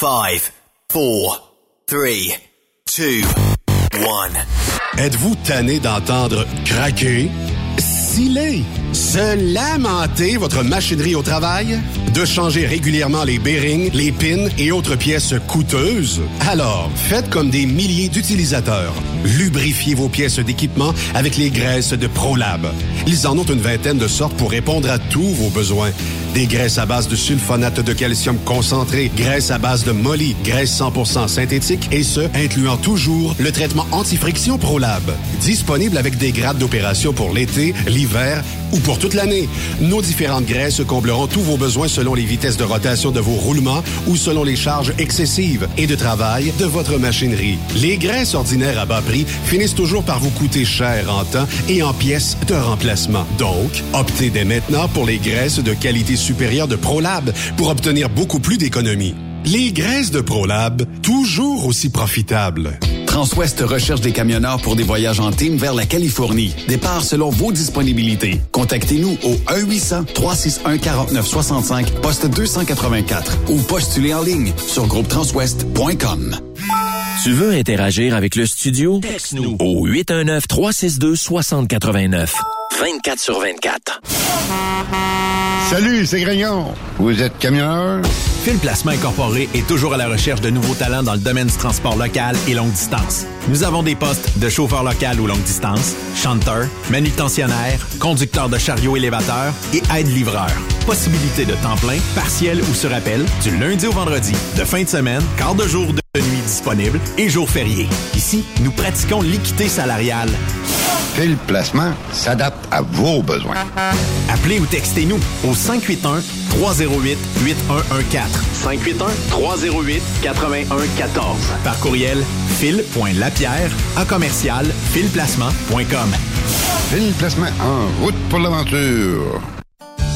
5, 4, 3, 2, 1. Êtes-vous tanné d'entendre craquer, sciller, se lamenter votre machinerie au travail? De changer régulièrement les bearings, les pins et autres pièces coûteuses? Alors, faites comme des milliers d'utilisateurs. Lubrifiez vos pièces d'équipement avec les graisses de ProLab. Ils en ont une vingtaine de sortes pour répondre à tous vos besoins. Des graisses à base de sulfonate de calcium concentré, graisses à base de molly, graisse 100% synthétique et ce, incluant toujours le traitement anti-friction ProLab. Disponible avec des grades d'opération pour l'été, l'hiver ou pour toute l'année. Nos différentes graisses combleront tous vos besoins selon les vitesses de rotation de vos roulements ou selon les charges excessives et de travail de votre machinerie. Les graisses ordinaires à bas finissent toujours par vous coûter cher en temps et en pièces de remplacement. Donc, optez dès maintenant pour les graisses de qualité supérieure de ProLab pour obtenir beaucoup plus d'économies. Les graisses de ProLab, toujours aussi profitables. Transwest recherche des camionneurs pour des voyages en team vers la Californie. Départ selon vos disponibilités. Contactez-nous au 1-800-361-4965, poste 284 ou postulez en ligne sur groupetranswest.com. Tu veux interagir avec le studio? Texte-nous au 819-362-6089. 24 sur 24. Salut, c'est Grignon. Vous êtes camionneur? Fil Placement Incorporé est toujours à la recherche de nouveaux talents dans le domaine du transport local et longue distance. Nous avons des postes de chauffeur local ou longue distance, chanteur, manutentionnaire, conducteur de chariot élévateur et aide-livreur. Possibilité de temps plein, partiel ou sur appel, du lundi au vendredi, de fin de semaine, quart de jour de nuit disponible et jours fériés. Ici, nous pratiquons l'équité salariale. Fil Placement s'adapte à vos besoins. Appelez ou textez-nous au 581 308 8114 581 308 8114 Par courriel fil.lapierre à commercial filplacement.com. Fil Placement en route pour l'aventure.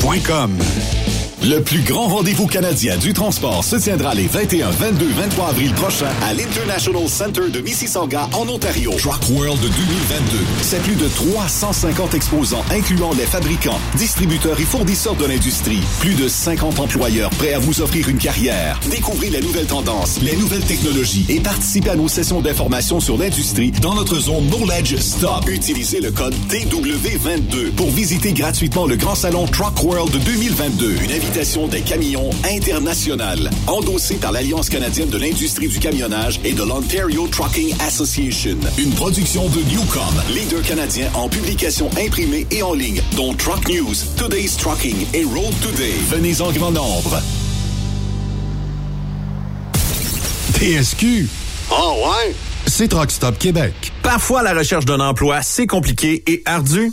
Saint-Michel.com. Le plus grand rendez-vous canadien du transport se tiendra les 21, 22, 23 avril prochains à l'International Center de Mississauga en Ontario. Truck World 2022. C'est plus de 350 exposants incluant les fabricants, distributeurs et fournisseurs de l'industrie. Plus de 50 employeurs prêts à vous offrir une carrière. Découvrez les nouvelles tendances, les nouvelles technologies et participez à nos sessions d'information sur l'industrie dans notre zone Knowledge Stop. Utilisez le code TW22 pour visiter gratuitement le grand salon Truck World 2022. Une invitation des camions internationales, endossée par l'Alliance canadienne de l'industrie du camionnage et de l'Ontario Trucking Association. Une production de Newcom, leader canadien en publication imprimée et en ligne, dont Truck News, Today's Trucking et Road Today. Venez en grand nombre. TSQ. Oh ouais? C'est Truck Stop Québec. Parfois, la recherche d'un emploi, c'est compliqué et ardu.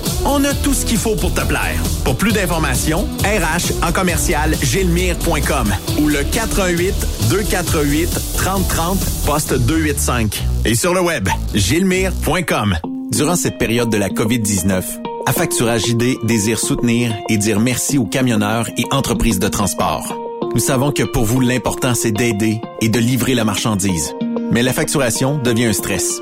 On a tout ce qu'il faut pour te plaire. Pour plus d'informations, RH en commercial gilmire.com ou le 418 248 3030 poste 285. Et sur le web, gilmire.com. Durant cette période de la COVID-19, Affacturage ID désire soutenir et dire merci aux camionneurs et entreprises de transport. Nous savons que pour vous, l'important, c'est d'aider et de livrer la marchandise. Mais la facturation devient un stress.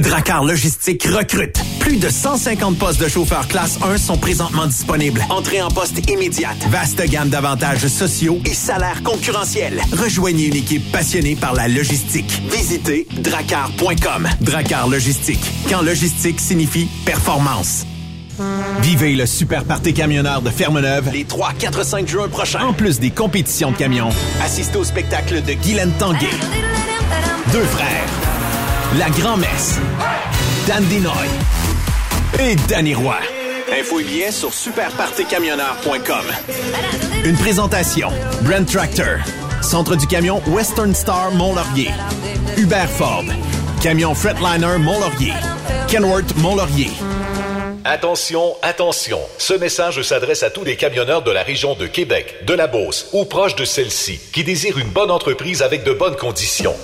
Dracar Logistique recrute. Plus de 150 postes de chauffeurs classe 1 sont présentement disponibles. Entrée en poste immédiate. Vaste gamme d'avantages sociaux et salaires concurrentiels. Rejoignez une équipe passionnée par la logistique. Visitez dracar.com. Dracar Logistique. Quand logistique signifie performance. Vivez le super party camionneur de Fermeneuve les 3, 4, 5 juin prochains. En plus des compétitions de camions, assistez au spectacle de Guylaine Tanguay. Deux frères. La Grand-Messe, Dan Dinoy et Danny Roy. Info et billets sur superpartycamionneur.com. Une présentation. Brent Tractor. Centre du camion Western Star Mont-Laurier. Hubert Ford. Camion Fretliner Mont-Laurier. Kenworth Mont-Laurier. Attention, attention. Ce message s'adresse à tous les camionneurs de la région de Québec, de la Beauce ou proche de celle-ci qui désirent une bonne entreprise avec de bonnes conditions.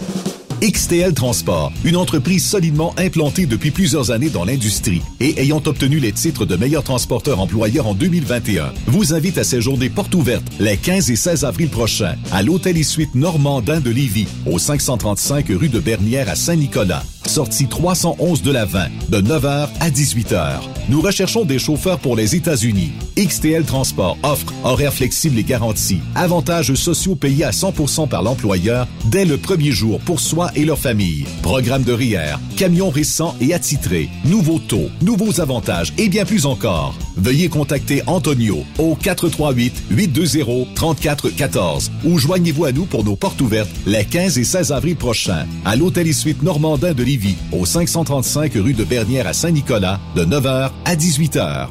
XTL Transport, une entreprise solidement implantée depuis plusieurs années dans l'industrie et ayant obtenu les titres de meilleur transporteur employeur en 2021, vous invite à séjourner porte ouverte les 15 et 16 avril prochains à l'Hôtel et Suite Normandin de Lévis, au 535 rue de Bernière à Saint-Nicolas sortie 311 de la 20, de 9h à 18h. Nous recherchons des chauffeurs pour les États-Unis. XTL Transport offre horaires flexibles et garantis, avantages sociaux payés à 100% par l'employeur dès le premier jour pour soi et leur famille. Programme de RIER, camions récents et attitrés, nouveaux taux, nouveaux avantages et bien plus encore. Veuillez contacter Antonio au 438-820-3414 ou joignez-vous à nous pour nos portes ouvertes les 15 et 16 avril prochains à l'Hôtel et Suite Normandin de Lévis au 535 rue de Bernière à Saint-Nicolas de 9h à 18h.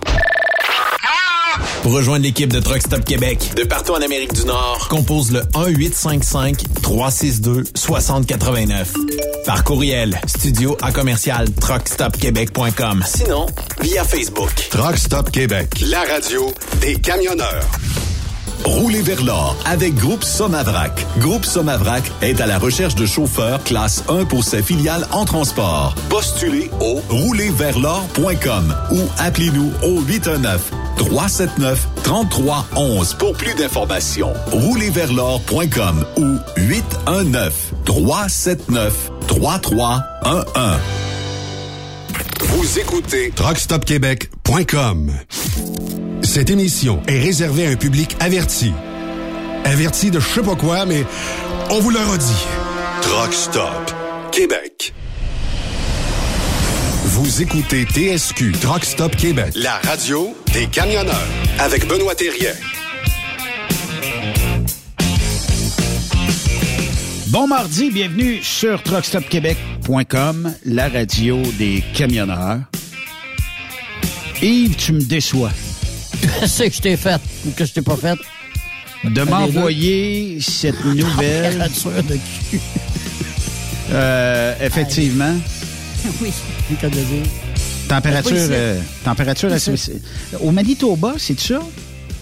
Pour rejoindre l'équipe de Truck Stop Québec, de partout en Amérique du Nord, compose le 1-855-362-6089. Par courriel, studio à commercial truckstopquebec.com. Sinon, via Facebook. Truck Stop Québec, la radio des camionneurs. Roulez vers l'or avec Groupe Somavrac. Groupe Somavrac est à la recherche de chauffeurs classe 1 pour ses filiales en transport. Postulez au roulerversl'or.com ou appelez-nous au 819 379 3311 pour plus d'informations. Roulerversl'or.com ou 819 379 3311. Vous écoutez TruckStopQuébec.com. Cette émission est réservée à un public averti. Averti de je sais pas quoi, mais on vous le redit. Truck Stop Québec. Vous écoutez TSQ Truck Stop Québec, la radio des camionneurs avec Benoît Thérien. Bon mardi, bienvenue sur truckstopquebec.com, la radio des camionneurs. Yves, tu me déçois. Qu'est-ce que je t'ai fait ou que je t'ai pas fait? De m'envoyer cette nouvelle. Température de cul. Euh, effectivement. oui, c'est le cas de dire. Température, euh, température assez-. Au Manitoba, c'est ça?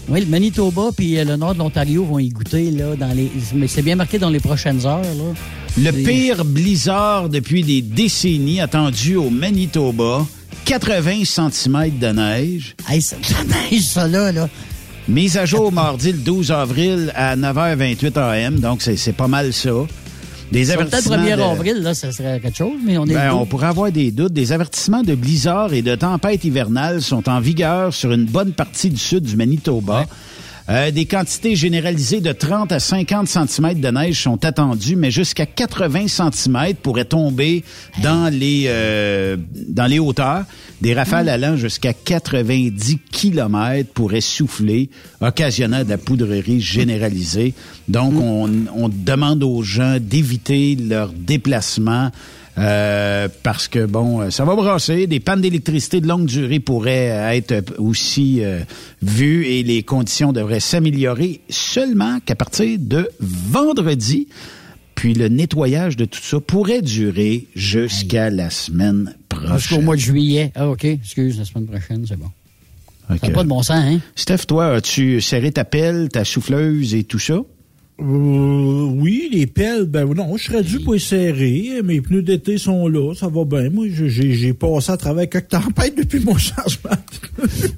Oui, le Manitoba puis euh, le nord de l'Ontario vont y goûter, là, dans les. Mais c'est bien marqué dans les prochaines heures, là. Le pire blizzard depuis des décennies attendu au Manitoba. 80 cm de neige. Hey, ça, ça neige, ça, là, là. Mise à jour mardi le 12 avril à 9h28 AM, donc c'est c'est pas mal ça. Des Sur peut-être avertissements. 1er de- avril, là, ça serait quelque chose, mais on est. Ben, on pourrait avoir des doutes. Des avertissements de blizzard et de tempête hivernale sont en vigueur sur une bonne partie du sud du Manitoba. Euh, des quantités généralisées de 30 à 50 cm de neige sont attendues, mais jusqu'à 80 cm pourraient tomber dans les euh, dans les hauteurs. Des rafales allant jusqu'à 90 km pourraient souffler, occasionnant de la poudrerie généralisée. Donc, on, on demande aux gens d'éviter leur déplacement euh, parce que, bon, euh, ça va brasser. Des pannes d'électricité de longue durée pourraient euh, être aussi euh, vues et les conditions devraient s'améliorer seulement qu'à partir de vendredi. puis le nettoyage de tout ça pourrait durer jusqu'à la semaine prochaine. Jusqu'au mois de juillet. Ah, OK. Excuse, la semaine prochaine, c'est bon. Ça n'a pas de bon sens, hein? Steph, toi, as-tu serré ta pelle, ta souffleuse et tout ça? Euh, oui, les pelles, ben non, je serais dû pour les serrer. Mes pneus d'été sont là, ça va bien. Moi, j'ai passé à travers quelques tempêtes depuis mon changement.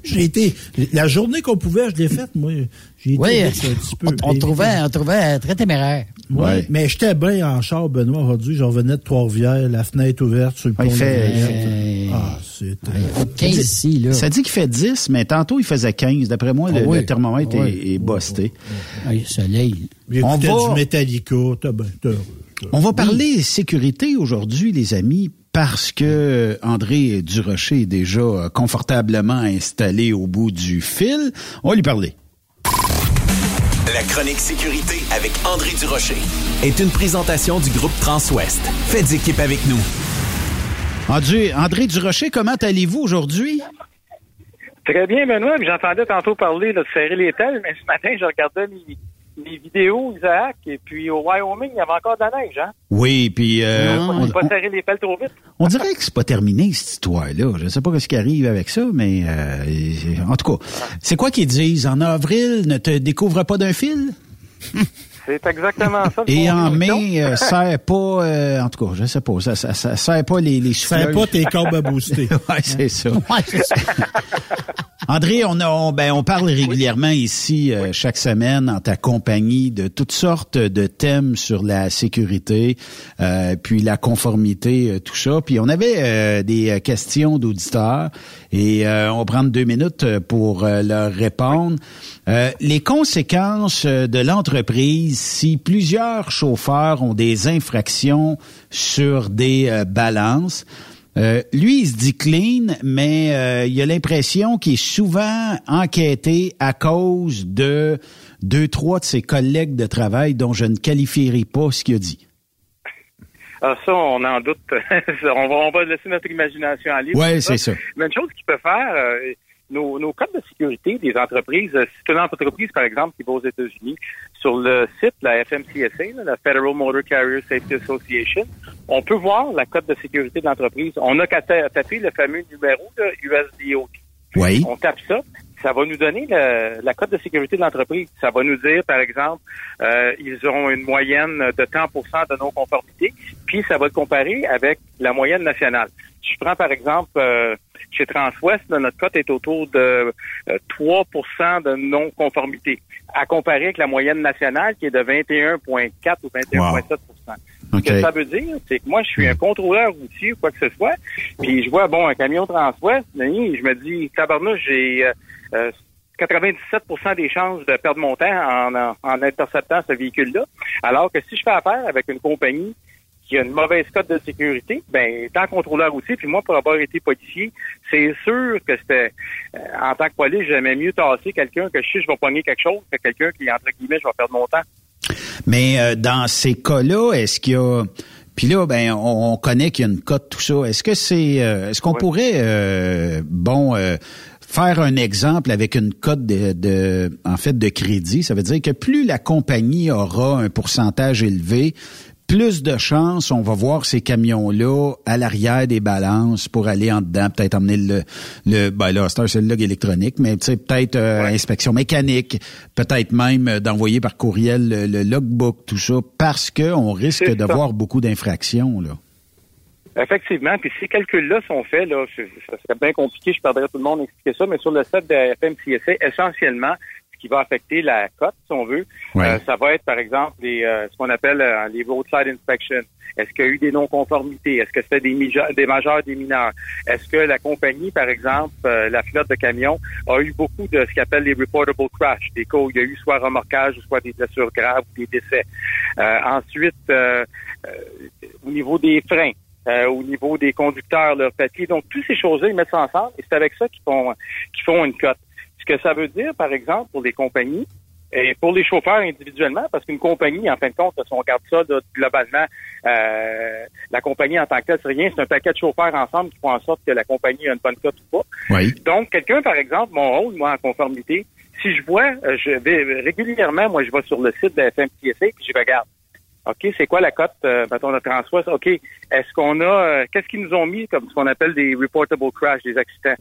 j'ai été, la journée qu'on pouvait, je l'ai faite, moi. J'ai oui, été un petit peu. On, trouvait, on trouvait très téméraire. Oui, ouais. mais j'étais bien en char, Benoît, aujourd'hui. Je revenais de Trois-Rivières, la fenêtre ouverte sur le pont. Il fait, ah, c'était... 15 ici, là. Ça dit qu'il fait 10, mais tantôt, il faisait 15. D'après moi, le, oui. le, thermomètre Ah, est, est busté. Oui, soleil. On va... du Metallica, t'as ben, t'as- On va parler sécurité aujourd'hui, les amis, parce que André Durocher est déjà confortablement installé au bout du fil. On va lui parler. La chronique sécurité avec André Durocher est une présentation du groupe Transouest. Faites équipe avec nous. André, André Durocher, comment allez-vous aujourd'hui? Très bien, Benoît. J'entendais tantôt parler là, de serrer les telles, mais ce matin, je regardais mes, mes vidéos, Isaac, et puis au Wyoming, il y avait encore de la neige, hein? Oui, puis euh, On on, ne pas serrer les pelles trop vite. on dirait que c'est pas terminé cette histoire-là. Je sais pas ce qui arrive avec ça, mais euh, en tout cas, c'est quoi qu'ils disent? En avril Ne te découvre pas d'un fil? C'est exactement ça. et en mai, euh, serre pas. euh, en tout cas, je sais pas. Ça, ça, ça serre pas les les souffleuses. pas tes corbes à booster. ouais, c'est ça. Ouais, c'est ça. André, on, a, on, ben, on parle régulièrement ici euh, chaque semaine en ta compagnie de toutes sortes de thèmes sur la sécurité, euh, puis la conformité, euh, tout ça. Puis on avait euh, des questions d'auditeurs et euh, on va prendre deux minutes pour leur répondre. Euh, les conséquences de l'entreprise si plusieurs chauffeurs ont des infractions sur des balances. Euh, lui, il se dit clean, mais euh, il a l'impression qu'il est souvent enquêté à cause de deux, trois de ses collègues de travail dont je ne qualifierai pas ce qu'il a dit. Ah, ça, on en doute. on, va, on va laisser notre imagination aller. Pour c'est ça. Mais une chose qu'il peut faire, euh, nos, nos codes de sécurité des entreprises, euh, c'est une entreprise, par exemple, qui va aux États-Unis, sur le site, la FMCSA, la Federal Motor Carrier Safety Association, on peut voir la code de sécurité de l'entreprise. On n'a qu'à ta- taper le fameux numéro de USDOT. Oui. On tape ça. Ça va nous donner le- la cote de sécurité de l'entreprise. Ça va nous dire, par exemple, euh, ils auront une moyenne de tant de non-conformité, puis ça va le comparer avec la moyenne nationale. Si je prends, par exemple, euh, chez Transwest, là, notre cote est autour de euh, 3% de non-conformité, à comparer avec la moyenne nationale qui est de 21,4 ou 21,7% Ce que ça veut dire, c'est que moi, je suis un contrôleur routier ou quoi que ce soit, puis je vois, bon, un camion Transwest, je me dis, tabarnouche, j'ai euh, euh, 97% des chances de perdre mon temps en, en, en interceptant ce véhicule-là, alors que si je fais affaire avec une compagnie qui a une mauvaise cote de sécurité, ben, étant contrôleur routier, puis moi, pour avoir été policier, c'est sûr que c'était, euh, en tant que police, j'aimais mieux tasser quelqu'un que je sais je vais pogner quelque chose que quelqu'un qui, entre guillemets, je vais perdre mon temps. Mais euh, dans ces cas-là, est-ce qu'il y a puis là, ben, on, on connaît qu'il y a une cote, tout ça. Est-ce que c'est, euh, est-ce qu'on pourrait, euh, bon, euh, faire un exemple avec une cote de, de, en fait, de crédit? Ça veut dire que plus la compagnie aura un pourcentage élevé, plus de chances on va voir ces camions-là à l'arrière des balances pour aller en dedans, peut-être emmener le, le ben là, c'est le log électronique, mais tu sais, peut-être euh, inspection mécanique, peut-être même euh, d'envoyer par courriel le, le logbook, tout ça, parce que on risque de voir beaucoup d'infractions, là. Effectivement, puis ces calculs-là sont faits, là, ça serait bien compliqué, je perdrais tout le monde à expliquer ça, mais sur le site de FMCSA, essentiellement, ce qui va affecter la cote, si on veut, Ouais. euh, ça va être, par exemple, les, euh, ce qu'on appelle euh, les roadside inspections. Est-ce qu'il y a eu des non-conformités? Est-ce que c'était des, des majeurs, des mineurs? Est-ce que la compagnie, par exemple, euh, la flotte de camions, a eu beaucoup de ce qu'on appelle les reportable crash, des cas où il y a eu soit remorquage ou soit des blessures graves ou des décès? Euh, ensuite, euh, euh, au niveau des freins, euh, au niveau des conducteurs, leurs papiers. Donc, toutes ces choses-là, ils mettent ça ensemble et c'est avec ça qu'ils font, qu'ils font une cote. Que ça veut dire, par exemple, pour les compagnies et pour les chauffeurs individuellement, parce qu'une compagnie, en fin de compte, si on regarde ça là, globalement, euh, la compagnie en tant que telle, c'est rien, c'est un paquet de chauffeurs ensemble qui font en sorte que la compagnie a une bonne cote ou pas. Oui. Donc, quelqu'un, par exemple, mon rôle, moi, en conformité, si je vois, euh, je vais régulièrement, moi, je vais sur le site de la FMCSA puis je regarde. OK, c'est quoi la cote, euh, mettons, de Transwest? OK, est-ce qu'on a, euh, qu'est-ce qu'ils nous ont mis comme ce qu'on appelle des reportable crash, des accidents?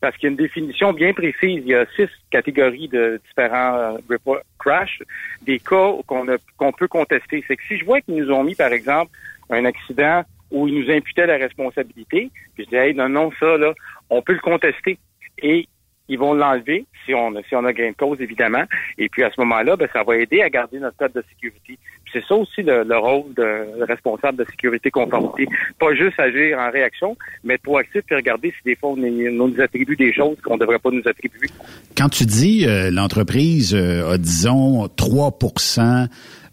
Parce qu'il y a une définition bien précise. Il y a six catégories de différents euh, crash, des cas qu'on qu'on peut contester. C'est que si je vois qu'ils nous ont mis, par exemple, un accident où ils nous imputaient la responsabilité, puis je dis, hey, non, non, ça, là, on peut le contester. Et ils vont l'enlever si on, si on a gain de cause, évidemment. Et puis à ce moment-là, ben, ça va aider à garder notre code de sécurité. C'est ça aussi le, rôle de responsable de sécurité conformité. Pas juste agir en réaction, mais être proactif et regarder si des fois on, nous attribue des choses qu'on ne devrait pas nous attribuer. Quand tu dis euh, l'entreprise euh, a, disons, 3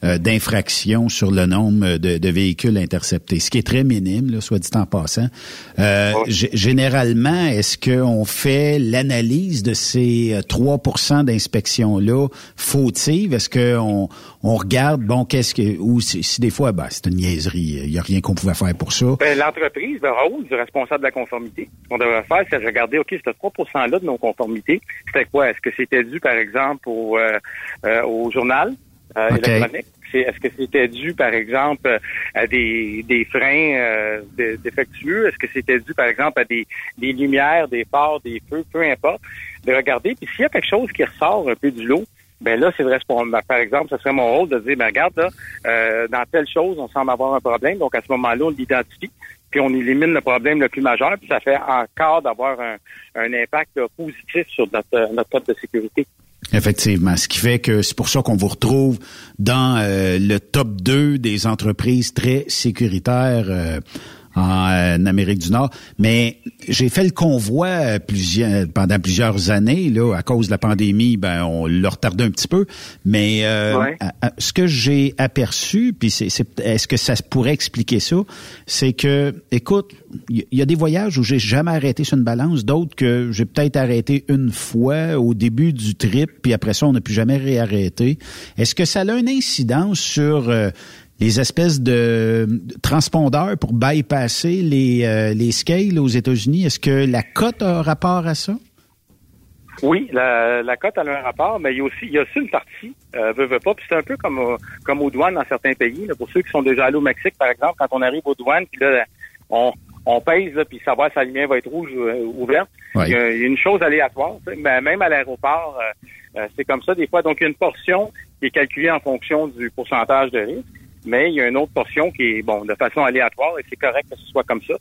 euh, d'infractions sur le nombre de, véhicules interceptés, ce qui est très minime, là, soit dit en passant. Euh, généralement, est-ce qu'on fait l'analyse de ces 3% euh, d'inspections-là fautives? Est-ce qu'on on regarde, bon, qu'est-ce que... Ou si, des fois, ben, c'est une niaiserie, il n'y a rien qu'on pouvait faire pour ça. Ben, L'entreprise, le rôle du responsable de la conformité, ce qu'on devrait faire, c'est regarder, OK, ce 3 %-là de non-conformité, c'était quoi? Est-ce que c'était dû, par exemple, au, au journal? Euh, électronique. Est-ce que c'était dû, par exemple, à des, des freins euh, défectueux? Est-ce que c'était dû, par exemple, à des, des lumières, des phares, des feux, peu importe, de regarder. Puis s'il y a quelque chose qui ressort un peu du lot, ben là, c'est. Ben, par exemple, ce serait mon rôle de dire, ben regarde, là, euh, dans telle chose, on semble avoir un problème. Donc, à ce moment-là, on l'identifie, puis on élimine le problème le plus majeur, puis ça fait encore d'avoir un, un impact positif sur notre, notre code de sécurité. Effectivement. Ce qui fait que c'est pour ça qu'on vous retrouve dans euh, le top 2 des entreprises très sécuritaires euh, en, euh, Amérique du Nord. Mais j'ai fait le convoi euh, plusieurs, pendant plusieurs années. Là, à cause de la pandémie, ben on l'a retardé un petit peu. Mais euh, ce que j'ai aperçu, puis c'est, est-ce que ça pourrait expliquer ça, c'est que, écoute, il y, a des voyages où j'ai jamais arrêté sur une balance, d'autres que j'ai peut-être arrêté une fois au début du trip, puis après ça, on n'a plus jamais réarrêté. Est-ce que ça a une incidence sur les espèces de transpondeurs pour bypasser les, euh, les scales aux États-Unis. Est-ce que la cote a un rapport à ça? Oui, la, la cote a un rapport, mais il y a aussi, il y a aussi une partie, euh, veut, veut pas, puis c'est un peu comme, comme aux douanes dans certains pays. pour ceux qui sont déjà allés au Mexique, par exemple, quand on arrive aux douanes, puis là, on, on pèse, là, puis savoir si la lumière va être rouge ou euh, ouverte. Il, y a, une chose aléatoire, mais même à l'aéroport, euh, c'est comme ça des fois. Donc, il y a une portion qui est calculée en fonction du pourcentage de risque mais il y a une autre portion qui est bon de façon aléatoire et c'est correct que ce soit comme ça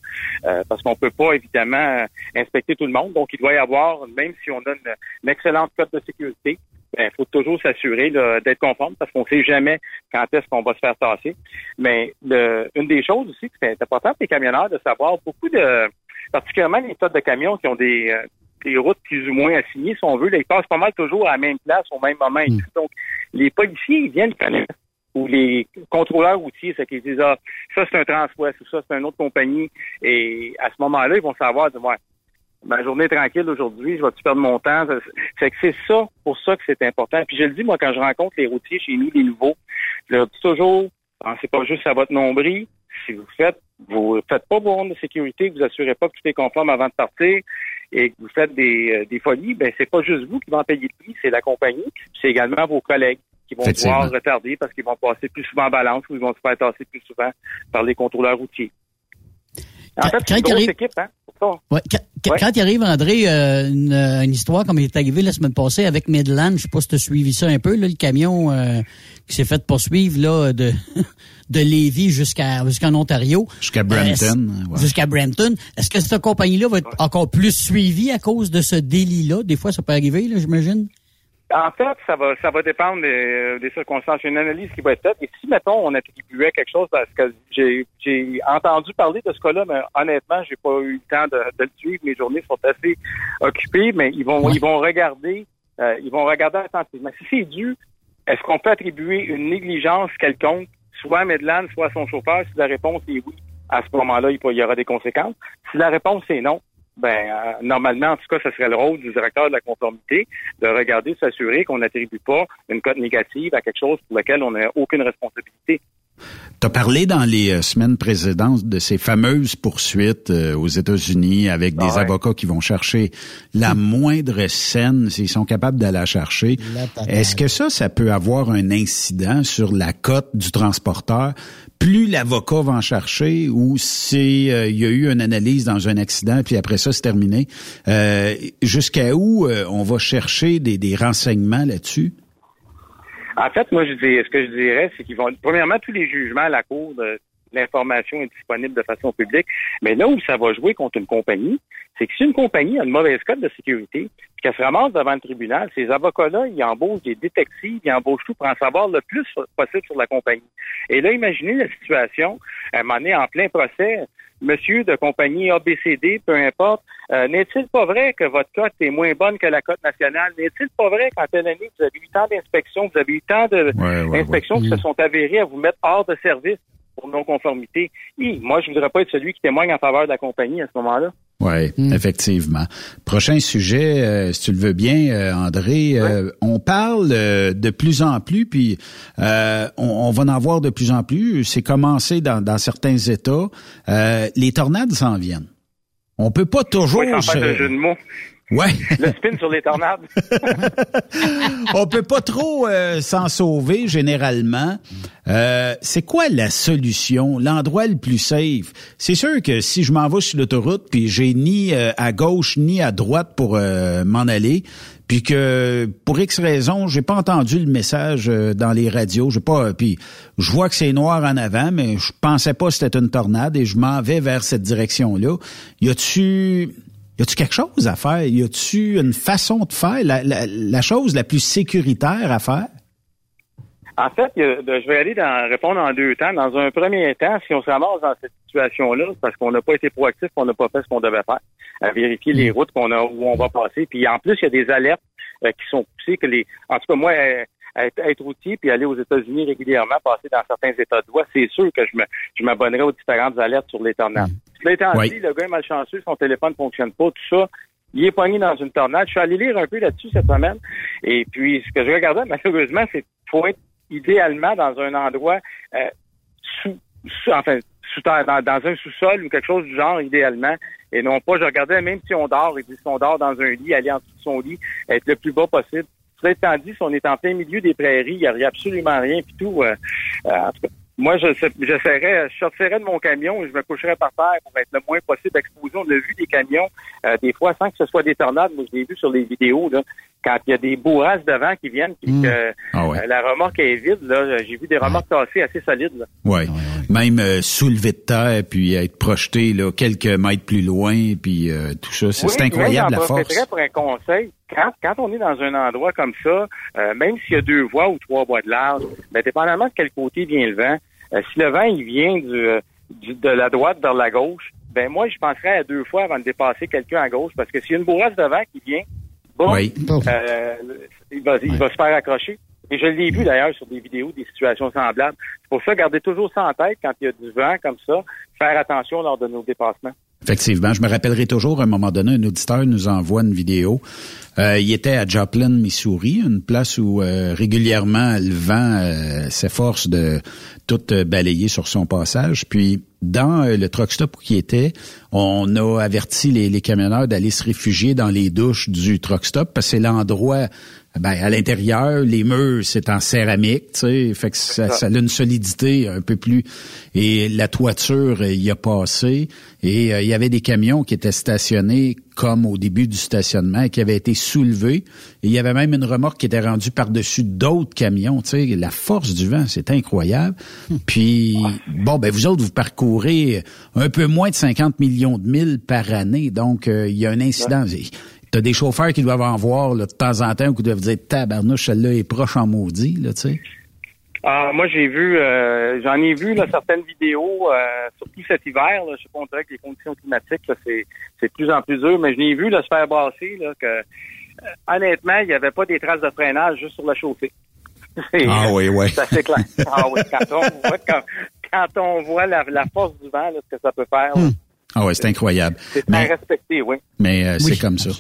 euh, parce qu'on peut pas évidemment inspecter tout le monde. Donc il doit y avoir, même si on donne une, excellente cote de sécurité, il ben, faut toujours s'assurer d'être conforme parce qu'on sait jamais quand est-ce qu'on va se faire tasser. Mais une des choses aussi qui est importante pour les camionneurs de savoir beaucoup de particulièrement les tas de camions qui ont des euh, des routes plus ou moins assignées, si on veut, là, ils passent pas mal toujours à la même place au même moment. Mm. Donc, les policiers, ils viennent connaître ou les contrôleurs routiers, c'est qu'ils disent ah, ça c'est un Transwest ou ça c'est une autre compagnie. Et à ce moment-là, ils vont savoir moi. Ma journée est tranquille aujourd'hui, je vais-tu perdre mon temps? C'est que c'est ça, pour ça que c'est important. Puis je le dis, moi, quand je rencontre les routiers chez nous, les nouveaux, je toujours, pensez pas juste à votre nombril. Si vous faites, vous faites pas vos de sécurité, vous assurez pas que tout est conforme avant de partir et que vous faites des, euh, des folies, ben c'est pas juste vous qui vont payer le prix, c'est la compagnie, c'est également vos collègues qui vont pouvoir retarder parce qu'ils vont passer plus souvent en balance ou ils vont se faire tasser plus souvent par les contrôleurs routiers. En fait, c'est une grosse équipe, hein? Ouais, quand, il arrive, André, euh, euh, une, histoire comme il est arrivé la semaine passée avec Midland, je sais pas si tu as suivi ça un peu, là, le camion euh, qui s'est fait poursuivre là, de, de Lévis jusqu'à jusqu'en Ontario. Jusqu'à Brampton. Jusqu'à Brampton. Est-ce que cette compagnie-là va être encore plus suivie à cause de ce délit-là? Des fois, ça peut arriver, là, j'imagine. En fait, ça va, ça va dépendre des, des circonstances. Il y a une analyse qui va être faite. Et si, mettons, on attribuait quelque chose parce que j'ai, j'ai entendu parler de ce cas-là, mais honnêtement, j'ai pas eu le temps de, de, le suivre. Mes journées sont assez occupées, mais ils vont, ils vont regarder, euh, ils vont regarder attentivement. Si c'est dû, est-ce qu'on peut attribuer une négligence quelconque, soit à Medland, soit à son chauffeur? Si la réponse est oui, à ce moment-là, il y aura des conséquences. Si la réponse est non, ben euh, normalement, en tout cas, ce serait le rôle du directeur de la conformité de regarder, s'assurer qu'on n'attribue pas une cote négative à quelque chose pour lequel on n'a aucune responsabilité. Tu as parlé dans les euh, semaines précédentes de ces fameuses poursuites euh, aux États-Unis avec des Ah ouais. avocats qui vont chercher la moindre scène s'ils sont capables d'aller la chercher. Est-ce que ça, ça peut avoir un incident sur la cote du transporteur? Plus l'avocat va en chercher ou c'est euh, il y a eu une analyse dans un accident puis après ça c'est terminé. Euh, Jusqu'à où euh, on va chercher des, des renseignements là-dessus? En fait, moi, je dis, ce que je dirais, c'est qu'ils vont, premièrement, tous les jugements à la Cour l'information est disponible de façon publique. Mais là où ça va jouer contre une compagnie, c'est que si une compagnie a une mauvaise cote de sécurité, puis qu'elle se ramasse devant le tribunal, ces avocats-là, ils embauchent des détectives, ils embauchent tout pour en savoir le plus possible sur la compagnie. Et là, imaginez la situation, un moment donné, en plein procès, monsieur de compagnie ABCD, peu importe, euh, n'est-il pas vrai que votre cote est moins bonne que la cote nationale? N'est-il pas vrai qu'en telle année, vous avez eu tant d'inspections, vous avez eu tant de Ouais, ouais, inspections qui se sont avérées à vous mettre hors de service? Pour non-conformité? Moi, je voudrais pas être celui qui témoigne en faveur de la compagnie à ce moment-là. Oui, effectivement. Prochain sujet, euh, si tu le veux bien, euh, André, euh, on parle euh, de plus en plus, puis euh, on, on va en voir de plus en plus. C'est commencé dans, dans certains États. Euh, les tornades s'en viennent. On peut pas toujours. Oui, sans faire de se- jeu de mots. Ouais. Le spin sur les tornades. on peut pas trop euh, s'en sauver généralement. Euh, c'est quoi la solution, l'endroit le plus safe C'est sûr que si je m'en vais sur l'autoroute puis j'ai ni euh, à gauche ni à droite pour euh, m'en aller, puis que pour X raison, j'ai pas entendu le message euh, dans les radios, j'ai pas puis je vois que c'est noir en avant mais je pensais pas que c'était une tornade et je m'en vais vers cette direction-là. Y a-tu y a-tu quelque chose à faire? Y a-tu une façon de faire? La, la, la chose la plus sécuritaire à faire? En fait, de- je vais aller dans, répondre en deux temps. Dans un premier temps, si on se ramasse dans cette situation-là, c'est parce qu'on n'a pas été proactif, qu'on n'a pas fait ce qu'on devait faire, à vérifier les routes qu'on a où on va passer. Puis en plus, il y a des alertes euh, qui sont poussées que les. En tout cas, moi, euh, être, être routier puis aller aux États-Unis régulièrement, passer dans certains états de voie, c'est sûr que je me je m'abonnerai aux différentes alertes sur les tornades. Cela étant Oui. dit, le gars est malchanceux, son téléphone fonctionne pas, tout ça. Il est pogné dans une tornade. Je suis allé lire un peu là-dessus cette semaine. Et puis, ce que je regardais, malheureusement, c'est faut être idéalement dans un endroit euh, sous, sous- enfin, sous dans, dans un sous-sol ou quelque chose du genre, idéalement. Et non pas, je regardais, même si on dort, et si on dort dans un lit, aller en dessous de son lit, être le plus bas possible. Cela étant dit, si on est en plein milieu des prairies, il n'y a absolument rien, puis tout. euh, euh, en tout cas, moi, je j'essaierais, je sortirais de mon camion et je me coucherais par terre pour être le moins possible exposé. On a vu des camions, euh, des fois, sans que ce soit des tornades, mais je l'ai vu sur les vidéos, là, quand il y a des bourrasques devant qui viennent, puis que Ah ouais. euh, la remorque est vide, là, j'ai vu des remorques tassées assez solides. Là. Ouais. Même euh, soulever de terre puis être projeté là quelques mètres plus loin puis euh, tout ça, c'est Oui, incroyable moi, la force. pour un conseil. Quand, quand on est dans un endroit comme ça, euh, même s'il y a deux voies ou trois voies de large, ben, dépendamment de quel côté vient le vent, euh, si le vent il vient du, du- de la droite vers la gauche, ben moi je penserais à deux fois avant de dépasser quelqu'un à gauche, parce que s'il y a une bourrasque de vent qui vient, bon, Oui. euh, il, va, il va se faire accrocher. Et je l'ai vu d'ailleurs sur des vidéos, des situations semblables. C'est pour ça, gardez toujours ça en tête quand il y a du vent comme ça, faire attention lors de nos dépassements. Effectivement, je me rappellerai toujours, à un moment donné, un auditeur nous envoie une vidéo. Euh, il était à Joplin, Missouri, une place où euh, régulièrement le vent euh, s'efforce de tout balayer sur son passage. Puis, dans le truck stop où il était, on a averti les, les camionneurs d'aller se réfugier dans les douches du truck stop parce que c'est l'endroit ben, à l'intérieur, les murs, c'est en céramique, tu sais, fait que ça, ça a une solidité un peu plus. Et la toiture, euh, y a passé. Et euh, il y avait des camions qui étaient stationnés comme au début du stationnement, qui avaient été soulevés. Et il y avait même une remorque qui était rendue par-dessus d'autres camions. Tu sais, la force du vent, c'est incroyable. Puis, bon, ben vous autres, vous parcourez un peu moins de 50 millions de milles par année. Donc, euh, il y a un incident. T'as des chauffeurs qui doivent en voir là, de temps en temps ou qui doivent dire tabarnouche, celle-là est proche en maudit, là, tu sais? Ah, moi, j'ai vu, euh, j'en ai vu là, certaines vidéos, euh, surtout cet hiver. Là, je sais pas, on dirait que les conditions climatiques, c'est, c'est de plus en plus dur, mais je l'ai vu là, se faire brasser, là, que euh, honnêtement, il n'y avait pas des traces de freinage juste sur la chaussée. C'est, Ah oui, oui. C'est assez clair. Ah oui, quand on voit, quand, quand on voit la, la force du vent, là, ce que ça peut faire. là. Ah ouais, c'est incroyable. C'est très respecté, oui. Mais euh, c'est comme ça.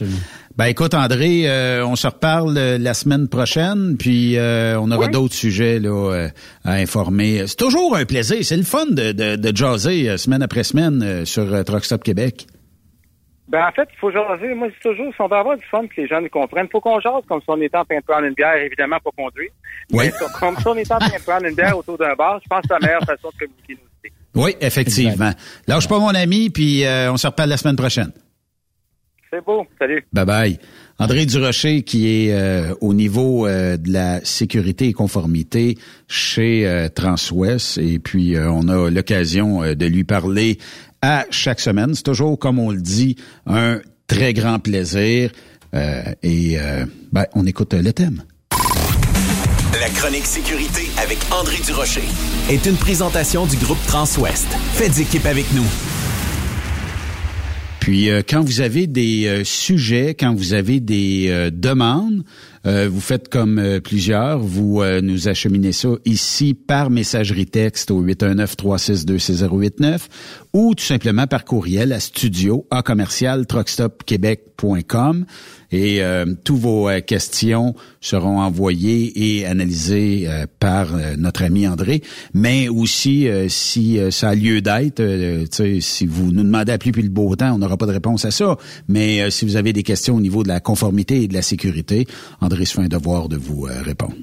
Ben écoute, André, euh, on se reparle euh, la semaine prochaine, puis on aura d'autres sujets là à informer. C'est toujours un plaisir. C'est le fun de, de, de jaser semaine après semaine sur Truck Stop Québec. Ben, en fait, il faut jaser. Moi, c'est toujours, si on veut avoir du fun, que les gens nous comprennent, faut qu'on jase comme si on était en train de prendre une bière, évidemment, pas conduire. Oui. Mais comme si on était en train de prendre une bière autour d'un bar, je pense que c'est la meilleure façon de communiquer nos idées. Oui, effectivement. Lâche pas mon ami, puis euh, on se reparle la semaine prochaine. C'est beau. Salut. Bye bye. André Durocher, qui est euh, au niveau euh, de la sécurité et conformité chez Transwest, et puis on a l'occasion de lui parler à chaque semaine. C'est toujours, comme on le dit, un très grand plaisir. Euh, et euh, ben, on écoute le thème. La chronique sécurité avec André Durocher est une présentation du groupe Transouest. Faites équipe avec nous. Puis euh, quand vous avez des sujets, quand vous avez des demandes, euh, vous faites comme euh, plusieurs, vous euh, nous acheminez ça ici par messagerie texte au 819-362-6089 ou tout simplement par courriel à studio à commercial truckstopquebec.com et tous vos questions seront envoyées et analysées par notre ami André. Mais aussi, si ça a lieu d'être, si vous nous demandez à plus puis le beau temps, on n'aura pas de réponse à ça. Mais si vous avez des questions au niveau de la conformité et de la sécurité, André se fait un devoir de vous euh, répondre.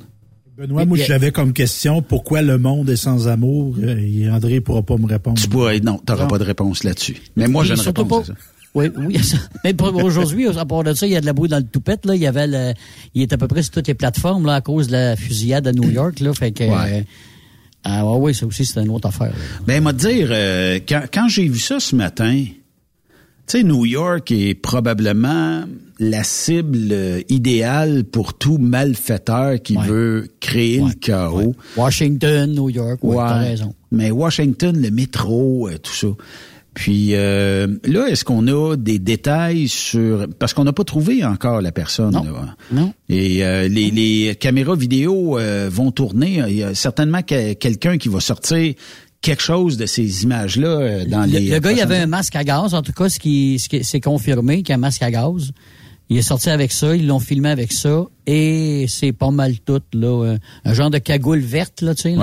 Benoît, moi, j'avais comme question pourquoi le monde est sans amour? Euh, et André pourra pas me répondre. Tu pourras, non, tu n'auras pas de réponse là-dessus. Mais moi, je ne réponds pas. À ça. Oui, oui. Mais aujourd'hui, à part de ça, il y a de la bouille dans le toupette. Là. Il y avait le, il est à peu près sur toutes les plateformes là, à cause de la fusillade à New York. Là, fait que, ouais. Euh, ah oui, ça aussi, c'est une autre affaire. Là. Ben, moi, dire, quand, quand j'ai vu ça ce matin, tu sais, New York est probablement la cible euh, idéale pour tout malfaiteur qui veut créer le chaos. Washington, New York, ouais, t'as raison. Mais Washington, le métro, euh, tout ça. Puis euh, là, est-ce qu'on a des détails sur parce qu'on n'a pas trouvé encore la personne. Non. Là. non. Et les, les, caméras vidéo vont tourner. Il y a certainement quelqu'un qui va sortir quelque chose de ces images-là dans les. Le gars, il avait un masque à gaz. En tout cas, ce qui, ce qui c'est confirmé qu'il y a un masque à gaz. Il est sorti avec ça, ils l'ont filmé avec ça, et c'est pas mal tout, là. Euh, un genre de cagoule verte, là, tu sais.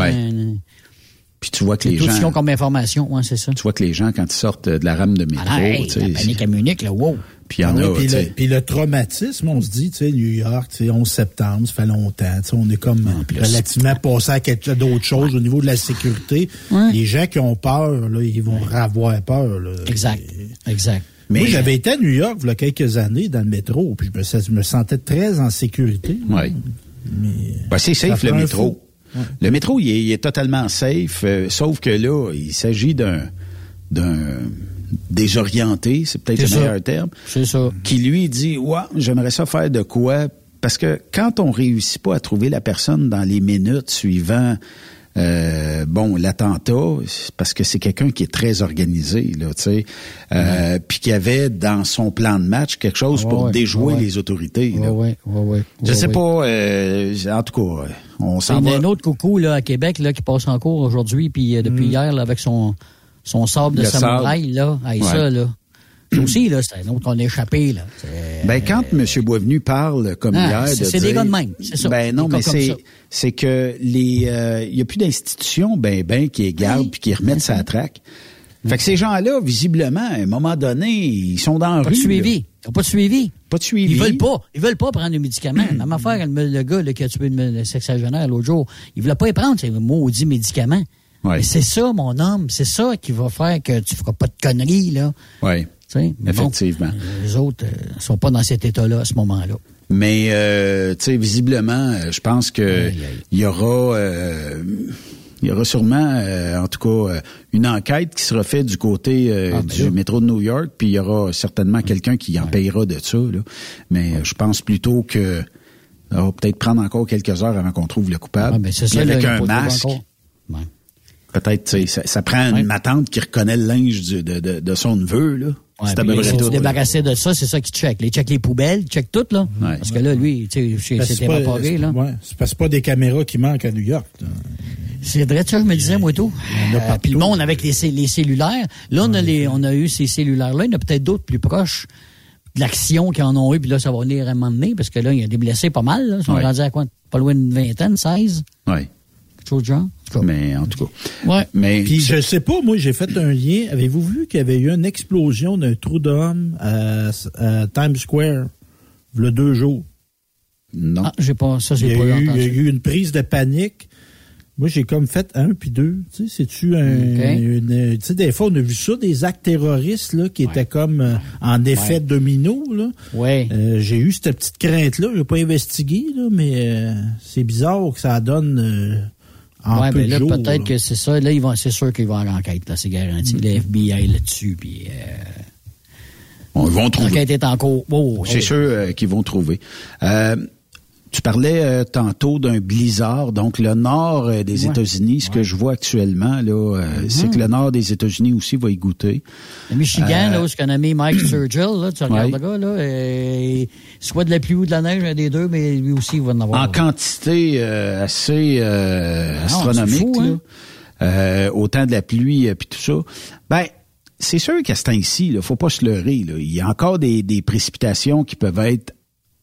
Puis tu vois que les gens... Tout comme information, ouais, c'est ça. Tu vois que les gens, quand ils sortent de la rame de métro... Ah, hey, la panique à Munich, là, wow! Puis, y en ah a, puis, le, puis le traumatisme, on se dit, tu sais, New York, tu sais, 11 septembre, ça fait longtemps, tu sais, on est comme relativement passé à quelque d'autres choses au niveau de la sécurité. Les gens qui ont peur, là, ils vont avoir peur. Là. Exact, exact. Mais Moi, j'avais été à New York il y a quelques années dans le métro, puis je me, sentais très en sécurité. Oui. Ben, c'est safe le métro. Le métro, il est, totalement safe, euh, sauf que là, il s'agit d'un d'un désorienté, c'est peut-être le meilleur terme. C'est ça. Qui lui dit Ouais, j'aimerais ça faire de quoi? Parce que quand on réussit pas à trouver la personne dans les minutes suivant euh, bon, l'attentat, parce que c'est quelqu'un qui est très organisé, là, tu sais, euh, puis qui avait dans son plan de match quelque chose pour déjouer les autorités. Là. Je sais pas, euh, en tout cas, on s'en va. Il y a un autre coucou là à Québec là qui passe en cours aujourd'hui, puis depuis mm. hier là, avec son son sable de samouraï là, avec ça là aussi, là, c'est un autre qu'on a échappé, là. Ben, quand M. Boisvenu parle comme ah, hier de C'est des gars de même, c'est ça. Ben non, mais c'est, c'est que les, euh, il y a plus d'institutions, ben, ben, qui les gardent puis qui remettent à traque. Fait que ces gens-là, visiblement, à un moment donné, ils sont dans la pas rue. De suivi. Ils pas de suivi. Pas de suivi. Ils veulent pas. Ils veulent pas prendre des médicaments. Même affaire, le gars là, qui a tué le sexagénaire l'autre jour, il voulait pas y prendre ces maudits médicaments. Ouais. c'est ça, mon homme, c'est ça qui va faire que tu feras pas de conneries, là. Oui. Effectivement. les autres ne euh, sont pas dans cet état-là à ce moment-là. Mais euh, tu sais, visiblement, euh, je pense que il y aura, il y aura sûrement, en tout cas, une enquête qui sera faite du côté ah, ben du métro de New York, puis il y aura certainement quelqu'un qui en payera de ça. Là. Mais je pense plutôt que ça va peut-être prendre encore quelques heures avant qu'on trouve le coupable. Ah, ben ça, avec un masque. Peut-être, ça, ça prend une matante qui reconnaît le linge de, de, de son neveu, là. Ouais, c'est débarrasser de ça, c'est ça qui check. Les check les poubelles, check tout, là. Parce que là, lui, tu sais, c'était évaporé, là. Ouais, c'est pas des caméras qui manquent à New York. C'est vrai, ça, je me disais, moi, tout. Euh, puis le monde avec les, les cellulaires. Là, on a, les, on a eu ces cellulaires-là. Il y en a peut-être d'autres plus proches de l'action qu'ils en ont eu. Puis là, ça va venir à un moment donné, parce que là, il y a des blessés pas mal. Là. Ils sont rendus à quoi? Pas loin d'une vingtaine, 16? Oui. Quelque chose de genre. Mais en tout cas. Ouais. Mais Puis je sais pas, moi j'ai fait un lien. Avez-vous vu qu'il y avait eu une explosion d'un trou d'homme à, à Times Square le deux jours? Non. Ah, j'ai pas, ça, Il y, j'ai a pas eu, entendu. il y a eu une prise de panique. Moi, j'ai comme fait un puis deux. Tu sais, c'est-tu un. Une- tu sais, des fois, on a vu ça, des actes terroristes là, qui étaient comme euh, en effet Ouais. domino. Là. Ouais. Euh, j'ai eu cette petite crainte-là. Je n'ai pas investigué, là, mais euh, c'est bizarre que ça donne peu mais de là, peut-être que c'est ça. Là, ils vont, c'est sûr qu'ils vont en enquête, là, c'est garanti. Le FBI là-dessus, puis euh, on vont trouver. l'enquête est en cours. Oh, C'est oh. sûr euh, qu'ils vont trouver. Euh, tu parlais euh, tantôt d'un blizzard, donc le nord euh, des Ouais. États-Unis. Ce que je vois actuellement, là, euh, c'est que le nord des États-Unis aussi va y goûter. Le Michigan, Euh, là, où ce qu'on a mis Mike Sturgill, là, tu regardes Ouais. le gars, là, euh, soit de la pluie ou de la neige, un des deux, mais lui aussi, il va en avoir. En quantité euh, assez euh, astronomique, c'est fou, là. hein? Euh, autant de la pluie et puis tout ça. Ben, c'est sûr qu'à ce temps-ci, il faut pas se leurrer. Là. Il y a encore des, des précipitations qui peuvent être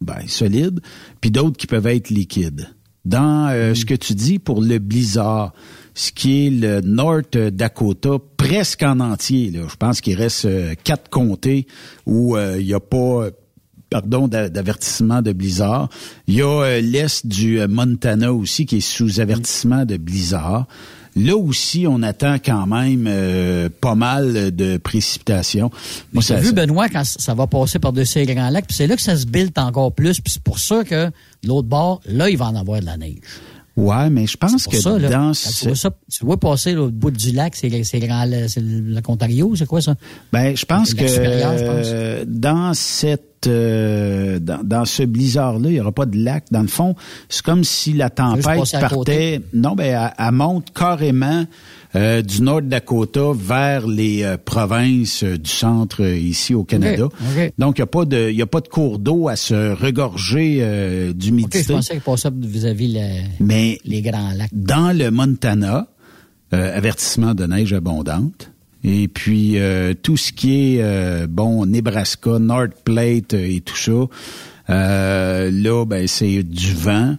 ben, solides, puis d'autres qui peuvent être liquides. Dans euh, Mm. ce que tu dis pour le blizzard, ce qui est le North Dakota, presque en entier, là, je pense qu'il reste euh, quatre comtés où euh, il n'y a pas pardon, d'a- d'avertissement de blizzard. Il y a l'est du Montana aussi qui est sous avertissement de blizzard. Là aussi, on attend quand même euh, pas mal de précipitations. Moi, T'as vu, Benoît, quand ça va passer par-dessus les Grands Lacs, puis c'est là que ça se build encore plus, puis c'est pour ça que de l'autre bord, là, il va en avoir de la neige. Ouais, mais je pense que pour ça, là, dans ce- tu, vois ça, tu vois passer là, au bout du lac, c'est c'est le Grand- c'est le lac Ontario, c'est quoi ça? Ben, je pense que je pense. dans cette euh, dans, dans ce blizzard-là, il n'y aura pas de lac. Dans le fond, c'est comme si la tempête partait. Non, ben, elle, elle monte carrément euh, du nord de Dakota vers les euh, provinces euh, du centre euh, ici au Canada. Ok, ok. Donc, il n'y a pas de il y a pas de cours d'eau à se regorger euh, d'humidité. je pensais qu'il passait vis-à-vis le- Mais les Grands Lacs. dans le Montana, euh, avertissement de neige abondante. Et puis euh, tout ce qui est euh, bon Nebraska, North Plate et tout ça, euh, là ben c'est du vent.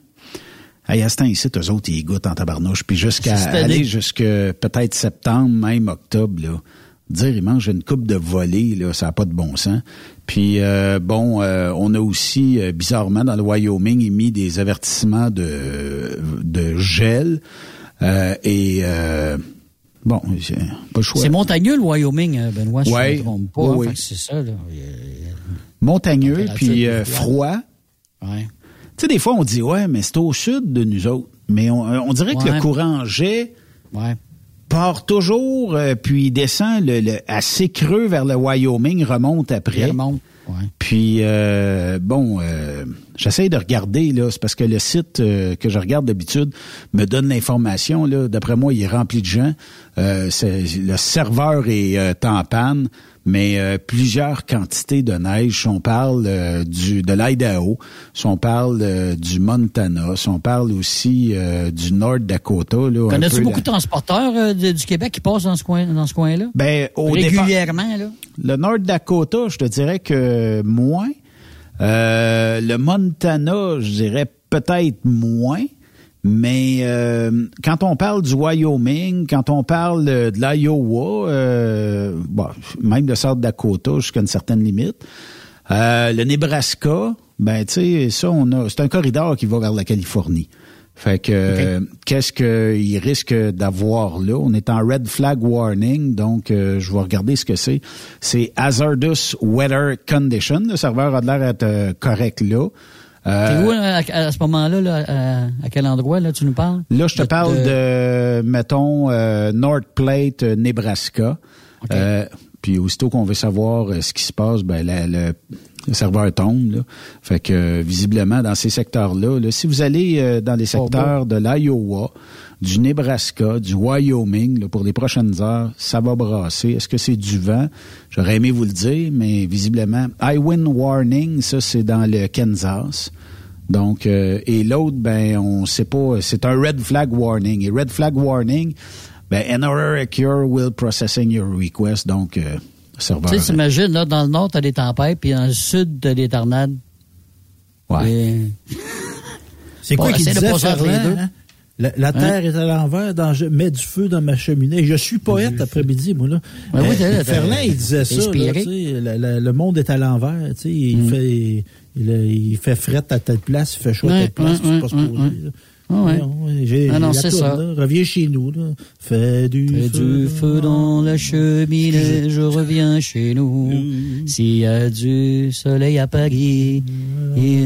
Hey, à ce temps-ci, eux autres, ils goûtent en tabarnouche. Puis jusqu'à aller jusque peut-être septembre, même octobre, là. Dire, ils mangent une coupe de volée, là, ça n'a pas de bon sens. Puis, euh, bon, euh, on a aussi, euh, bizarrement, dans le Wyoming, émis des avertissements de, de gel. Euh, et, euh, bon, c'est pas le choix. C'est montagneux, le Wyoming, Benoît, si Ouais. je ne me trompe pas. Oui, C'est ça, là. Montagneux, puis euh, froid. Ouais. Tu sais, des fois, on dit, ouais, mais c'est au sud de nous autres. Mais on, on dirait que le courant jet Ouais. part toujours, euh, puis il descend le, le- assez creux vers le Wyoming, remonte après. Il remonte. Ouais. Puis, euh, bon, euh, j'essaie de regarder, là, c'est parce que le site euh, que je regarde d'habitude me donne l'information, là. D'après moi, il est rempli de gens. Euh, c'est- le serveur est euh, en panne, mais euh, plusieurs quantités de neige. Si on parle euh, du de l'Idaho, si on parle euh, du Montana, si on parle aussi euh, du Nord Dakota, Connais-tu beaucoup la- de transporteurs euh, de- du Québec qui passent dans ce coin, dans ce coin-là? Ben, au départ- Régulièrement, là. Le Nord Dakota, je te dirais que moins. Euh, le Montana, je dirais peut-être moins. Mais euh, quand on parle du Wyoming, quand on parle de l'Iowa, euh, bon, même de South Dakota jusqu'à une certaine limite, euh, le Nebraska, ben tu sais, ça, on a, c'est un corridor qui va vers la Californie. Fait que qu'est-ce qu'il risque d'avoir là? On est en red flag warning, donc euh, je vais regarder ce que c'est. C'est hazardous weather condition. Le serveur a l'air d'être euh, correct là. Euh, T'es où à, ce moment-là? Là, à, à quel endroit là, tu nous parles? Là, je te De- parle de, mettons, euh, North Plate, euh, Nebraska. Euh, puis aussitôt qu'on veut savoir ce qui se passe, ben la- le, le serveur tombe. Là. Fait que visiblement, dans ces secteurs-là, là, si vous allez dans les secteurs de l'Iowa, du Nebraska, du Wyoming, là, pour les prochaines heures, ça va brasser. Est-ce que c'est du vent? J'aurais aimé vous le dire, mais visiblement, high wind warning, ça c'est dans le Kansas. Donc, euh, et l'autre, ben, on sait pas, c'est un red flag warning. Et red flag warning, ben, an error occur will processing your request. Donc, euh, serveur. Tu sais, t'imagines, là, dans le nord, t'as des tempêtes, puis dans le sud, t'as des tornades. Ouais. C'est quoi qui disait, Ferland, hein? La, la terre est à l'envers, dans, je mets du feu dans ma cheminée. Je suis poète l'après-midi, moi, là. Ouais, oui, Euh, Ferland, il disait ça, là, le, monde est à l'envers, tu sais, il Mm. fait, il, il fait fret à telle place, il fait chaud à Ouais, telle place, ouais, c'est pas ouais, supposé, ouais. Ah ouais. J'ai- Ah non, la c'est ça. là, reviens chez nous, là. Fais du Fais feu. du feu dans la cheminée, je reviens chez nous. S'il y a du soleil à Paris. Et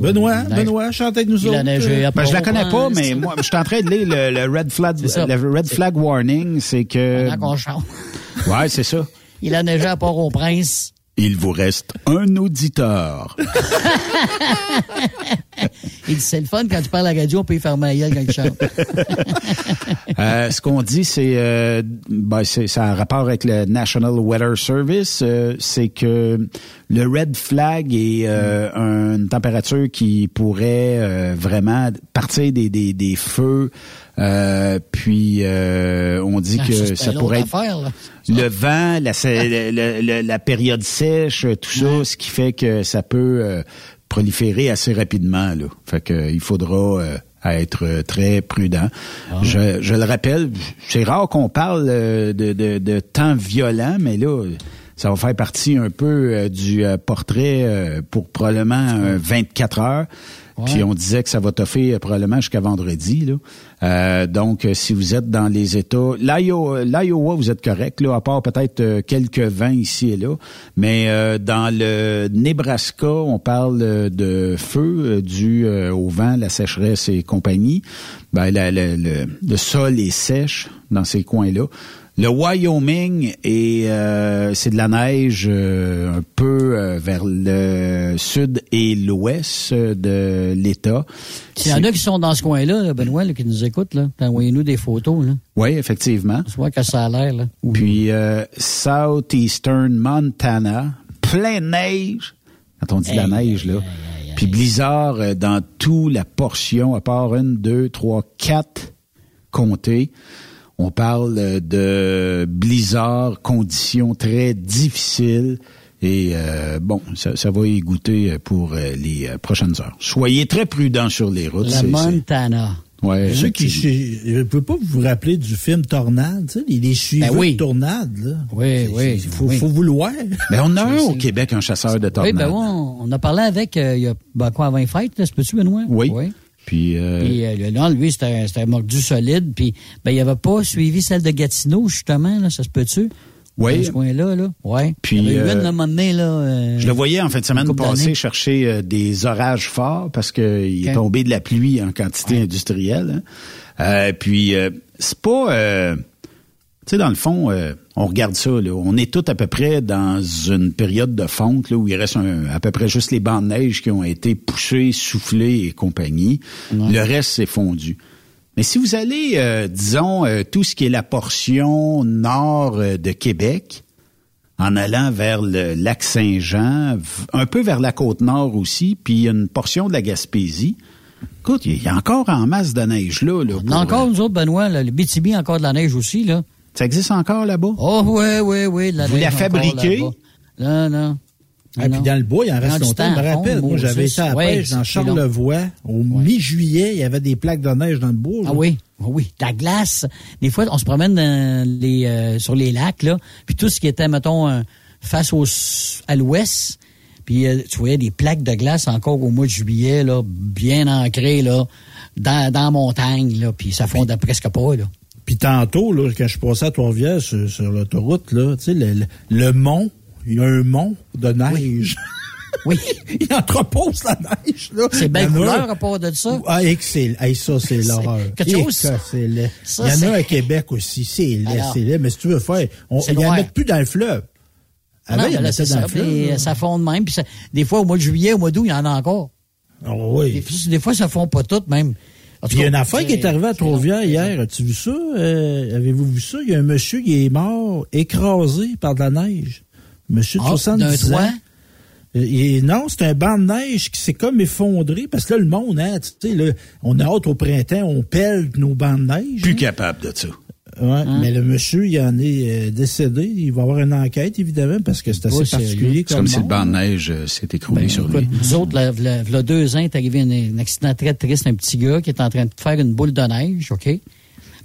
Benoît. Benoît, chante avec nous Il a autres. neigé à Ben, je la connais pas, mais moi, je suis en train de lire le, le red flag, le red flag warning, c'est que, qu'on chante. ouais, c'est ça. Il a neigé à Port-au-Prince. Il vous reste un auditeur. Il dit, c'est le fun quand tu parles à la radio, on peut y faire ma gueule quand il chante. Euh, ce qu'on dit, c'est, euh, ben, c'est, ça a un rapport avec le National Weather Service, euh, c'est que le red flag est euh, une température qui pourrait euh, vraiment partir des, des, des feux. euh, puis euh, on dit Ah, que ça pourrait être affaire, là. le vent, la, le- la période sèche, tout ça, ce qui fait que ça peut euh, proliférer assez rapidement. Là. Fait que il faudra euh, être euh, très prudent. Je, je le rappelle, c'est rare qu'on parle euh, de, de, de temps violent, mais là, ça va faire partie un peu euh, du euh, portrait euh, pour probablement euh, 24 heures. Puis on disait que ça va toffer euh, probablement jusqu'à vendredi. Là. Euh, donc, euh, si vous êtes dans les États, l'Iowa, vous êtes correct, là, à part peut-être euh, quelques vents ici et là. Mais euh, dans le Nebraska, on parle de feu dû au vent, la sécheresse et compagnie. Ben, le, le sol est sèche dans ces coins-là. Le Wyoming et euh, c'est de la neige euh, un peu euh, vers le sud et l'ouest de l'État. S'il y en a qui sont dans ce coin-là, là, Benoît, là, qui nous écoutent, là, envoyez-nous des photos. Là. Oui, effectivement. On voit que ça a l'air. Là. Puis Southeastern Montana, plein de neige. Quand on dit la neige, là. Puis blizzard dans toute la portion, à part une, deux, trois, quatre comtés. On parle euh, de blizzard, conditions très difficiles. Et euh, bon, ça, ça va y goûter euh, pour euh, les prochaines heures. Soyez très prudents sur les routes. La Montana. Ouais, Ceux qui, effectivement. je ne peux pas vous rappeler du film Tornade, tu sais, les, les Ben oui. de Tornade, là. Oui, oui. Il faut, oui. faut vouloir. Mais on a un au Québec, un chasseur de Oui, tornades. ben ouais, on on a parlé avec, euh, il y a ben, quoi, avant les fêtes, là, se peut-tu, Benoît? Oui. Puis, euh, Puis euh, là, lui, c'était un- mordu solide. Puis, ben, il avait pas suivi celle de Gatineau, justement, là, ça se peut-tu? Oui. Dans ce coin-là, là. Ouais. Puis, il y en a eu euh, une, là, donné, là. euh, Je le voyais en fin de semaine passée chercher des orages forts parce qu'il est tombé de la pluie en quantité industrielle. hein. Puis euh, c'est pas, euh, tu sais, dans le fond, euh, on regarde ça. Là, on est tous à peu près dans une période de fonte là où il reste un- à peu près juste les bancs de neige qui ont été poussés, soufflés et compagnie. Le reste c'est fondu. Mais si vous allez, euh, disons, euh, tout ce qui est la portion nord euh, de Québec, en allant vers le lac Saint-Jean, un peu vers la côte nord aussi, puis une portion de la Gaspésie. Écoute, il y a encore en masse de neige là. là pour, a encore, euh, nous autres, Benoît, là, le BTB, encore de la neige aussi, là. Ça existe encore là-bas? Oh, oui, oui, oui, la Vous la fabriquez? Non, non. Ah, puis dans le bois, il en reste longtemps. Je me rappelle, moi, j'avais été à la pêche dans. Charlevoix. Au mi-juillet, il y avait des plaques de neige dans le bois. là. Ah oui, ah oui, la glace. Des fois, on se promène dans les, euh, sur les lacs, là, puis tout ce qui était, mettons, euh, face au, à l'ouest, puis euh, tu voyais des plaques de glace encore au mois de juillet, là, bien ancrées, là, dans, dans la montagne, là, puis ça fondait presque pas, là. Puis tantôt, là, quand je suis passé à Trois-Rivières sur, sur l'autoroute, là, tu sais, le, le- le mont, il y a un mont de neige. Oui. il entrepose la neige, là. C'est belle couleur à part de ça. Ah, hey, ça, c'est l'horreur. quelque Et chose. que c'est laid. Ça, il y en a à Québec aussi. C'est laid, c'est laid. Mais si tu veux faire, on, il y en a plus dans le fleuve. Avant, non, il y en mais là, a c'est dans ça, le fleuve. puis, là. euh, ça fond de même, puis ça- des fois, au mois de juillet, au mois d'août, il y en a encore. Ah oui. Des, des fois, ça fond pas toutes, même. Puis il y a une affaire qui est arrivée à. Trois-Rivières hier. As-tu vu ça? Euh, Avez-vous vu ça? Il y a un monsieur qui est mort écrasé par de la neige. Monsieur de Ah, 70 d'un ans. Et non, c'est un banc de neige qui s'est comme effondré parce que là, le monde, hein, tu sais, là, on a hâte au printemps, on pèle nos bancs de neige. Plus hein. capable de ça. Ouais, mais le monsieur, il en est euh, décédé. Il va y avoir une enquête, évidemment, parce que c'est assez particulier. C'est comme si le banc de neige euh, s'est écroulé Ben, sur lui. Nous autres, là, là, là, deux ans, est arrivé un, un accident très triste, un petit gars qui est en train de faire une boule de neige, OK?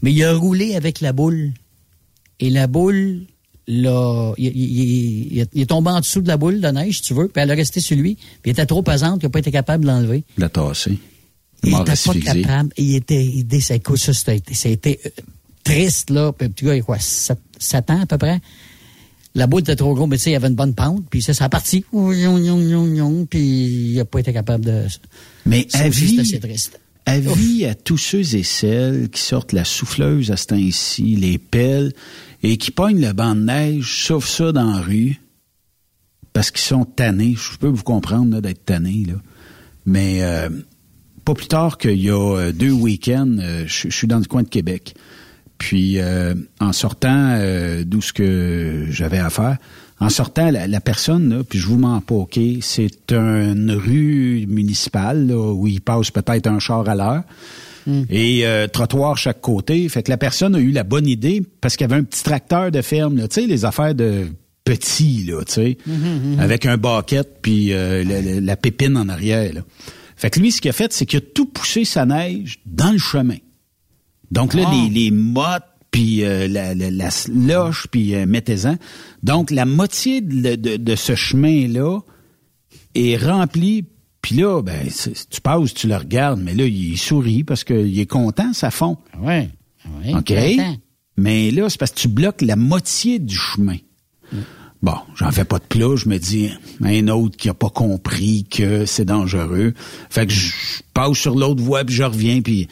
Mais il a roulé avec la boule. Et la boule, là, il, il- il- il est- il tombé en dessous de la boule de neige, si tu veux, puis elle a resté sur lui. Puis il était trop pesante qu'il n'a pas été capable de l'enlever. La tassé. Il Mort était pas capable. Il était, il, ça, écoute, ça, c'était, triste, là. Puis le petit gars, il a quoi, 7, ans à peu près? La boule était trop grosse, mais tu sais, il avait une bonne pente. Puis ça, ça a parti. Puis il n'a pas été capable de... Mais Ça avis, triste. avis à tous ceux et celles qui sortent la souffleuse à ce temps-ci, les pelles, et qui pognent le banc de neige, sauf ça dans la rue, parce qu'ils sont tannés. Je peux vous comprendre là, d'être tannés, là. Mais euh, pas plus tard qu'il y a euh, deux week-ends, euh, je suis dans le coin de Québec. Puis euh, en sortant euh, d'où ce que j'avais à faire, en sortant, la, la personne, là, puis je vous mens pas, OK, c'est une rue municipale là, où il passe peut-être un char à l'heure. Et euh, trottoir chaque côté. Fait que la personne a eu la bonne idée parce qu'il y avait un petit tracteur de ferme, tu sais, les affaires de petits, là, tu sais, avec un baquette puis euh, la, la- la pépine en arrière. Là. Fait que lui, ce qu'il a fait, c'est qu'il a tout poussé sa neige dans le chemin. Donc là, Ah. les, les mottes, puis euh, la, la, la slush, puis euh, mettez-en. Donc, la moitié de, de- de ce chemin-là est remplie. Puis là, ben, tu passes, tu le regardes, mais là, il sourit parce qu'il est content, ça fond. Ouais. ouais OK? content. Mais là, c'est parce que tu bloques la moitié du chemin. Bon, j'en fais pas de plat, je me dis, un autre qui a pas compris que c'est dangereux. Fait que je passe sur l'autre voie, puis je reviens, puis...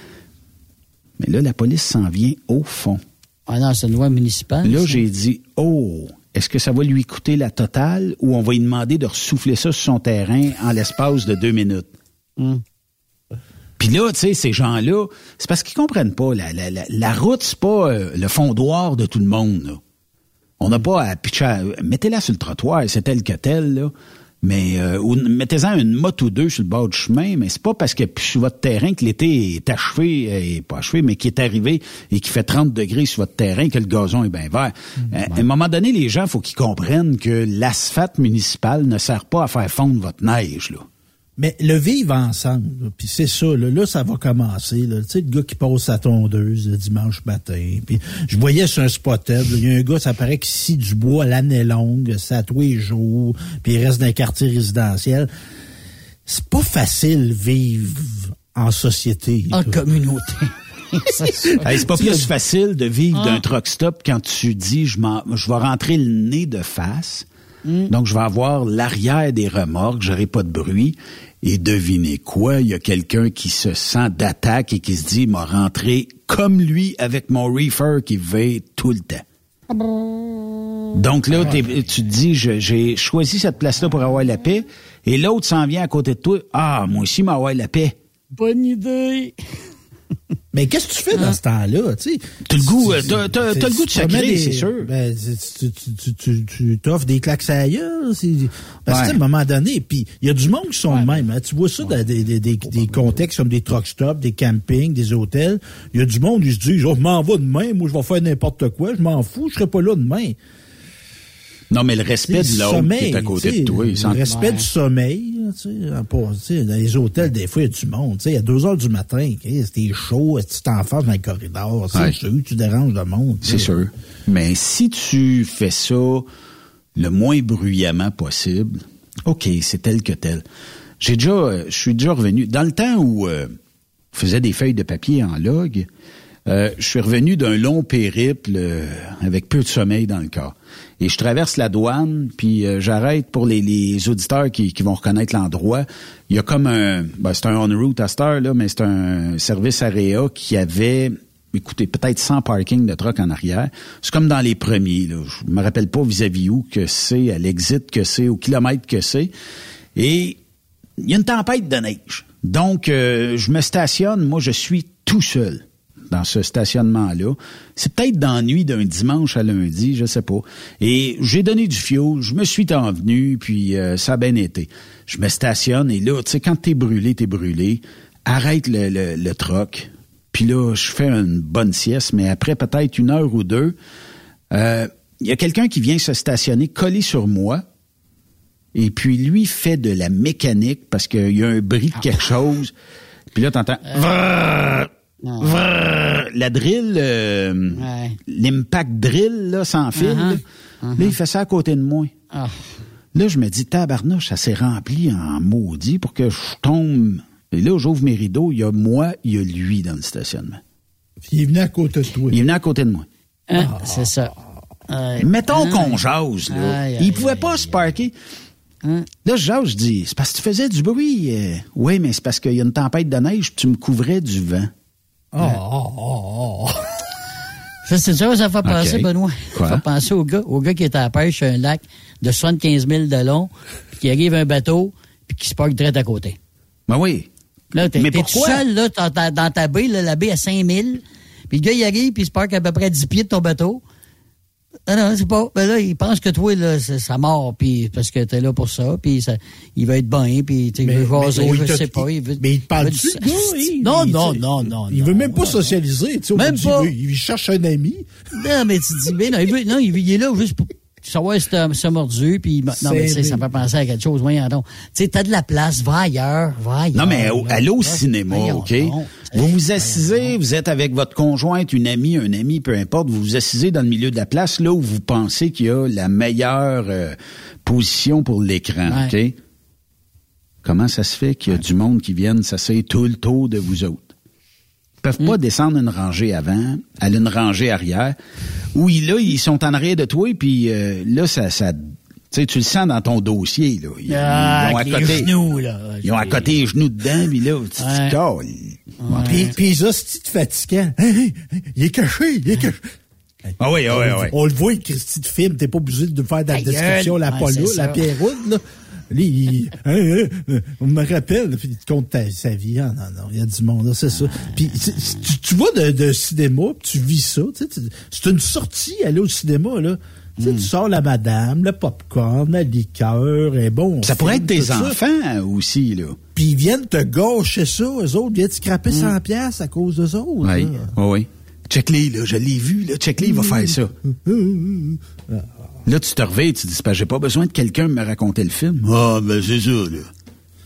Mais là, la police s'en vient au fond. Ah non, c'est une loi municipale. Là, j'ai dit, oh, est-ce que ça va lui coûter la totale ou on va lui demander de ressouffler ça sur son terrain en l'espace de deux minutes? Hum. Puis là, tu sais, ces gens-là, c'est parce qu'ils comprennent pas. La, la, la, la route, c'est pas euh, le fondoir de tout le monde. là. On n'a pas à pitcher. à- Mettez-la sur le trottoir, c'est tel que tel, là. Mais euh, ou mettez-en une motte ou deux sur le bord du chemin, mais c'est pas parce que sur votre terrain que l'été est achevé, euh, et pas achevé, mais qui est arrivé et qui fait 30 degrés sur votre terrain que le gazon est bien vert. Euh, À un moment donné, les gens, faut qu'ils comprennent que l'asphalte municipal ne sert pas à faire fondre votre neige, là. Mais le vivre ensemble, puis c'est ça, là, là, ça va commencer. Là. Tu sais, le gars qui passe sa tondeuse le dimanche matin. Puis je voyais sur un spotted, là, il y a un gars, ça paraît que scie du bois l'année longue, ça tous les jours, puis il reste dans un quartier résidentiel. C'est pas facile vivre en société. En là. communauté. C'est ça. Hey, c'est pas plus facile de vivre Ah. d'un truck stop quand tu dis je m'en, je vais rentrer le nez de face. Donc je vais avoir l'arrière des remorques, j'aurai pas de bruit. Et devinez quoi, il y a quelqu'un qui se sent d'attaque et qui se dit m'a rentré comme lui avec mon reefer qui veille tout le temps. Donc là, tu te dis, j'ai choisi cette place-là pour avoir la paix, et l'autre s'en vient à côté de toi. Ah, moi aussi, m'avoir la paix. Bonne idée. Mais qu'est-ce que tu fais dans ce temps-là? T'as le goût, euh, t'as- le goût de des- c'est sûr. Ben, tu, t'offres des claques à Parce que, à un moment donné, puis il y a du monde qui sont de même. hein. Tu vois ça dans des, des, des, des contextes comme des truck stops, des campings, des hôtels. Il y a du monde qui se dit, oh, je m'en vais demain, moi je vais faire n'importe quoi, je m'en fous, je serai pas là demain. Non, mais le respect de l'autre qui sommeil, est à côté de toi. il Le respect Ouais. du sommeil, sais, dans les hôtels, des fois, il y a du monde. tu sais, À 2 heures du matin, c'était chaud, tu t'enfermes dans le corridor. C'est Ouais. sûr, tu déranges le monde. C'est sûr. Mais si tu fais ça le moins bruyamment possible, OK, c'est tel que tel. J'ai déjà, euh, je suis déjà revenu. Dans le temps où euh, on faisait des feuilles de papier en log, euh, je suis revenu d'un long périple euh, avec peu de sommeil dans le corps. Et je traverse la douane, puis euh, j'arrête pour les, les auditeurs qui, qui vont reconnaître l'endroit. Il y a comme un... Ben, c'est un on-route à cette heure, là, mais c'est un service AREA qui avait écoutez, peut-être 100 parkings de trucks en arrière. C'est comme dans les premiers. Là. Je me rappelle pas vis-à-vis où que c'est, à l'exit que c'est, au kilomètre que c'est. Et il y a une tempête de neige. Donc, euh, je me stationne. Moi, je suis tout seul. Dans ce stationnement-là. C'est peut-être d'ennui d'un dimanche à lundi, je sais pas. Et j'ai donné du fioul, je me suis envenu, puis euh, ça a bien été. Je me stationne et là, tu sais, quand t'es brûlé, t'es brûlé. Arrête le, le, le troc. Puis là, je fais une bonne sieste, mais après peut-être une heure ou deux, euh, il y a quelqu'un qui vient se stationner collé sur moi. Et puis lui fait de la mécanique parce qu'il y a un bris de quelque chose. Puis là, t'entends... Vrrr, la drill, euh, l'impact drill, là, sans fil. là. Là, il fait ça à côté de moi. Là, je me dis, tabarnouche, ça s'est rempli en maudit pour que je tombe. Et là, j'ouvre mes rideaux, il y a moi, il y a lui dans le stationnement. Il est venu à côté de toi. Il est venu à côté de moi. Hein, C'est ça. Mettons Hein? qu'on jase, là. Aïe, il aïe, pouvait pas se parquer. Là, je jase, je dis, c'est parce que tu faisais du bruit. euh. oui, mais c'est parce qu'il y a une tempête de neige, puis tu me couvrais du vent. Oh, oh, oh, oh. Ça, c'est ça, ça fait penser. Benoît. Quoi? Ça fait penser au gars, au gars qui est à la pêche sur un lac de 75 000 de long, puis qui arrive un bateau, puis qui se parque direct à côté. Ben oui. Là, t'es Mais t'es tout seul, là, dans ta, dans ta baie, là, la baie à 5 000, puis le gars, il arrive, puis il se parque à peu près à 10 pieds de ton bateau. Ah non, c'est pas. Ben là, il pense que toi, là, c'est sa mort, puis parce que t'es là pour ça, puis ça, il va être bien, puis il veut jaser, oh, je sais pas. Il veut, Mais il te parle du- gars, il- Non, il- non, non, non. Il veut même pas socialiser, tu sais. Même pas. Il, veut- il cherche un ami. Non, mais tu dis, mais non, il, veut, non, il, veut- il est là juste pour savoir si t'as ça mordu, puis non, mais tu sais, ça fait penser à quelque chose, voyons donc. Tu sais, t'as de la place, va ailleurs, va ailleurs. Non, mais là. allez au Va- cinéma, OK? Vous vous assisez, vous êtes avec votre conjointe, une amie, un ami, peu importe, vous vous assisez dans le milieu de la place, là où vous pensez qu'il y a la meilleure euh, position pour l'écran, Ouais. OK? Comment ça se fait qu'il y a du monde qui vienne s'asseoir tout le tour de vous autres? Ils peuvent Hmm. pas descendre une rangée avant, aller une rangée arrière. Oui, là, ils sont en arrière de toi, puis euh, là, ça... ça tu sais, tu le sens dans ton dossier, là. Ils, Ah, ils ont à avec les côté, genoux, là. Ils ont à côté les genoux dedans, puis là, tu te colles. Puis, puis de. Hey, hey, hey, il est caché, il est caché. Ah oui, ah oui, ah oui. On le voit, Christy de film, t'es pas obligé de faire dans la description la Ouais, polo, c'est la ça. pierre là. Il, hein, hein, on me rappelle, puis il te compte ta- sa vie. Ah, non, non, il y a du monde, là, c'est ça. Puis tu, tu vas de, de cinéma, puis tu vis ça. C'est une sortie, aller au cinéma, là. Tu, sais, tu sors la madame, le popcorn, la liqueur, et bon. Ça pourrait être ça. enfants aussi, là. Puis ils viennent te gâcher ça, eux autres. Ils viennent te scraper 100 piastres à cause d'eux autres. Oui, oui, oui. Check-les, là, je l'ai vu, là. Check-les, il va faire ça. Là, tu te réveilles, tu te dis, j'ai pas besoin de quelqu'un me raconter le film. Ah, ben c'est ça, là.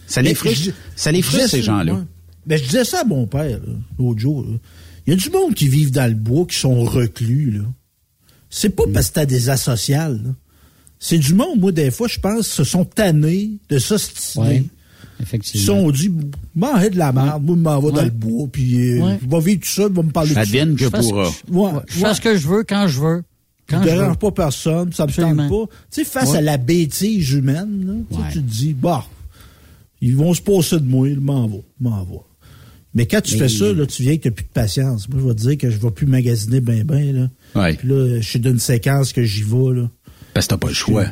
Ça les frustre, je- ça les je frustre, ces ça, gens-là. ouais. Ben, je disais ça à mon père, l'autre jour. Il y a du monde qui vivent dans le bois, qui sont reclus, là. C'est pas parce que t'as des asociales, là. C'est du monde, moi, des fois, je pense, se sont tannés de s'ostiner. Ouais, Ils effectivement. sont dit, m'en de la merde, moi, je m'en vais dans le bois, puis euh, Ouais. je vais vivre tout seul, je vais me parler tout Advienne que Je pourra. Ouais, Je fais ce que je veux, quand je veux. Quand ne veux. dérange pas personne, ça me Absolument. tente pas. Tu sais, face Ouais. à la bêtise humaine, là, tu sais, Ouais. tu te dis, bah, ils vont se passer de moi, je m'en vais, je m'en vais. Mais quand tu Mais- fais ça, là, tu viens que tu plus de patience. Moi, je vais te dire que je vais plus magasiner ben ben, là. Ouais. Puis là, je suis d'une séquence que j'y vais, là. Parce que t'as pas le choix.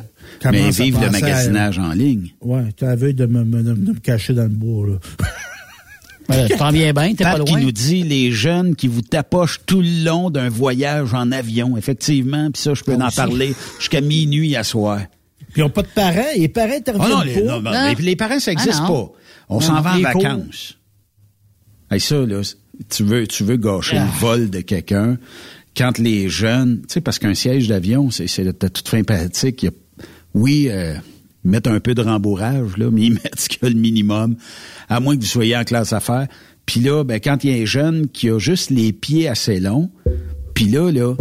Mais vive le à- magasinage en ligne. Ouais, tu à la veille de me, me- de me cacher dans le bois, là. Voilà, T'en viens bien, t'es pas Pat qui loin. nous dit les jeunes qui vous tapochent tout le long d'un voyage en avion. Effectivement, puis ça, je peux en aussi. parler jusqu'à minuit à soir. Puis ils n'ont pas de parents, et les parents interviennent non, les, pas. non, non, Non. les- les parents, ça n'existe Ah pas. On s'en va en vacances. Hey, ça, là, tu veux, tu veux gâcher Ah. le vol de quelqu'un. Quand les jeunes, tu sais, parce qu'un siège d'avion, c'est, c'est de toute fin pratique. Il y a- oui, euh, mettent un peu de rembourrage, là, mais ils mettent ce qu'il y a le minimum, à moins que vous soyez en classe affaires. Puis là, ben, quand il y a un jeune qui a juste les pieds assez longs, puis là, là,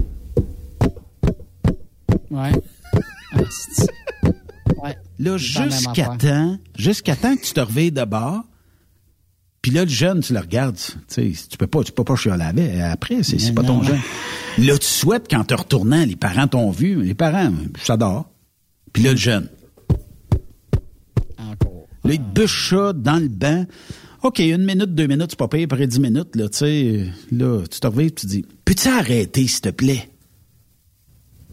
Ouais. Ouais. Là, jusqu'à temps, jusqu'à temps que tu te réveilles de bord, puis là, le jeune, tu le regardes, tu sais, tu peux pas, tu peux pas chialer avec. Après, c'est, pas ton non. jeune. Là, tu souhaites, qu'en te retournant, les parents t'ont vu, les parents, ça dort. Puis là, le jeune. Là, il te bûche ça dans le banc. OK, une minute, deux minutes, c'est pas payé, après dix minutes, là, tu sais, là, tu te réveilles, tu te dis, peux-tu arrêter, s'il te plaît?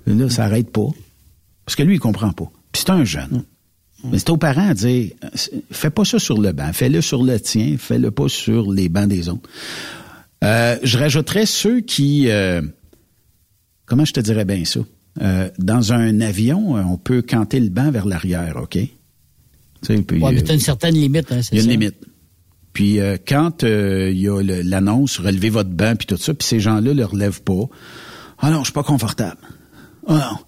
Et là, ça arrête pas. Parce que lui, il comprend pas. Puis c'est un jeune. Mais c'est aux parents à dire, euh, fais pas ça sur le banc, fais-le sur le tien, fais-le pas sur les bancs des autres. Euh, je rajouterais ceux qui... Euh, comment je te dirais bien ça? Euh, dans un avion, on peut canter le banc vers l'arrière, OK? Tu sais, ouais, mais t'as une certaine limite, hein, Il y a une limite. Puis quand il y a l'annonce, relevez votre banc, puis tout ça, puis ces gens-là ne le relèvent pas. Ah non, je suis pas confortable. Ah non.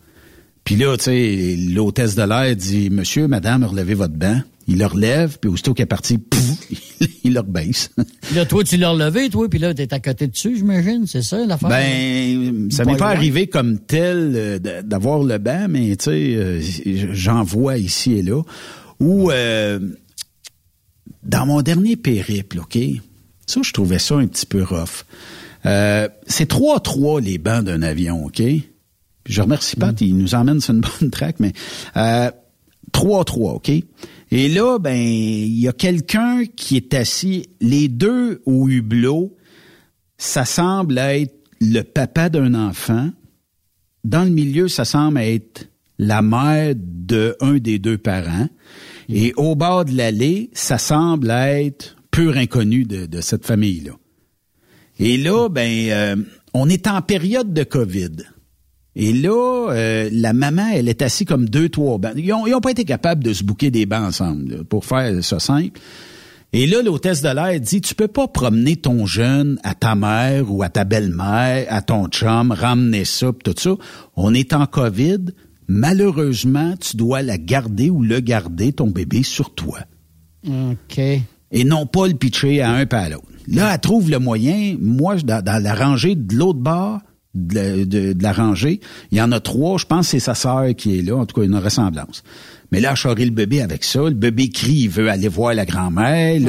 Puis là, tu sais, l'hôtesse de l'air dit, monsieur, madame, relevez votre banc. Il le relève, puis aussitôt qu'il est parti, pouf, il le rebaisse. là, toi, tu l'as relevé, toi, puis là, t'es à côté dessus, j'imagine, c'est ça l'affaire? Ben, ça m'est pas arrivé comme tel euh, d'avoir le banc, mais tu sais, euh, j'en vois ici et là. Ou euh, dans mon dernier périple, OK? Ça, je trouvais ça un petit peu rough. c'est 3-3 les bancs d'un avion, OK? je remercie Pat, mm. il nous emmène sur une bonne track, mais 3-3, OK? Et là, ben, il y a quelqu'un qui est assis, les deux au hublot, ça semble être le papa d'un enfant. Dans le milieu, ça semble être la mère de un des deux parents. Et au bord de l'allée, ça semble être pur inconnu de, cette famille-là. Et là, ben, euh, on est en période de COVID. Et là, euh, la maman, elle est assise comme deux, trois bancs. Ils n'ont pas été capables de se bouquer des bancs ensemble, pour faire ça simple. Et là, l'hôtesse de l'air dit, tu peux pas promener ton jeune à ta mère ou à ta belle-mère, à ton chum, ramener ça, tout ça. On est en COVID. Malheureusement, tu dois la garder ou le garder, ton bébé, sur toi. OK. Et non pas le pitcher à un pas à l'autre. Là, elle trouve le moyen. Moi, dans, dans la rangée de l'autre bord, de, la rangée. Il y en a trois, je pense que c'est sa sœur qui est là, en tout cas une ressemblance. Mais là, je le bébé avec ça. Le bébé crie, il veut aller voir la grand-mère.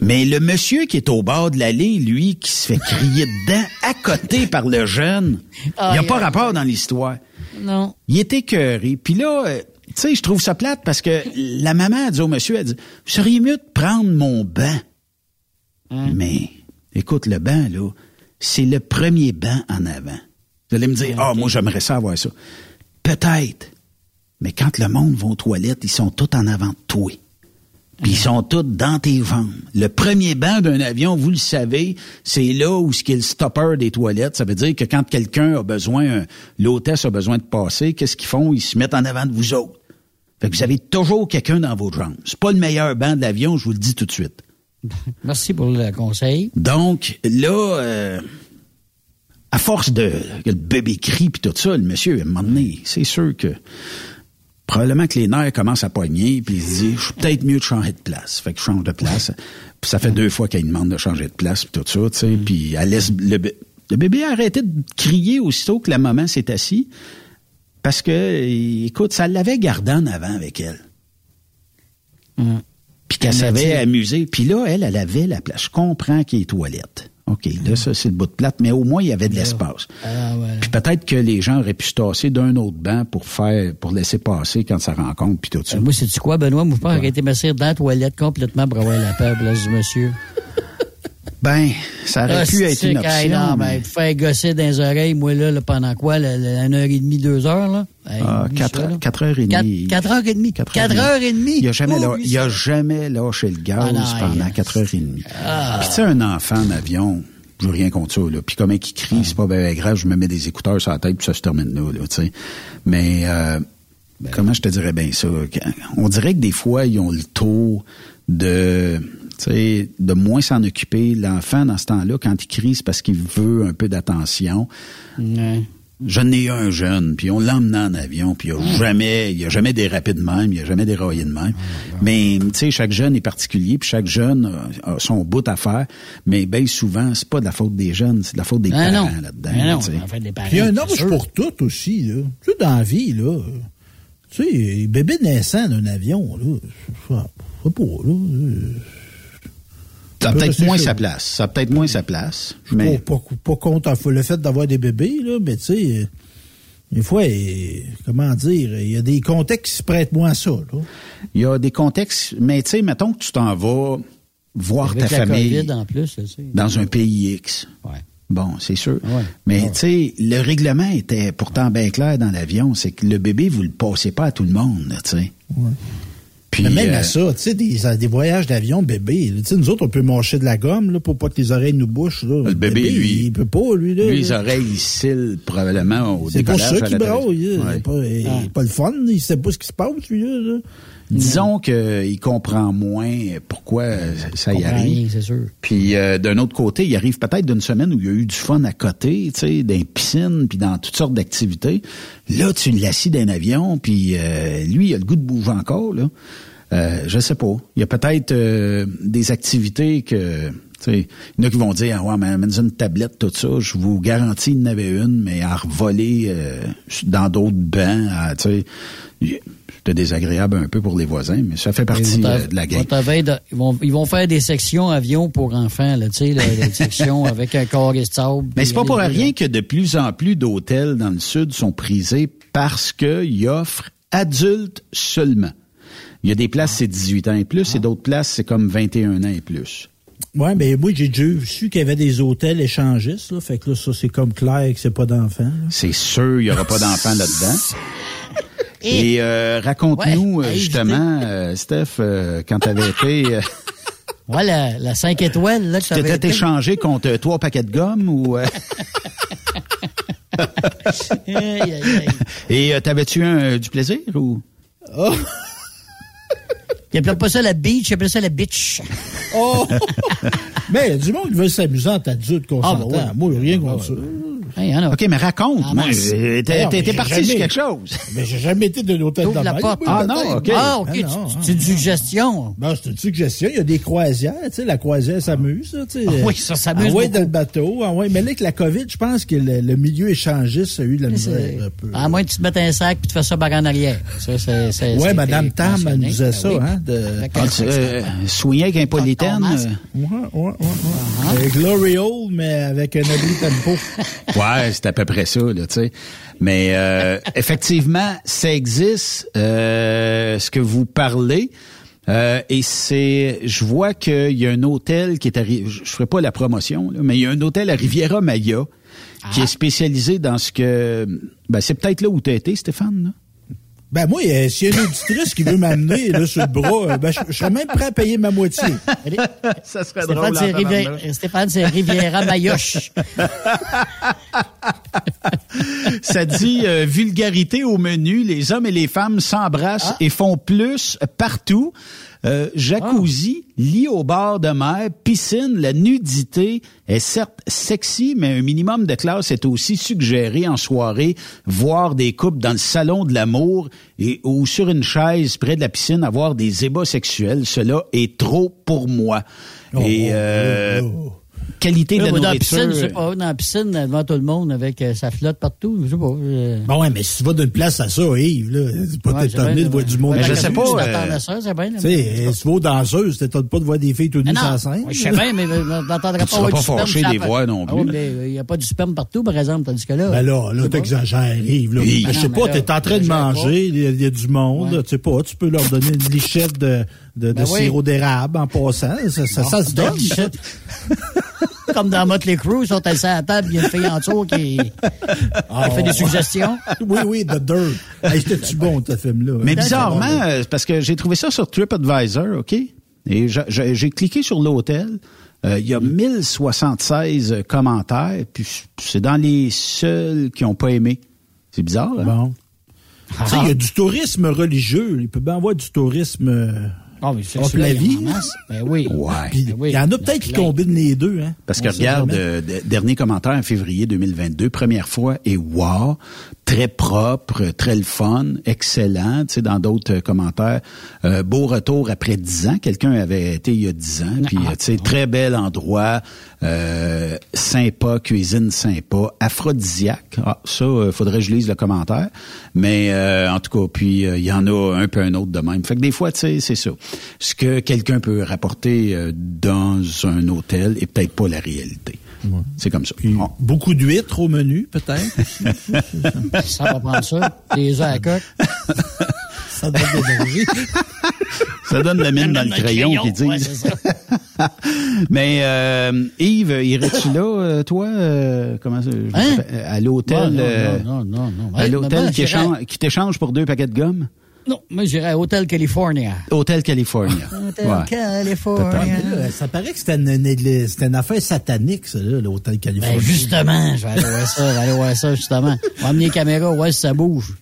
Mais le monsieur qui est au bord de l'allée, lui, qui se fait crier dedans, à côté par le jeune, il n'y a pas rapport dans l'histoire. Non. Il était écœuré. Puis là, euh, tu sais, je trouve ça plate parce que la maman a dit au monsieur, elle dit, vous seriez mieux de prendre mon bain. Hein? Mais, écoute, le bain, là, c'est le premier banc en avant. Vous allez me dire, ah, moi, j'aimerais ça avoir ça. Peut-être. Mais quand le monde va aux toilettes, ils sont tous en avant de toi. Puis ils sont tous dans tes ventes. Le premier banc d'un avion, vous le savez, c'est là où ce qui est le stopper des toilettes. Ça veut dire que quand quelqu'un a besoin, l'hôtesse a besoin de passer, qu'est-ce qu'ils font? Ils se mettent en avant de vous autres. Fait que vous avez toujours quelqu'un dans vos jambes. C'est pas le meilleur banc de l'avion, je vous le dis tout de suite. Merci pour le conseil. Donc, là, euh, à force de que le bébé crie puis tout ça, le monsieur, à un moment donné, c'est sûr que probablement que les nerfs commencent à poigner puis il se dit, je suis peut-être mieux de changer de place. Fait que je change de place. puis ça fait deux fois qu'il demande de changer de place puis tout ça, tu sais. Mm. Puis elle laisse le, bébé a arrêté de crier aussitôt que la maman s'est assise parce que, écoute, ça l'avait gardé en avant avec elle. Puis qu'elle savait amuser. Puis là, elle, elle avait la place. Je comprends qu'il y ait toilette. OK, là, ça, c'est le bout de plate, mais au moins, il y avait de l'espace. Ah, Puis peut-être que les gens auraient pu se tasser d'un autre banc pour faire, pour laisser passer quand ça rencontre, puis tout ça. Euh, moi, c'est-tu quoi, Benoît? Moi, je pense été m'asseoir dans la toilette complètement pour avoir la peur, là, du monsieur. Ben, ça aurait ah, pu être une option. Non, mais... faire gosser dans les oreilles, moi, là, pendant quoi? une heure et demie, deux heures, là? ah, quatre, quatre, heures et demie. Quatre, heures et demie. Quatre, heures et demie. Il a jamais, oh, il a jamais lâché le gaz ah, pendant quatre heures et demie. Ah. Puis tu sais, un enfant en avion, je veux rien contre ça, là. Puis comment il crie, c'est pas bien grave, je me mets des écouteurs sur la tête, puis ça se termine là, là, tu sais. Mais, euh, ben. comment je te dirais bien ça? On dirait que des fois, ils ont le taux de de moins s'en occuper. L'enfant, dans ce temps-là, quand il crie, c'est parce qu'il veut un peu d'attention. Je n'ai un jeune, puis on l'emmène en avion, puis il n'y a jamais, il a jamais dérapé de même, il n'y a jamais déraillé de même. Mais, tu sais, chaque jeune est particulier, puis chaque jeune a, son bout à faire. Mais bien souvent, c'est pas de la faute des jeunes, c'est de la faute des ah parents là-dedans. Il y a un âge pour tout aussi, là. Tu sais, dans la vie, là. Tu sais, bébé naissant d'un avion, là, je sais pas, là. Ça a peut-être moins sa place. Ça a peut-être moins sa place. Mais... Pas, pas, contre le fait d'avoir des bébés, là, mais tu sais, des fois, comment dire, il y a des contextes qui se prêtent moins à ça. Là. Il y a des contextes, mais tu sais, mettons que tu t'en vas voir ta famille en plus, dans un pays X. Bon, c'est sûr. Mais tu sais, le règlement était pourtant bien clair dans l'avion, c'est que le bébé, vous le passez pas à tout le monde, tu sais. Puis, Mais même euh, à ça, tu sais, des, des voyages d'avion, bébé, tu sais, nous autres, on peut manger de la gomme, là, pour pas que les oreilles nous bouchent, là. Le bébé, lui, Il peut pas, lui, là. lui, les oreilles, il cille probablement au C'est pour ça qu'il braille, là. Ouais. Il est pas, il est Ah. pas le fun, il sait pas ce qui se passe, lui, là. là. Disons qu'il comprend moins pourquoi euh, ça y arrive. rien, c'est sûr. Puis euh, d'un autre côté, il arrive peut-être d'une semaine où il y a eu du fun à côté, tu sais, dans les piscines, puis dans toutes sortes d'activités. Là, tu l'assis d'un avion, puis euh, lui, il a le goût de bouger encore, là. Euh, je sais pas. Il y a peut-être euh, des activités que... tu sais, Il y en a qui vont dire, ah ouais, mais amène une tablette, tout ça. Je vous garantis, il y en avait une, mais à revoler euh, dans d'autres bancs, à, tu sais... C'était désagréable un peu pour les voisins, mais ça fait partie euh, de la game. Ils vont, ils vont faire des sections avions pour enfants, là, tu sais, des sections avec un corps et sable. Mais c'est pas pour rien que de plus en plus d'hôtels dans le sud sont prisés parce qu'ils offrent adultes seulement. Il y a des places, c'est 18 ans et plus, et d'autres places, c'est comme 21 ans et plus. Ouais, mais moi, j'ai déjà su qu'il y avait des hôtels échangistes, là. Fait que là, ça, c'est comme clair que c'est pas d'enfants. C'est sûr, il y aura pas d'enfants là-dedans. Et euh, raconte-nous Ouais, euh, justement, euh, Steph, euh, quand t'avais été, euh, Ouais, la, la 5 étoiles, là, que tu t'avais t'étais été. échangé contre trois paquets de gomme ou euh, et euh, t'avais-tu un, du plaisir ou? Oh! Il appelait pas ça la beach, il appelait ça la bitch. Oh! mais il y a du monde qui veut s'amuser en adulte qu'on Ah, s'entend. ouais. Moi, rien contre ça. Hey, hein, là. Ok, mais raconte. Ah, euh, t'es j'ai parti jamais- sur quelque chose. Mais j'ai jamais été d'un hôtel de la porte. Ah, non, ok. Ah, OK. Ah, tu- ah. C'est une suggestion. Ben, c'est une suggestion. Il y a des croisières, tu sais, la croisière s'amuse, tu sais. Ah oui, ça s'amuse Ah ouais, beaucoup. dans le bateau. Ah ouais, mais là, avec la COVID, je pense que le, le milieu échangiste a eu de la misère un peu. À moins que tu te mettes un sac puis tu fais ça par en arrière. Ça, c'est, c'est, Ouais, c'est Madame Tam, elle nous disait Ben ça, oui. hein. Avec Ah, un euh, soigner avec un polythène. euh, Ouais, ouais, ouais, ouais. Avec L'Oreal, mais avec un abri tempo. Ouais, c'est à peu près ça, là, tu sais. Mais euh, effectivement, ça existe, euh, ce que vous parlez. Euh, et c'est, je vois qu'il y a un hôtel qui est arrivé, je, je ferai pas la promotion, là, mais il y a un hôtel à Riviera Maya qui est spécialisé dans ce que, ben c'est peut-être là où tu as été, Stéphane. Là. Ben moi, euh, s'il y a une auditrice qui veut m'amener là, sur le bras, euh, ben, je, je serais même prêt à payer ma moitié. Ça serait Stéphane, c'est Rivière- Stéphane, c'est Riviera Mayoche. Ça dit euh, vulgarité au menu. Les hommes et les femmes s'embrassent et font plus partout. Euh, jacuzzi, lit au bord de mer, piscine, la nudité est certes sexy, mais un minimum de classe est aussi suggéré en soirée. Voir des couples dans le salon de l'amour et ou sur une chaise près de la piscine avoir des ébats sexuels, cela est trop pour moi. et euh, qualité de la moi, dans la nourriture. piscine, je sais pas, dans la piscine, devant tout le monde, avec euh, sa flotte partout, je sais pas. euh, Bon, ouais, mais si tu vas d'une place à ça, Yves, là, c'est pas ouais, de voir du monde. Ouais, à je sais pas, tu euh, t'attends à ça, c'est bien. là. Tu sais, si tu vas aux danseuses, t'étonnes pas de voir des filles tout nues non, scène. je sais bien, mais euh, t'entendrais Tu pas seras pas fâché sur de les la- voir non Ah plus, mais il n'y a pas du sperme partout, par exemple, tandis que là... Ben là, là, t'exagères, Yves. Là. Oui. Ben, je sais pas, mais t'es en train de manger, il y, a- du monde, tu sais pas, tu peux leur donner une lichette de, de, de Ben oui. sirop d'érable en passant, ça, ça, ça se donne. Comme dans Motley Crue, ils sont assis à la table, il y a une fille en dessous qui, qui fait des suggestions. Oui, oui, The Dirt. Hey, C'était-tu bon, ce film-là? Mais bizarrement, euh, parce que j'ai trouvé ça sur TripAdvisor, OK? Et j'ai cliqué sur l'hôtel. Euh, Il y a 1076 commentaires, puis c'est dans les seuls qui n'ont pas aimé. C'est bizarre, hein? Bon. Tu sais, il y a du tourisme religieux. Il peut bien avoir du tourisme euh, Ah oui, c'est la vie. Ben oui. Ouais. Puis, Ben oui. Il y en a peut-être qui combinent les deux. Hein? Parce que On regarde, euh, de- dernier commentaire en février 2022, première fois, et wow, très propre, très le fun, excellent. Tu sais, dans d'autres euh, commentaires, euh, beau retour après dix ans. Quelqu'un avait été il y a dix ans, puis euh, tu sais, très bel endroit, euh, sympa, cuisine sympa, aphrodisiaque. Ah, ça, euh, faudrait que je lise le commentaire. Mais euh, en tout cas, puis il y en a un peu un autre de même. Fait que des fois, tu sais, c'est ça. Ce que quelqu'un peut rapporter dans un hôtel est peut-être pas la réalité. C'est comme ça. Bon. Beaucoup d'huîtres au menu, peut-être. Ça va prendre ça. Des œufs à la coque. ça donne de l'énergie. Ça donne la mine dans le crayon, qu'ils disent. Ouais, c'est ça. Mais euh, Yves, irais-tu là, euh, toi, euh, comment ça, Hein? à l'hôtel, Non, non, non, non, non, non. à l'hôtel maman, qui, qui t'échange pour deux paquets de gomme? Non, moi, j'irais à Hotel California. Hôtel California. Hôtel Ouais. California. Là, ça paraît que c'était une, une- c'était une affaire satanique, ça, là, l'hôtel Californie. Ben, justement, je vais aller voir ça, je vais aller voir ça, justement. On va amener les caméras, ouais, si ça bouge.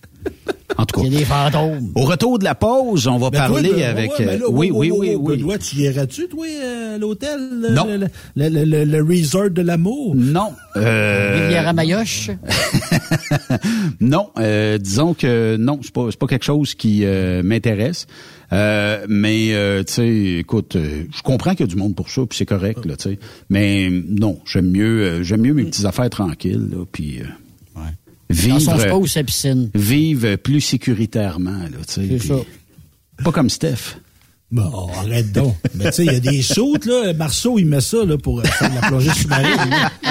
En tout cas. Il y a des fantômes. Au retour de la pause, on va Ben, parler avec... ouais, là, euh, oui, oui, oui. Benoît, tu irais-tu, toi, euh, à l'hôtel? le- Non. Le, le, le, le- le resort de l'amour? Non. Euh, Rivière à Mayoche? non, euh, disons que non, c'est pas pas quelque chose qui euh, m'intéresse. Euh, mais euh, tu sais, écoute, euh, je comprends qu'il y a du monde pour ça, puis c'est correct là, tu sais. Mais non, j'aime mieux euh, j'aime mieux mes petites affaires tranquilles, là, puis euh, Dans son vivre spa ou sa piscine. vivre plus sécuritairement là, tu sais. C'est ça. Pas comme Steph. Bon, arrête donc. Mais tu sais, il y a des sautes, là. Marceau, il met ça, là, pour euh, faire de la plongée sous-marine.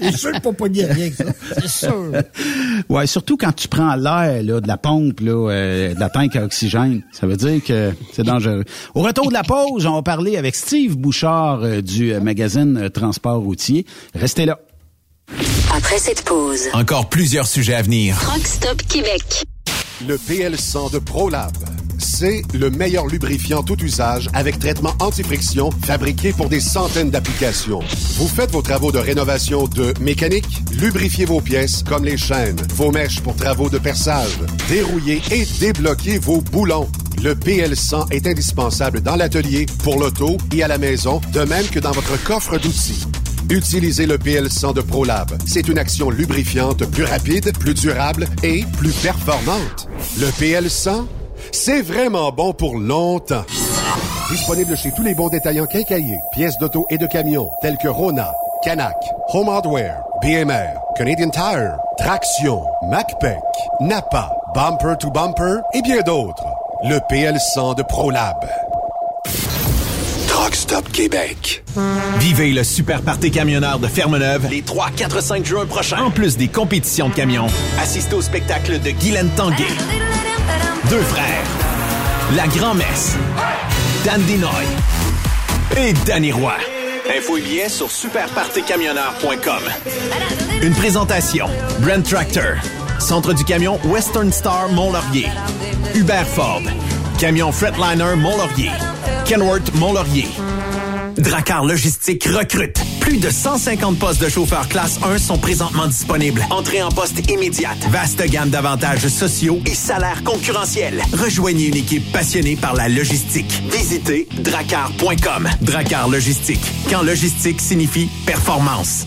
Il est sûr qu'il peut pas dire rien que ça. C'est sûr. Ouais, surtout quand tu prends l'air là, de la pompe, là, euh, de la tank à oxygène. Ça veut dire que c'est dangereux. Au retour de la pause, on va parler avec Steve Bouchard euh, du euh, magazine Transport routier. Restez là. Après cette pause, Encore plusieurs sujets à venir. Truck Stop Québec. Le PL100 de ProLab. C'est le meilleur lubrifiant tout usage avec traitement anti-friction fabriqué pour des centaines d'applications. Vous faites vos travaux de rénovation de mécanique, lubrifiez vos pièces comme les chaînes, vos mèches pour travaux de perçage, dérouillez et débloquez vos boulons. Le PL100 est indispensable dans l'atelier, pour l'auto et à la maison, de même que dans votre coffre d'outils. Utilisez le PL100 de ProLab. C'est une action lubrifiante plus rapide, plus durable et plus performante. Le PL100, c'est vraiment bon pour longtemps. Disponible chez tous les bons détaillants quincailliers, pièces d'auto et de camions, tels que Rona, Canac, Home Hardware, BMR, Canadian Tire, Traction, MacPac, Napa, Bumper to Bumper et bien d'autres. Le PL100 de ProLab. Truck Stop Québec. Vivez le super party camionneur de Fermeneuve les 3, 4, 5 juin prochains. En plus des compétitions de camions, assistez au spectacle de Guylaine Tanguay. Deux frères. La Grand-Messe. Dan Dinoy. Et Danny Roy. Info et billets sur superpartycamionneur.com. Une présentation. Brent Tractor. Centre du camion Western Star Mont-Laurier. Hubert Ford. Camion Fretliner Mont-Laurier. Kenworth Mont-Laurier. Dracar Logistique recrute. Plus de 150 postes de chauffeur classe 1 sont présentement disponibles. Entrée en poste immédiate. Vaste gamme d'avantages sociaux et salaires concurrentiels. Rejoignez une équipe passionnée par la logistique. Visitez dracar.com. Dracar Logistique. Quand logistique signifie performance.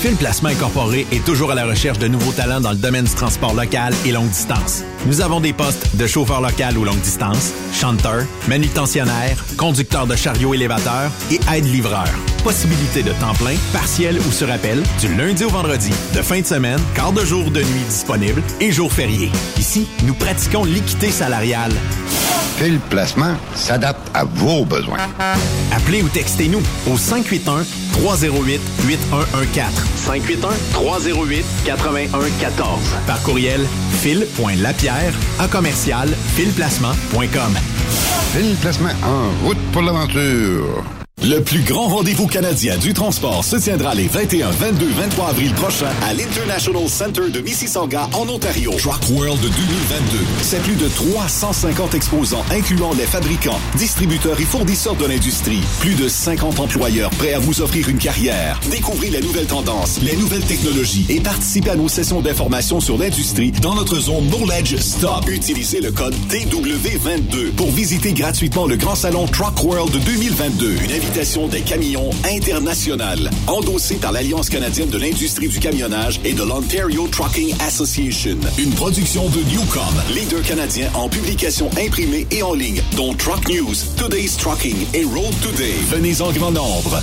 Fil Placement Incorporé est toujours à la recherche de nouveaux talents dans le domaine du transport local et longue distance. Nous avons des postes de chauffeur local ou longue distance, chanteur, manutentionnaire, conducteur de chariot élévateur et aide-livreur. Possibilité de temps plein, partiel ou sur appel, du lundi au vendredi, de fin de semaine, quart de jour de nuit disponible et jours fériés. Ici, nous pratiquons l'équité salariale. Fil Placement s'adapte à vos besoins. Appelez ou textez-nous au 581 308 8114. 581 308 8114. Par courriel fil.lapierre à commercial filplacement.com. Fil Placement en route pour l'aventure. Le plus grand rendez-vous canadien du transport se tiendra les 21, 22, 23 avril prochains à l'International Center de Mississauga en Ontario. Truck World 2022. C'est plus de 350 exposants incluant les fabricants, distributeurs et fournisseurs de l'industrie. Plus de 50 employeurs prêts à vous offrir une carrière. Découvrez les nouvelles tendances, les nouvelles technologies et participez à nos sessions d'information sur l'industrie dans notre zone Knowledge Stop. Utilisez le code DW22 pour visiter gratuitement le grand salon Truck World 2022. Une des camions internationales, endossée par l'Alliance canadienne de l'industrie du camionnage et de l'Ontario Trucking Association. Une production de Newcom, leader canadien en publication imprimée et en ligne, dont Truck News, Today's Trucking et Road Today. Venez en grand nombre.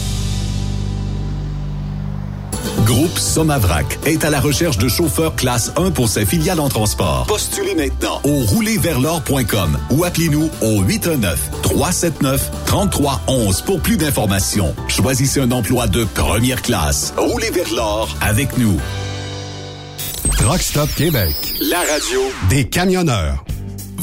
Groupe Somavrac est à la recherche de chauffeurs classe 1 pour ses filiales en transport. Postulez maintenant au roulerversl'or.com ou appelez-nous au 819-379-3311 pour plus d'informations. Choisissez un emploi de première classe. Roulez vers l'or avec nous. Truck Stop Québec. La radio Des camionneurs.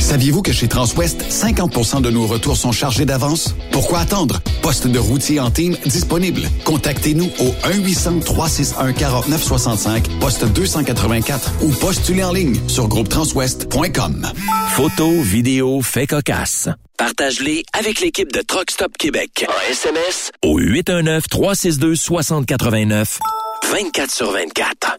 Saviez-vous que chez Transwest, 50% de nos retours sont chargés d'avance? Pourquoi attendre? Poste de routier en team disponible. Contactez-nous au 1-800-361-4965, poste 284 ou postulez en ligne sur groupetranswest.com. Photos, vidéos, faits cocasse. Partage-les avec l'équipe de Truck Stop Québec. En SMS au 819-362-6089, 24 sur 24.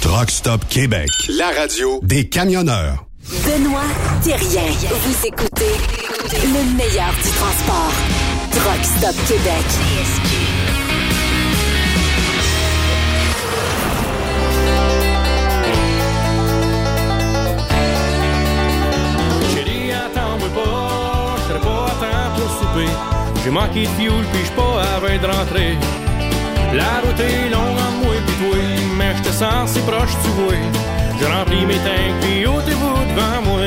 Truck Stop Québec. La radio des camionneurs. Benoît Thérien. Vous écoutez le meilleur du transport. Truck Stop Québec. Chérie, attends-moi pas, je serai pas à temps pour souper. J'ai manqué de fioul puis je pas à veille de rentrer. La route est longue en si proche, tu vois. Je remplis mes tanks pis ôtez-vous devant moi.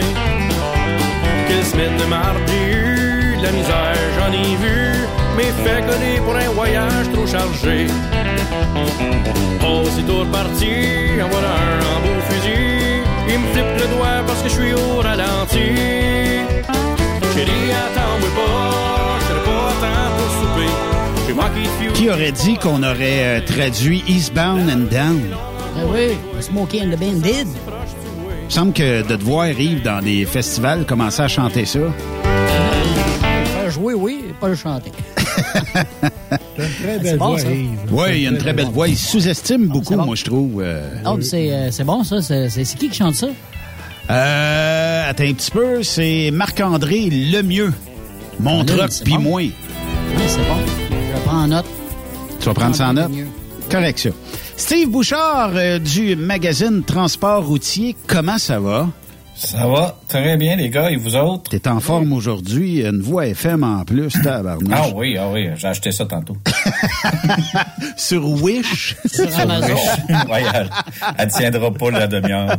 Quelle semaine de eu, de la misère j'en ai vu. Mais fait coller pour un voyage trop chargé. Aussitôt reparti, en voilà un beau fusil. Il me flippe le doigt parce que je suis au ralenti. Chérie, attends-moi pas, je pas temps pour souper. Qui aurait dit qu'on aurait euh, traduit Eastbound and Down? Ben oui, Smokey and the Bandit. Il me semble que de te voir Yves dans des festivals commencer à chanter ça. Faire jouer, oui, pas le chanter. Très belle bon, voix, ça. Yves. Oui, il y a une très belle voix. Il sous-estime beaucoup, moi, je trouve. euh. Ah, mais c'est euh, bon, ça. C'est qui qui chante ça? Euh, attends un petit peu, c'est Marc-André Lemieux. Mon Ah, c'est puis moi. Oui, c'est bon. Je prends en note. Tu vas prendre ça en note? Lemieux. Correct, ça. Steve Bouchard euh, du magazine Transport routier, comment ça va? Ça va très bien, les gars, et vous autres? T'es en forme aujourd'hui, une voix FM en plus, tabarnouche. Ah oui, ah oui, j'ai acheté ça tantôt. Sur Wish? Sur Amazon. oui, elle, elle tiendra pas la demi-heure.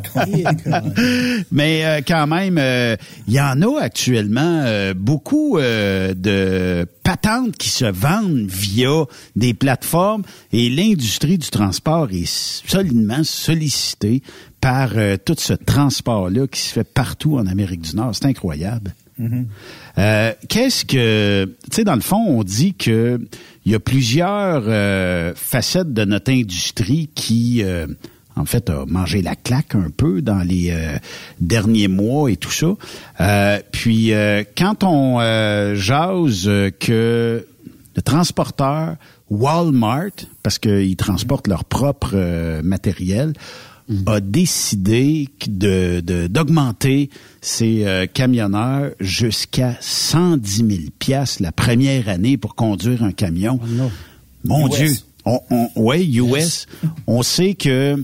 Mais euh, quand même, il euh, y en a actuellement euh, beaucoup de patentes qui se vendent via des plateformes et l'industrie du transport est solidement sollicitée par euh, tout ce transport-là qui se fait partout en Amérique du Nord. C'est incroyable. Mm-hmm. Euh, qu'est-ce que, tu sais, dans le fond, on dit que il y a plusieurs euh, facettes de notre industrie qui, en fait, a mangé la claque un peu dans les derniers mois et tout ça. puis, quand on jase que le transporteur Walmart, parce qu'ils transportent leur propre matériel, a décidé de d'augmenter ses euh, camionneurs jusqu'à 110 000 pièces la première année pour conduire un camion. Oh Mon Dieu. On, on, ouais, US. On sait que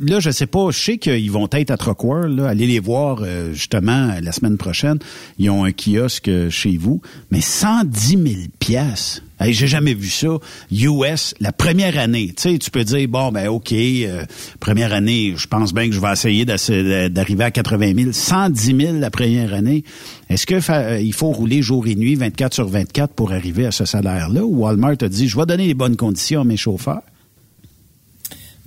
là, je sais pas, je sais qu'ils vont être à Troqueur, là, allez les voir euh, justement la semaine prochaine. Ils ont un kiosque chez vous, mais 110 000 pièces. Hey, j'ai jamais vu ça. US, la première année. Tu sais, tu peux dire, bon, ben OK, euh, première année, je pense bien que je vais essayer d'arriver à 80 000. 110 000 la première année. Est-ce que euh, il faut rouler jour et nuit, 24 sur 24 pour arriver à ce salaire-là? Ou Walmart a dit, je vais donner les bonnes conditions à mes chauffeurs?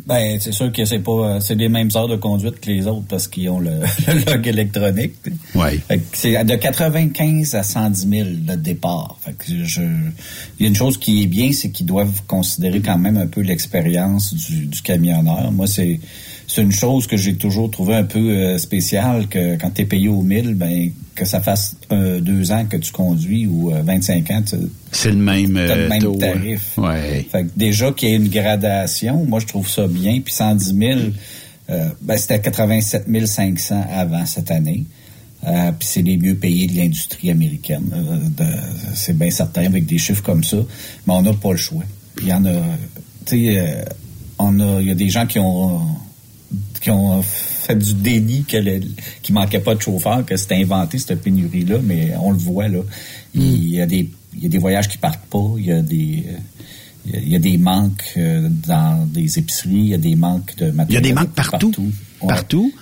Ben, c'est sûr que c'est pas, euh, c'est les mêmes heures de conduite que les autres parce qu'ils ont le, log électronique. Oui. C'est de 95 à 110 000 le départ. Fait que je, il y a une chose qui est bien, c'est qu'ils doivent considérer quand même un peu l'expérience du, du camionneur. Moi, c'est, c'est une chose que j'ai toujours trouvé un peu euh, spéciale que quand tu es payé au 1000, ben que ça fasse euh, deux ans que tu conduis ou 25 euh, ans, c'est le même, le même tarif. Ouais. Fait que déjà qu'il y ait une gradation, moi je trouve ça bien. Puis 110 000, ben, c'était 87 500 avant cette année. puis c'est les mieux payés de l'industrie américaine. c'est bien certain avec des chiffres comme ça. Mais on n'a pas le choix. Puis il y en a, tu sais, on a, il y a des gens qui ont qui ont fait du déni qu'il ne manquait pas de chauffeurs, que c'était inventé cette pénurie-là, mais on le voit là. Il, y a des, il y a des voyages qui partent pas, il y a des il y a des manques euh, dans des épiceries, il y a des manques de matériel. Il y a des manques partout. Partout.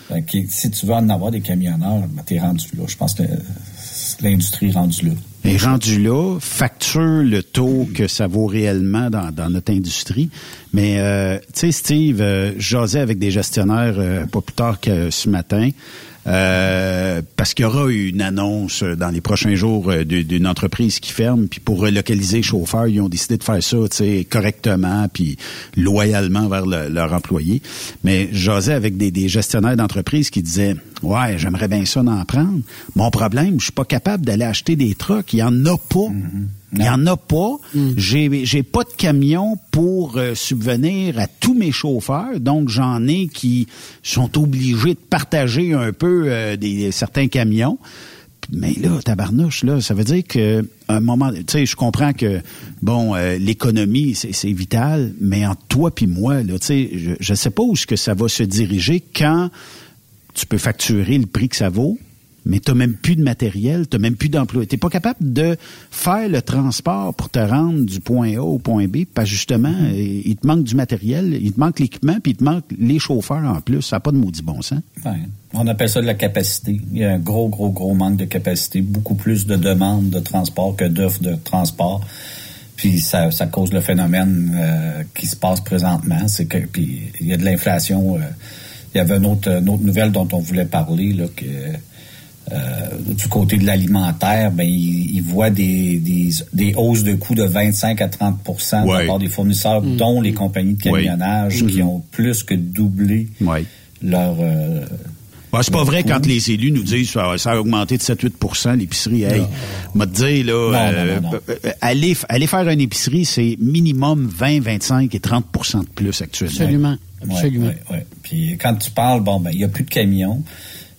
si tu veux en avoir des camionneurs, ben, tu es rendu là. Je pense que l'industrie est rendue là est rendu là, facture le taux que ça vaut réellement dans, notre industrie. Mais, euh, tu sais, Steve, euh, j'osais avec des gestionnaires euh, pas plus tard que ce matin. Euh, parce qu'il y aura une annonce dans les prochains jours euh, d'une entreprise qui ferme, puis pour relocaliser les chauffeurs, ils ont décidé de faire ça, correctement, puis loyalement vers leurs employés. Mais j'osais avec des, gestionnaires d'entreprise qui disaient, ouais, j'aimerais bien ça d'en prendre. Mon problème, je suis pas capable d'aller acheter des trucks, il y en a pas. Mm-hmm. Il n'y en a pas. Mm. J'ai, j'ai pas de camion pour euh, subvenir à tous mes chauffeurs, donc j'en ai qui sont obligés de partager un peu euh, des certains camions. Mais là, tabarnouche, là, ça veut dire que un moment, tu sais, je comprends que bon, euh, l'économie c'est, vital, mais entre toi puis moi, là, tu sais, je, je sais pas où ce que ça va se diriger quand tu peux facturer le prix que ça vaut, mais tu n'as même plus de matériel, tu n'as même plus d'emploi. Tu n'es pas capable de faire le transport pour te rendre du point A au point B, parce justement, mm-hmm. il te manque du matériel, il te manque l'équipement, puis il te manque les chauffeurs en plus. Ça n'a pas de maudit bon sens. On appelle ça de la capacité. Il y a un gros, gros, gros manque de capacité. Beaucoup plus de demandes de transport que d'offres de transport. Puis ça, ça cause le phénomène euh, qui se passe présentement. C'est que puis il y a de l'inflation. Euh, il y avait une autre, une autre nouvelle dont on voulait parler, là, que euh, du côté de l'alimentaire, ben ils, voient des, des, hausses de coûts de 25 à 30 de la part des fournisseurs, mm. dont les compagnies de camionnage, qui mm-hmm. ont plus que doublé leur... Euh, c'est pas vrai quand les élus nous disent que ça a augmenté de 7-8% l'épicerie. Hey, m'a dit là, euh, aller, aller faire une épicerie, c'est minimum 20, 25 et 30% de plus actuellement. Absolument. Absolument. Puis quand tu parles, bon, ben il y a plus de camions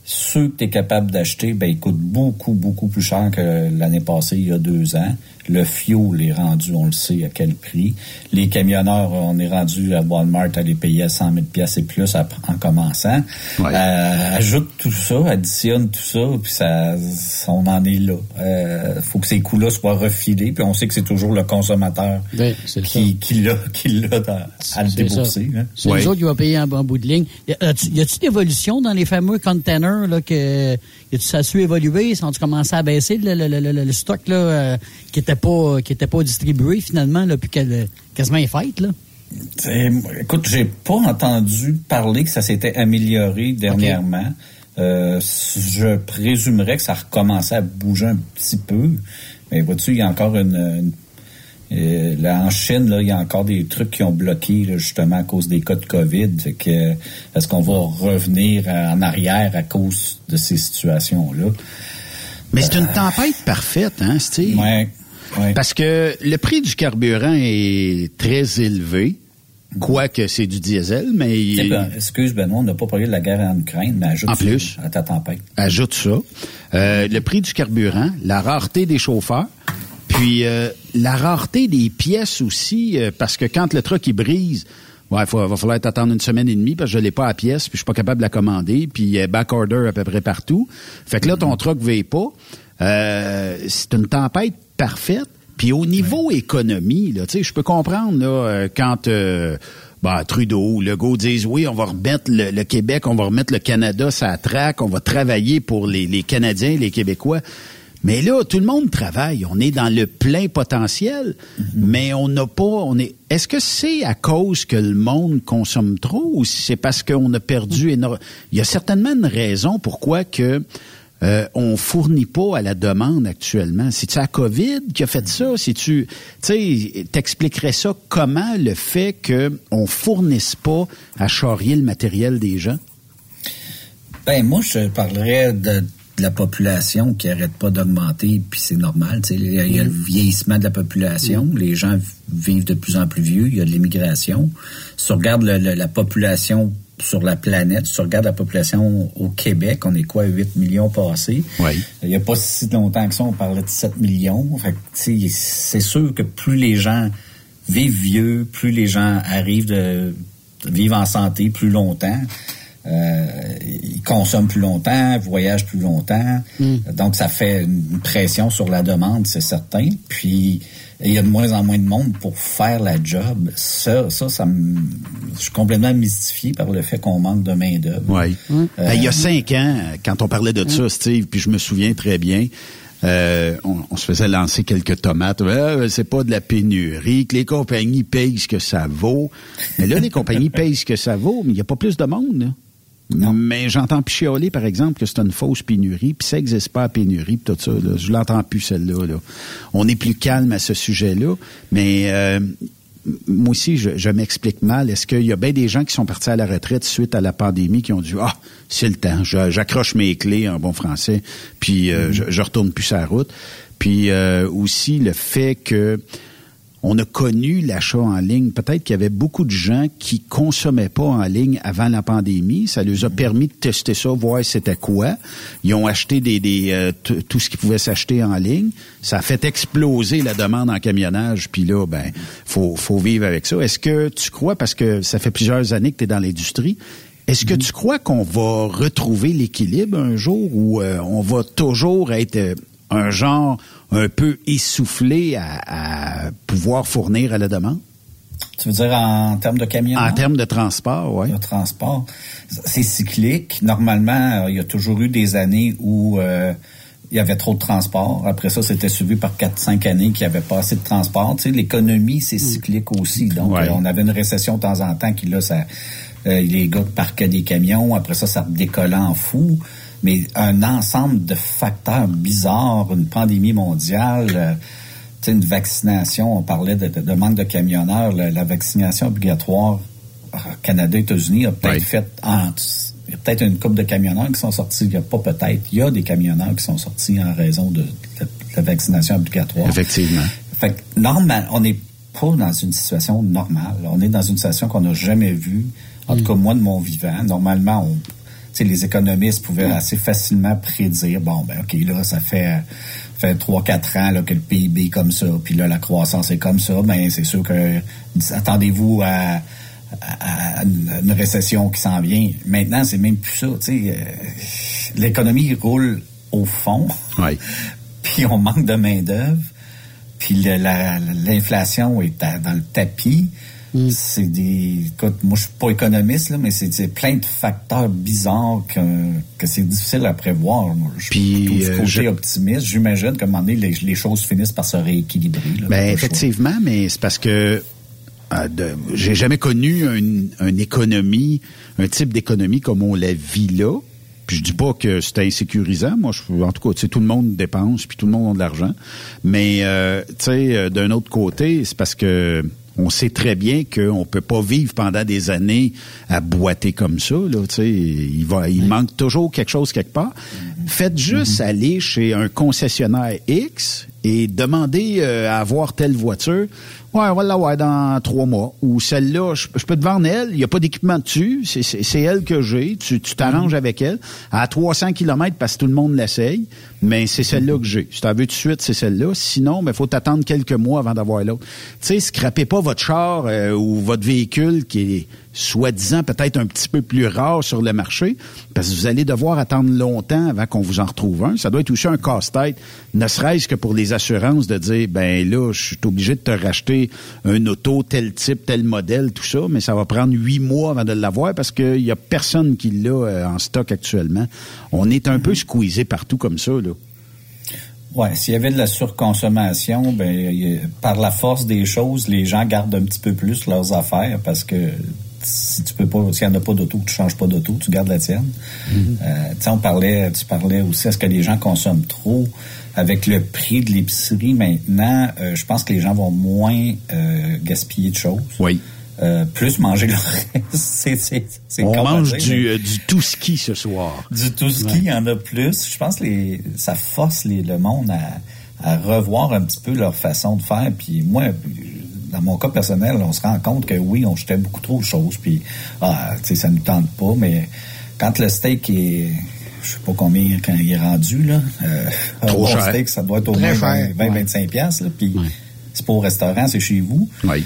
ceux que tu es capable d'acheter, ben, ils coûtent beaucoup, beaucoup plus cher que l'année passée, il y a deux ans. Le fuel est rendu, on le sait, à quel prix. Les camionneurs, on est rendu à Walmart à les payer à 100 000 pièces et plus en commençant. Euh, ajoute tout ça, additionne tout ça, puis ça, on en est là. Euh, faut que ces coûts-là soient refilés, puis on sait que c'est toujours le consommateur qui, qui l'a, qui l'a à le débourser. Hein. C'est les autres qui vont payer en, bout de ligne. Y a-t-il une évolution dans les fameux containers là que ça a su évoluer, ça a commencé à baisser le, le, le, le stock là euh, qui était pas qui était pas distribué finalement là puis qu'elle quasiment est faite là. Écoute, j'ai pas entendu parler que ça s'était amélioré dernièrement. Euh, je présumerais que ça recommençait à bouger un petit peu. Mais vois-tu, il y a encore une, là, en Chine, là, il y a encore des trucs qui ont bloqué justement à cause des cas de COVID. que est-ce qu'on va revenir en arrière à cause de ces situations-là? Mais c'est une tempête parfaite, hein, Steve? Oui. Parce que le prix du carburant est très élevé. Quoique c'est du diesel, mais... Eh ben, excuse Benoît, on n'a pas parlé de la guerre en Ukraine, mais ajoute en plus, à ta tempête. Ajoute ça. Euh, le prix du carburant, la rareté des chauffeurs, puis euh, la rareté des pièces aussi, euh, parce que quand le truck il brise, ouais, il va falloir attendre une semaine et demie parce que je l'ai pas à pièce, puis je suis pas capable de la commander, puis il back order à peu près partout. Fait que là, ton truck ne pas. c'est une tempête parfaite. Puis au niveau économie, là, je peux comprendre là, euh, quand euh, bah, Trudeau, Legault disent oui, on va remettre le, Québec, on va remettre le Canada ça traque, on va travailler pour les, les Canadiens, les Québécois. Mais là, tout le monde travaille. On est dans le plein potentiel, mm-hmm. mais on n'a pas. On est. Est-ce que c'est à cause que le monde consomme trop ou c'est parce qu'on a perdu énormément Il y a certainement une raison pourquoi que euh, on fournit pas à la demande actuellement. C'est-tu la COVID qui a fait ça? Si tu sais, t'expliquerais ça comment le fait qu'on fournisse pas à charrier le matériel des gens? Ben moi, je parlerais de, la population qui arrête pas d'augmenter, puis c'est normal. Il y, a, le mm. vieillissement de la population, mm. les gens vivent de plus en plus vieux, il y a de l'immigration. Si on regarde la population sur la planète. Si tu regardes la population au Québec, on est quoi, 8 millions passés? Oui. Il n'y a pas si longtemps que ça, on parlait de 7 millions. c'est sûr que plus les gens vivent vieux, plus les gens arrivent de, vivre en santé plus longtemps, euh, ils consomment plus longtemps, voyagent plus longtemps. Hmm. Donc, ça fait une pression sur la demande, c'est certain. Puis, il y a de moins en moins de monde pour faire la job. Ça, ça, ça me... Je suis complètement mystifié par le fait qu'on manque de main-d'œuvre. Oui. Euh, ben, il y a cinq ans, quand on parlait de ça, Steve, puis je me souviens très bien, euh, on, se faisait lancer quelques tomates. c'est pas de la pénurie, que les compagnies payent ce que ça vaut. Mais là, les compagnies payent ce que ça vaut, mais il n'y a pas plus de monde. Là. Mais j'entends plus chialer, par exemple, que c'est une fausse pénurie, puis ça n'existe pas à pénurie, puis tout ça. Là. Je l'entends plus, celle-là. Là. On est plus calme à ce sujet-là, mais euh, moi aussi, je, m'explique mal. Est-ce qu'il y a bien des gens qui sont partis à la retraite suite à la pandémie qui ont dit Ah, c'est le temps, j'accroche mes clés en bon français, puis euh, mm-hmm. je, retourne plus sa route. Puis euh, aussi le fait que on a connu l'achat en ligne. Peut-être qu'il y avait beaucoup de gens qui consommaient pas en ligne avant la pandémie. Ça leur a permis de tester ça, voir c'était quoi. Ils ont acheté des, euh, tout ce qui pouvait s'acheter en ligne. Ça a fait exploser la demande en camionnage. Puis là, ben, faut, faut vivre avec ça. Est-ce que tu crois, parce que ça fait plusieurs années que tu es dans l'industrie, est-ce que tu crois qu'on va retrouver l'équilibre un jour ou euh, on va toujours être euh, un genre un peu essoufflé à, pouvoir fournir à la demande? Tu veux dire en termes de camions? En termes de transport, oui. De transport. C'est cyclique. Normalement, euh, il y a toujours eu des années où euh, il y avait trop de transport. Après ça, c'était suivi par 4-5 années qui avait pas assez de transport. Tu sais, l'économie, c'est mm. cyclique aussi. Donc, euh, on avait une récession de temps en temps qui, là, ça, les gars parquaient des camions. Après ça, ça décollait en fou mais un ensemble de facteurs bizarres, une pandémie mondiale, euh, une vaccination, on parlait de, manque de camionneurs, la, vaccination obligatoire Canada, États-Unis a peut-être fait il y a peut-être une couple de camionneurs qui sont sortis, il n'y a pas peut-être, il y a des camionneurs qui sont sortis en raison de, la vaccination obligatoire. Effectivement. Fait que, normal, on n'est pas dans une situation normale. On est dans une situation qu'on n'a jamais vue. En tout mm. cas, moi, de mon vivant. Normalement, on, les économistes pouvaient assez facilement prédire, bon, ben OK, là, ça fait fait 3-4 ans là, que le PIB est comme ça, puis là, la croissance est comme ça, ben c'est sûr que attendez-vous à, une récession qui s'en vient. Maintenant, c'est même plus ça. Euh, l'économie roule au fond, puis on manque de main-d'œuvre, puis l'inflation est dans le tapis. Mm. C'est des. Écoute, moi, je suis pas économiste, là, mais c'est plein de facteurs bizarres que, que c'est difficile à prévoir. je suis euh, côté optimiste. J'imagine qu'à un moment donné, les, choses finissent par se rééquilibrer. ben, effectivement, mais c'est parce que euh, j'ai jamais connu une, économie, un type d'économie comme on la vit là. Puis je dis pas que c'est insécurisant. Moi, je, en tout cas, tout le monde dépense, puis tout le monde a de l'argent. Mais, euh, tu sais, d'un autre côté, c'est parce que on sait très bien qu'on peut pas vivre pendant des années à boiter comme ça. Là, il va, il manque toujours quelque chose quelque part. Faites juste mm-hmm. aller chez un concessionnaire X et demander euh, à avoir telle voiture. Ouais, on va l'avoir dans trois mois. Ou celle-là, je, peux te vendre elle, il n'y a pas d'équipement dessus, c'est elle que j'ai, tu t'arranges mm-hmm. avec elle. À 300 km, parce que tout le monde l'essaye, mais c'est celle-là que j'ai. Si tu as vu tout de suite, c'est celle-là. Sinon, il ben, faut t'attendre quelques mois avant d'avoir l'autre. Tu sais, scrapez pas votre char euh, ou votre véhicule qui est soi-disant peut-être un petit peu plus rare sur le marché, parce que vous allez devoir attendre longtemps avant qu'on vous en retrouve un. Ça doit être aussi un casse-tête, ne serait-ce que pour les assurances de dire, ben là, je suis obligé de te racheter un auto tel type, tel modèle, tout ça, mais ça va prendre huit mois avant de l'avoir parce qu'il y a personne qui l'a euh, en stock actuellement. On est un peu squeezé partout comme ça, là. Ouais, s'il y avait de la surconsommation, ben par la force des choses, les gens gardent un petit peu plus leurs affaires parce que si tu peux pas, s'il n'y en a pas d'auto, tu changes pas d'auto, tu gardes la tienne. Mm-hmm. Euh, tu sais, on parlait, tu parlais aussi, est-ce que les gens consomment trop? Avec le prix de l'épicerie maintenant, euh, je pense que les gens vont moins euh, gaspiller de choses. Oui. plus manger le reste. c'est, On mange du, du tout ski ce soir. Du tout ski, il y en a plus. Je pense que les, ça force les, le monde à, à revoir un petit peu leur façon de faire. Puis moi, dans mon cas personnel, on se rend compte que oui, on jetait beaucoup trop de choses, puis ah, tu sais, ça ne nous tente pas, mais quand le steak est, je sais pas combien quand il est rendu, là, euh, un bon steak, ça doit être au moins 20-25 piastres, puis c'est pas au restaurant, c'est chez vous. Oui.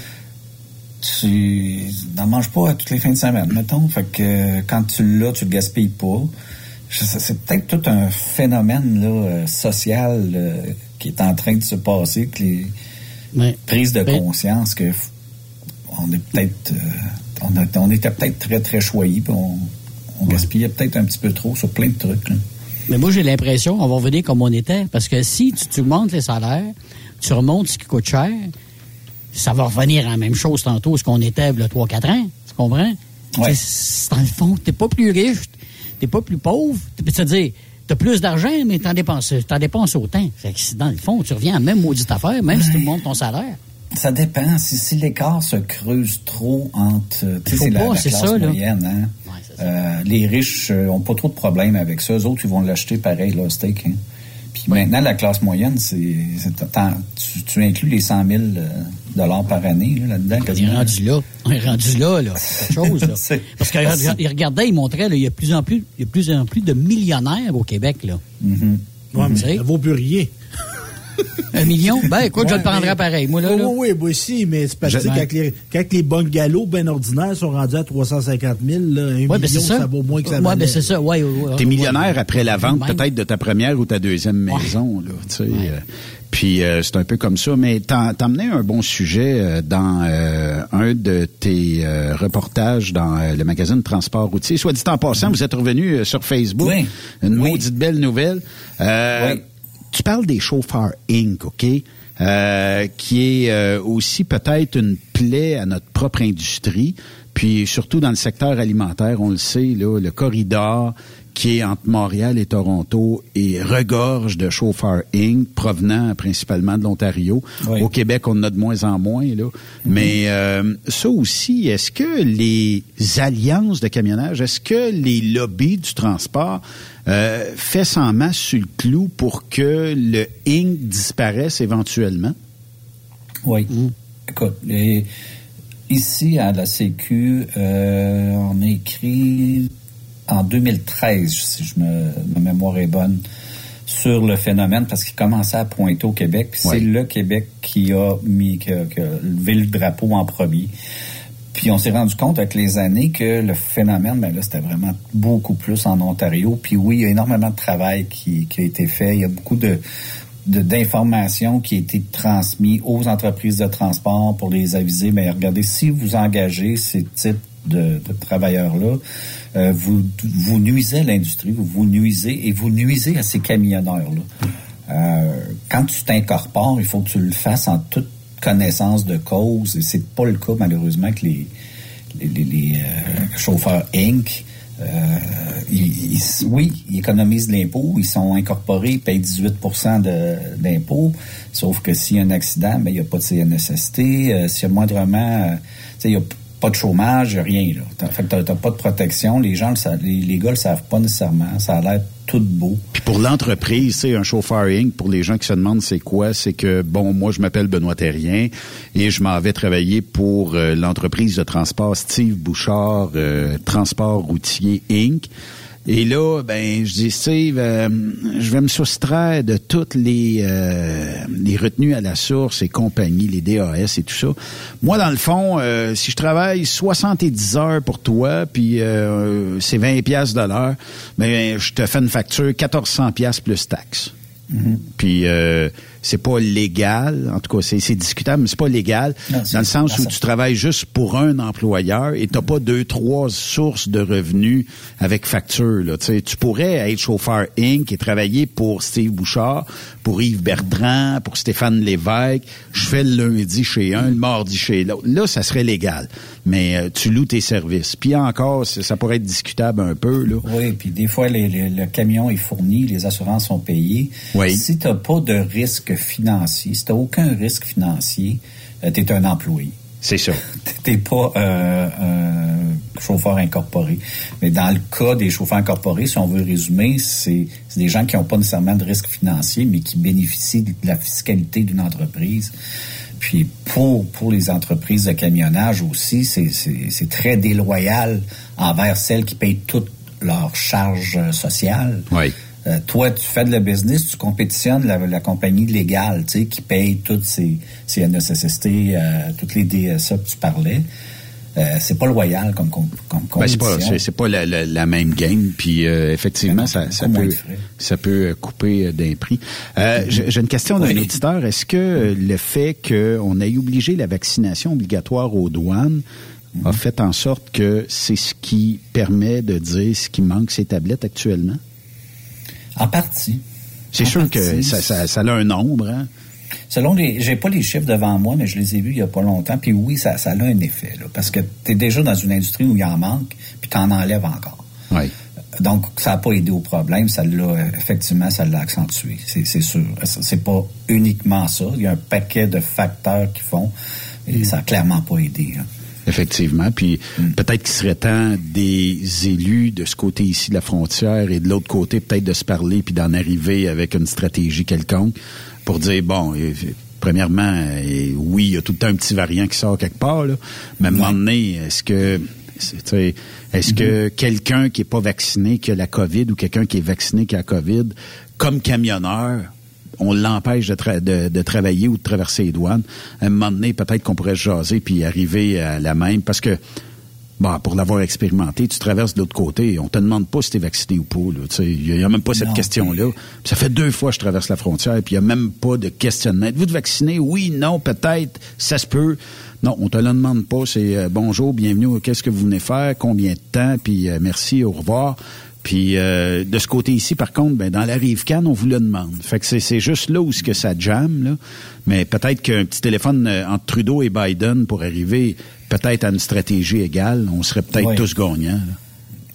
Tu n'en manges pas toutes les fins de semaine, mettons, fait que quand tu l'as, tu le gaspilles pas. C'est peut-être tout un phénomène là, euh, social euh, qui est en train de se passer, que les prise de ben- conscience que on est peut-être euh, on, était peut-être très très choyé puis on, gaspillait peut-être un petit peu trop sur plein de trucs. Mais moi j'ai l'impression qu'on va revenir comme on était parce que si tu, augmentes les salaires, tu remontes ce qui coûte cher, ça va revenir à la même chose tantôt ce qu'on était le 3-4 ans. Tu comprends? Ouais. Dans le fond, t'es pas plus riche, t'es pas plus pauvre. C'est-à-dire, plus d'argent, mais tu en dépenses, dépenses autant. Fait que dans le fond, tu reviens à la même maudite affaire, même si tu montes ton salaire. Ça dépend. Si, si l'écart se creuse trop entre. Tu sais, c'est la, classe moyenne. Hein? Euh, les riches n'ont euh, pas trop de problèmes avec ça. Eux autres, ils vont l'acheter pareil, le steak. Hein? Puis maintenant, la classe moyenne, c'est tu, tu, inclus les 100 000 euh, dollars par année là-dedans. on est rendu là. On est rendu là, là. quelque chose. Là. Parce qu'il regardait, il montrait, là, il y a plus en plus, il y a plus en plus de millionnaires au Québec. Là. Mm -hmm. ouais, mais ça vaut plus rien. Un million? Ben, écoute, je le prendrais pareil. Moi, là, oui, oui, moi aussi, mais c'est parce que quand les, quand les bungalows bien ordinaires sont rendus à 350 000, là, un million, ça. vaut moins que ça ouais, ben c'est ça. Ouais, ouais, T'es millionnaire après la vente peut-être de ta première ou ta deuxième maison. Là, tu sais, euh, puis euh, c'est un peu comme ça. Mais t'as amené un bon sujet euh, dans un de tes reportages dans le magazine Transport routier. Soit dit en passant, vous êtes revenu sur Facebook. Oui. Une maudite belle nouvelle. oui tu parles des chauffeurs Inc., OK? Euh, qui est euh, aussi peut-être une plaie à notre propre industrie, puis surtout dans le secteur alimentaire, on le sait, là, le corridor qui est entre Montréal et Toronto et regorge de chauffeurs Inc. provenant principalement de l'Ontario. Au Québec, on en a de moins en moins. Là. Mhm. Mais euh, ça aussi, est-ce que les alliances de camionnage, est-ce que les lobbies du transport euh, fait sans masse sur le clou pour que le Inc. disparaisse éventuellement? Oui. Mhm. Écoute, ici à la Sécu, euh, on a écrit en 2013, si je me, ma mémoire est bonne, sur le phénomène parce qu'il commençait à pointer au Québec. Puis c'est le Québec qui a mis, qui a, levé le drapeau en premier. Puis on s'est rendu compte avec les années que le phénomène, ben là, c'était vraiment beaucoup plus en Ontario. Puis oui, il y a énormément de travail qui, qui a été fait. Il y a beaucoup de d'informations qui a été transmises aux entreprises de transport pour les aviser. Mais regardez, si vous engagez ces types de, de travailleurs-là, euh, vous, vous nuisez à l'industrie, vous vous nuisez et vous nuisez à ces camionneurs-là. Euh, quand tu t'incorpores, il faut que tu le fasses en toute connaissance de cause. Et c'est pas le cas, malheureusement, que les, les, les, euh, chauffeurs Inc. Euh, ils, oui, ils économisent l'impôt, ils sont incorporés, ils payent 18% d'impôt, sauf que s'il y a un accident, ben, il n'y a pas de CNSST. Euh, s'il y a moindrement, il y a pas de chômage, rien. Là. Fait que t'as, pas de protection. Les gens, les, les gars le savent pas nécessairement. Ça a l'air tout beau. Puis pour l'entreprise, c'est un chauffeur Inc. Pour les gens qui se demandent c'est quoi, c'est que bon, moi je m'appelle Benoît Terrien et je m'en vais travailler pour euh, l'entreprise de transport Steve Bouchard euh, Transport Routier Inc. Et là, ben, je dis, Steve, euh, je vais me soustraire de toutes les, euh, les retenues à la source et compagnie, les DAS et tout ça. Moi, dans le fond, euh, si je travaille 70 heures pour toi, puis c'est 20 pièces de l'heure, ben, je te fais une facture 1400 pièces plus taxes. Mm-hmm. Puis c'est pas légal, en tout cas c'est discutable, mais c'est pas légal dans le sens où tu travailles juste pour un employeur et t'as pas deux trois sources de revenus avec facture. Là. tu pourrais être chauffeur Inc. et travailler pour Steve Bouchard, pour Yves Bertrand, pour Stéphane Lévesque. Je fais le lundi chez un, le mardi chez l'autre. Là, ça serait légal, mais euh, tu loues tes services. Puis encore, ça pourrait être discutable un peu. Là. Oui, puis des fois le camion est fourni, les assurances sont payées. Oui. Si t'as pas de risque financier, si tu n'as aucun risque financier, euh, tu es un employé. C'est. Tu n'es pas euh, un chauffeur incorporé. Mais dans le cas des chauffeurs incorporés, si on veut résumer, c'est des gens qui n'ont pas nécessairement de risque financier, mais qui bénéficient de la fiscalité d'une entreprise. Puis pour, pour les entreprises de camionnage aussi, c'est très déloyal envers celles qui payent toutes leurs charges sociales. Oui. Euh, toi, tu fais de la business, tu compétitionnes la, la compagnie légale, tu sais, qui paye toutes ces, ces NSST, euh, toutes les DSA que tu parlais. Euh, c'est pas loyal comme, comme, comme ben, c'est pas, la, la, même game, puis euh, effectivement, ça, ça, peut, ça peut couper d'un prix. Euh, j'ai une question d'un auditeur. Est-ce que le fait qu'on ait obligé la vaccination obligatoire aux douanes a mhm. fait en sorte que c'est ce qui permet de dire ce qui manque ces tablettes actuellement? En partie. C'est sûr que ça, ça, ça, a un nombre, hein? Selon les, j'ai pas les chiffres devant moi, mais je les ai vus il y a pas longtemps. Puis oui, ça, ça a un effet, là, parce que tu es déjà dans une industrie où il en manque, puis tu en enlèves encore. Oui. Donc, ça n'a pas aidé au problème. Ça l'a, effectivement, ça l'a accentué. C'est, c'est sûr. C'est pas uniquement ça. Il y a un paquet de facteurs qui font, et mm. ça n'a clairement pas aidé. Effectivement. Puis mm. peut-être qu'il serait temps des élus de ce côté ici de la frontière et de l'autre côté, peut-être de se parler puis d'en arriver avec une stratégie quelconque pour dire, bon, premièrement, oui, il y a tout le temps un petit variant qui sort quelque part, là, mais à un moment donné, est-ce que est-ce que mm-hmm. quelqu'un qui est pas vacciné, qui a la COVID, ou quelqu'un qui est vacciné qui a la COVID, comme camionneur, on l'empêche de, de, travailler ou de traverser les douanes. À un moment donné, peut-être qu'on pourrait jaser puis arriver à la même. Parce que, bon, pour l'avoir expérimenté, tu traverses de l'autre côté. On te demande pas si tu es vacciné ou pas. Il n'y a, même pas cette question-là. Ça fait deux fois que je traverse la frontière, puis il n'y a même pas de questionnement. Êtes-vous de vacciner? Oui, non, peut-être, ça se peut. Non, on te le demande pas. C'est euh, bonjour, bienvenue, qu'est-ce que vous venez faire, combien de temps, puis euh, merci, au revoir. Puis euh, de ce côté ici, par contre, ben, dans la rive canne, on vous le demande. Fait que c'est juste là où ce que ça jamme, là. Mais peut-être qu'un petit téléphone euh, entre Trudeau et Biden pour arriver peut-être à une stratégie égale, on serait peut-être tous gagnants.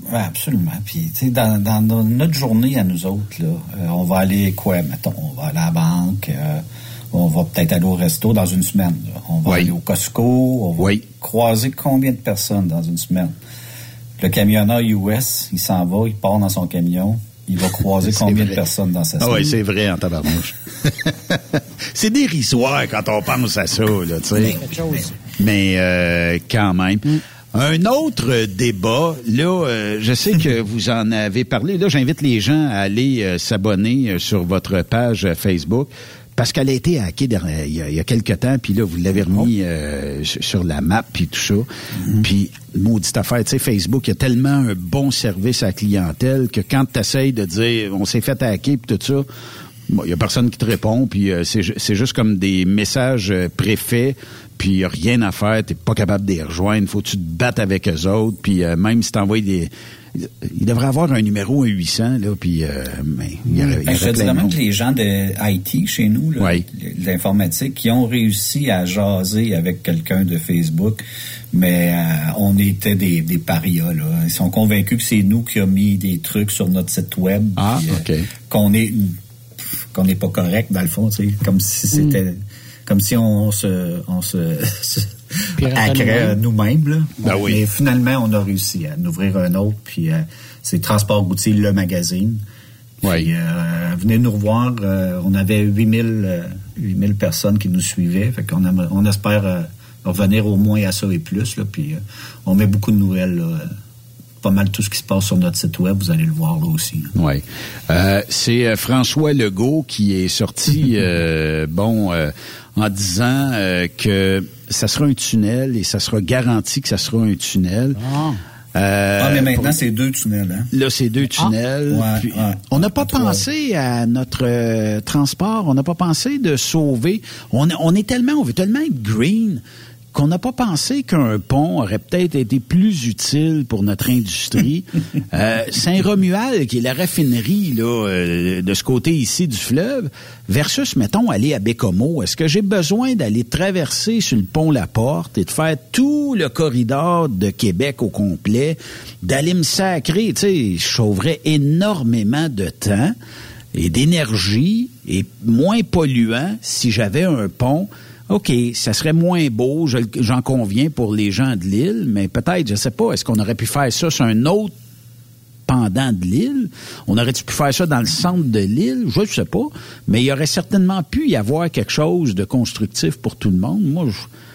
Oui, absolument. Puis, tu sais, dans, dans, notre journée à nous autres, là, euh, on va aller quoi, mettons, on va aller à la banque, on va peut-être aller au resto dans une semaine. On va aller au Costco, on va croiser combien de personnes dans une semaine? Le camionneur US, il s'en va, il part dans son camion, il va croiser combien de personnes dans sa ah Oui, c'est vrai en tabarnouche. c'est dérisoire quand on pense à ça, là, tu sais. Mais euh, quand même. Mm. Un autre débat, là, euh, je sais que vous en avez parlé. Là, j'invite les gens à aller euh, s'abonner euh, sur votre page Facebook. Parce qu'elle a été hackée il y a, il y a quelques temps, puis là, vous l'avez remis sur la map, puis tout ça. Puis, maudite affaire, tu sais, Facebook, il y a tellement un bon service à la clientèle que quand tu essayes de dire, on s'est fait hacker, puis tout ça, il y a personne qui te répond, puis c'est juste comme des messages préfaits puis il a rien à faire, t'es pas capable de les rejoindre, faut que tu te battes avec eux autres, puis euh, même si t'envoies des... Il devrait avoir un numéro, un 800, là, puis euh, mais, il y aurait, il y aurait ben, que les gens de IT chez nous, l'informatique, qui ont réussi à jaser avec quelqu'un de Facebook, mais euh, on était des, des parias, là. Ils sont convaincus que c'est nous qui avons mis des trucs sur notre site web. Ah, OK. qu'on est qu'on n'est pas correct, dans le fond, tu sais, comme si c'était comme si on se, on se, nous-mêmes. Là. Ben oui. Mais finalement, on a réussi à en ouvrir un autre, puis euh, c'est Transport routier, le magazine. Oui. Euh, venez nous revoir. Euh, on avait 8000, 8000 personnes qui nous suivaient. Fait qu'on on espère revenir au moins à ça et plus. Là, puis on met beaucoup de nouvelles. Là, pas mal tout ce qui se passe sur notre site web, vous allez le voir là aussi. Oui. c'est François Legault qui est sorti, bon, en disant euh, que ça sera un tunnel et ça sera garanti que ça sera un tunnel. Ah. Euh, ah, mais maintenant, c'est deux tunnels. Hein? Là, c'est deux ah. tunnels. on n'a pas pensé à notre euh, transport. On n'a pas pensé de sauver. On, on est tellement, on veut tellement être green qu'on n'a pas pensé qu'un pont aurait peut-être été plus utile pour notre industrie. euh, Saint-Romuald, qui est la raffinerie là, euh, de ce côté ici du fleuve, versus, mettons, aller à Bécomo, est-ce que j'ai besoin d'aller traverser sur le pont La Porte et de faire tout le corridor de Québec au complet, d'aller me sacrer, tu sais, je sauverais énormément de temps et d'énergie et moins polluant si j'avais un pont OK, ça serait moins beau, j'en conviens, pour les gens de l'île, mais peut-être, je sais pas, est-ce qu'on aurait pu faire ça sur un autre pendant de l'île? On aurait-tu pu faire ça dans le centre de l'île? Je ne sais pas. Mais il y aurait certainement pu y avoir quelque chose de constructif pour tout le monde. Moi,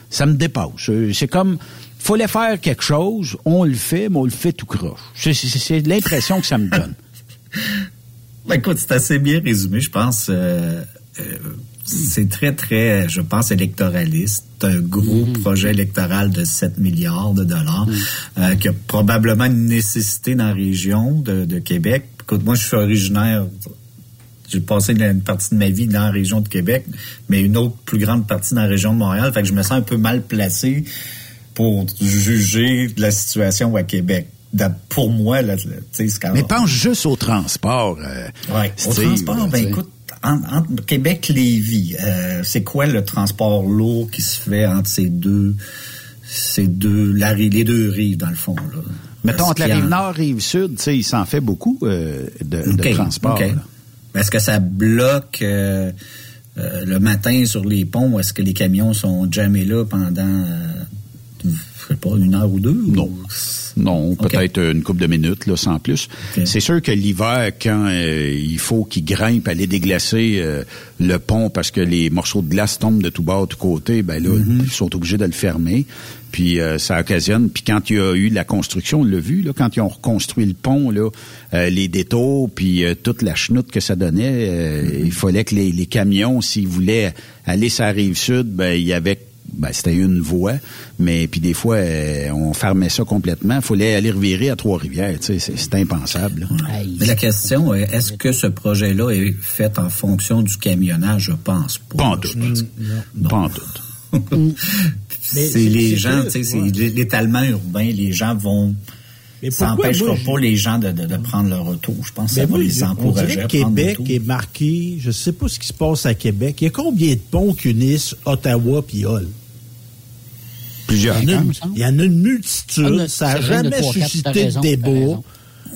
ça me dépasse. C'est comme, fallait faire quelque chose, on le fait, mais on le fait tout croche. C'est l'impression que ça me donne. ben, écoute, c'est assez bien résumé, je pense. Euh, euh, c'est très, très, je pense, électoraliste. Un gros mm-hmm. projet électoral de 7 milliards de dollars mm. euh, qui a probablement une nécessité dans la région de, Québec. Écoute, moi, je suis originaire j'ai passé une partie de ma vie dans la région de Québec, mais une autre plus grande partie dans la région de Montréal. Fait que je me sens un peu mal placé pour juger de la situation à Québec. pour moi, là, c'est quand Mais pense juste au transport. Euh, au transport, ben écoute, entre, Québec-Lévis, euh, c'est quoi le transport lourd qui se fait entre ces deux, ces deux, les deux rives, dans le fond? Là? Mettons, entre la rive nord et rive sud, il s'en fait beaucoup euh, de, de, transport. Est-ce que ça bloque euh, le matin sur les ponts? Est-ce que les camions sont jamais là pendant, je sais pas, une heure ou deux? Non. Non, peut-être une couple de minutes, là, sans plus. C'est sûr que l'hiver, quand euh, il faut qu'ils grimpent, aller déglacer euh, le pont parce que les morceaux de glace tombent de tout bas, de tout côté, ben là, mhm. ils sont obligés de le fermer. Puis euh, ça occasionne. Puis quand il y a eu la construction, on l'a vu, là, quand ils ont reconstruit le pont, là, les détours, puis toute la chenoute que ça donnait, mhm. il fallait que les, les camions, s'ils voulaient aller sur la rive sud, ben il y avait ben, c'était une voie, mais puis des fois, euh, on fermait ça complètement. Il fallait aller revirer à Trois-Rivières. C'est impensable. Mais la question est, est-ce que ce projet-là est fait en fonction du camionnage? Je pense pas. Pas en doute. Pas en doute. c'est les gens, c'est l'étalement urbain. Les gens vont... Mais ça n'empêchera pas les gens de, de, prendre leur retour. Je pense que ça va les encourager on Québec est marqué, je ne sais pas ce qui se passe à Québec. Il y a combien de ponts qu'unissent Ottawa puis Hull? Il y en a une, multitude. Ah, ça n'a jamais suscité de débat.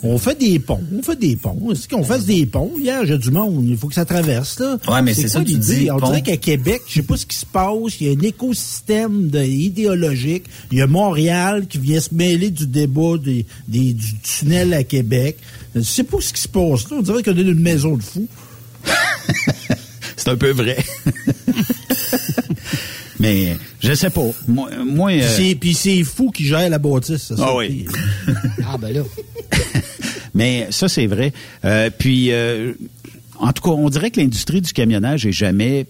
On fait des ponts, on fait des ponts. Est-ce qu'on fasse des ponts? Hier, j'ai du monde, il faut que ça traverse, là. Ouais, mais c'est ça l'idée? On dirait qu'à Québec, je sais pas ce qui se passe, il y a un écosystème idéologique. Il y a Montréal qui vient se mêler du débat des, du tunnel à Québec. Je sais pas ce qui se passe, là. On dirait qu'on est une maison de fous. c'est un peu vrai. Mais Je sais pas. Moi, euh, c'est- Puis c'est fou qui gère la bâtisse, ça. Ah oui. Ah, ben là. Mais ça, c'est vrai. Euh, puis, euh, en tout cas, on dirait que l'industrie du camionnage est jamais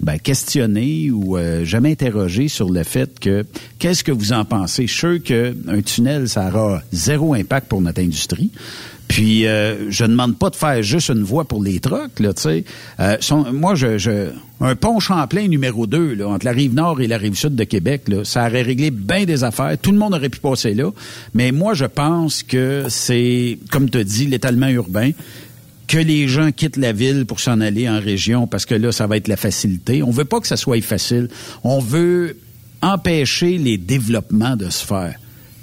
ben, questionnée ou euh, jamais interrogée sur le fait que qu'est-ce que vous en pensez? Je suis sûr qu'un tunnel, ça aura zéro impact pour notre industrie. Puis, euh, je demande pas de faire juste une voie pour les trucks, là, tu sais. Euh, moi, je, je, un pont Champlain numéro 2, là, entre la rive nord et la rive sud de Québec, là, ça aurait réglé bien des affaires. Tout le monde aurait pu passer là. Mais moi, je pense que c'est, comme tu dis, l'étalement urbain que les gens quittent la ville pour s'en aller en région parce que là, ça va être la facilité. On veut pas que ça soit facile. On veut empêcher les développements de se faire.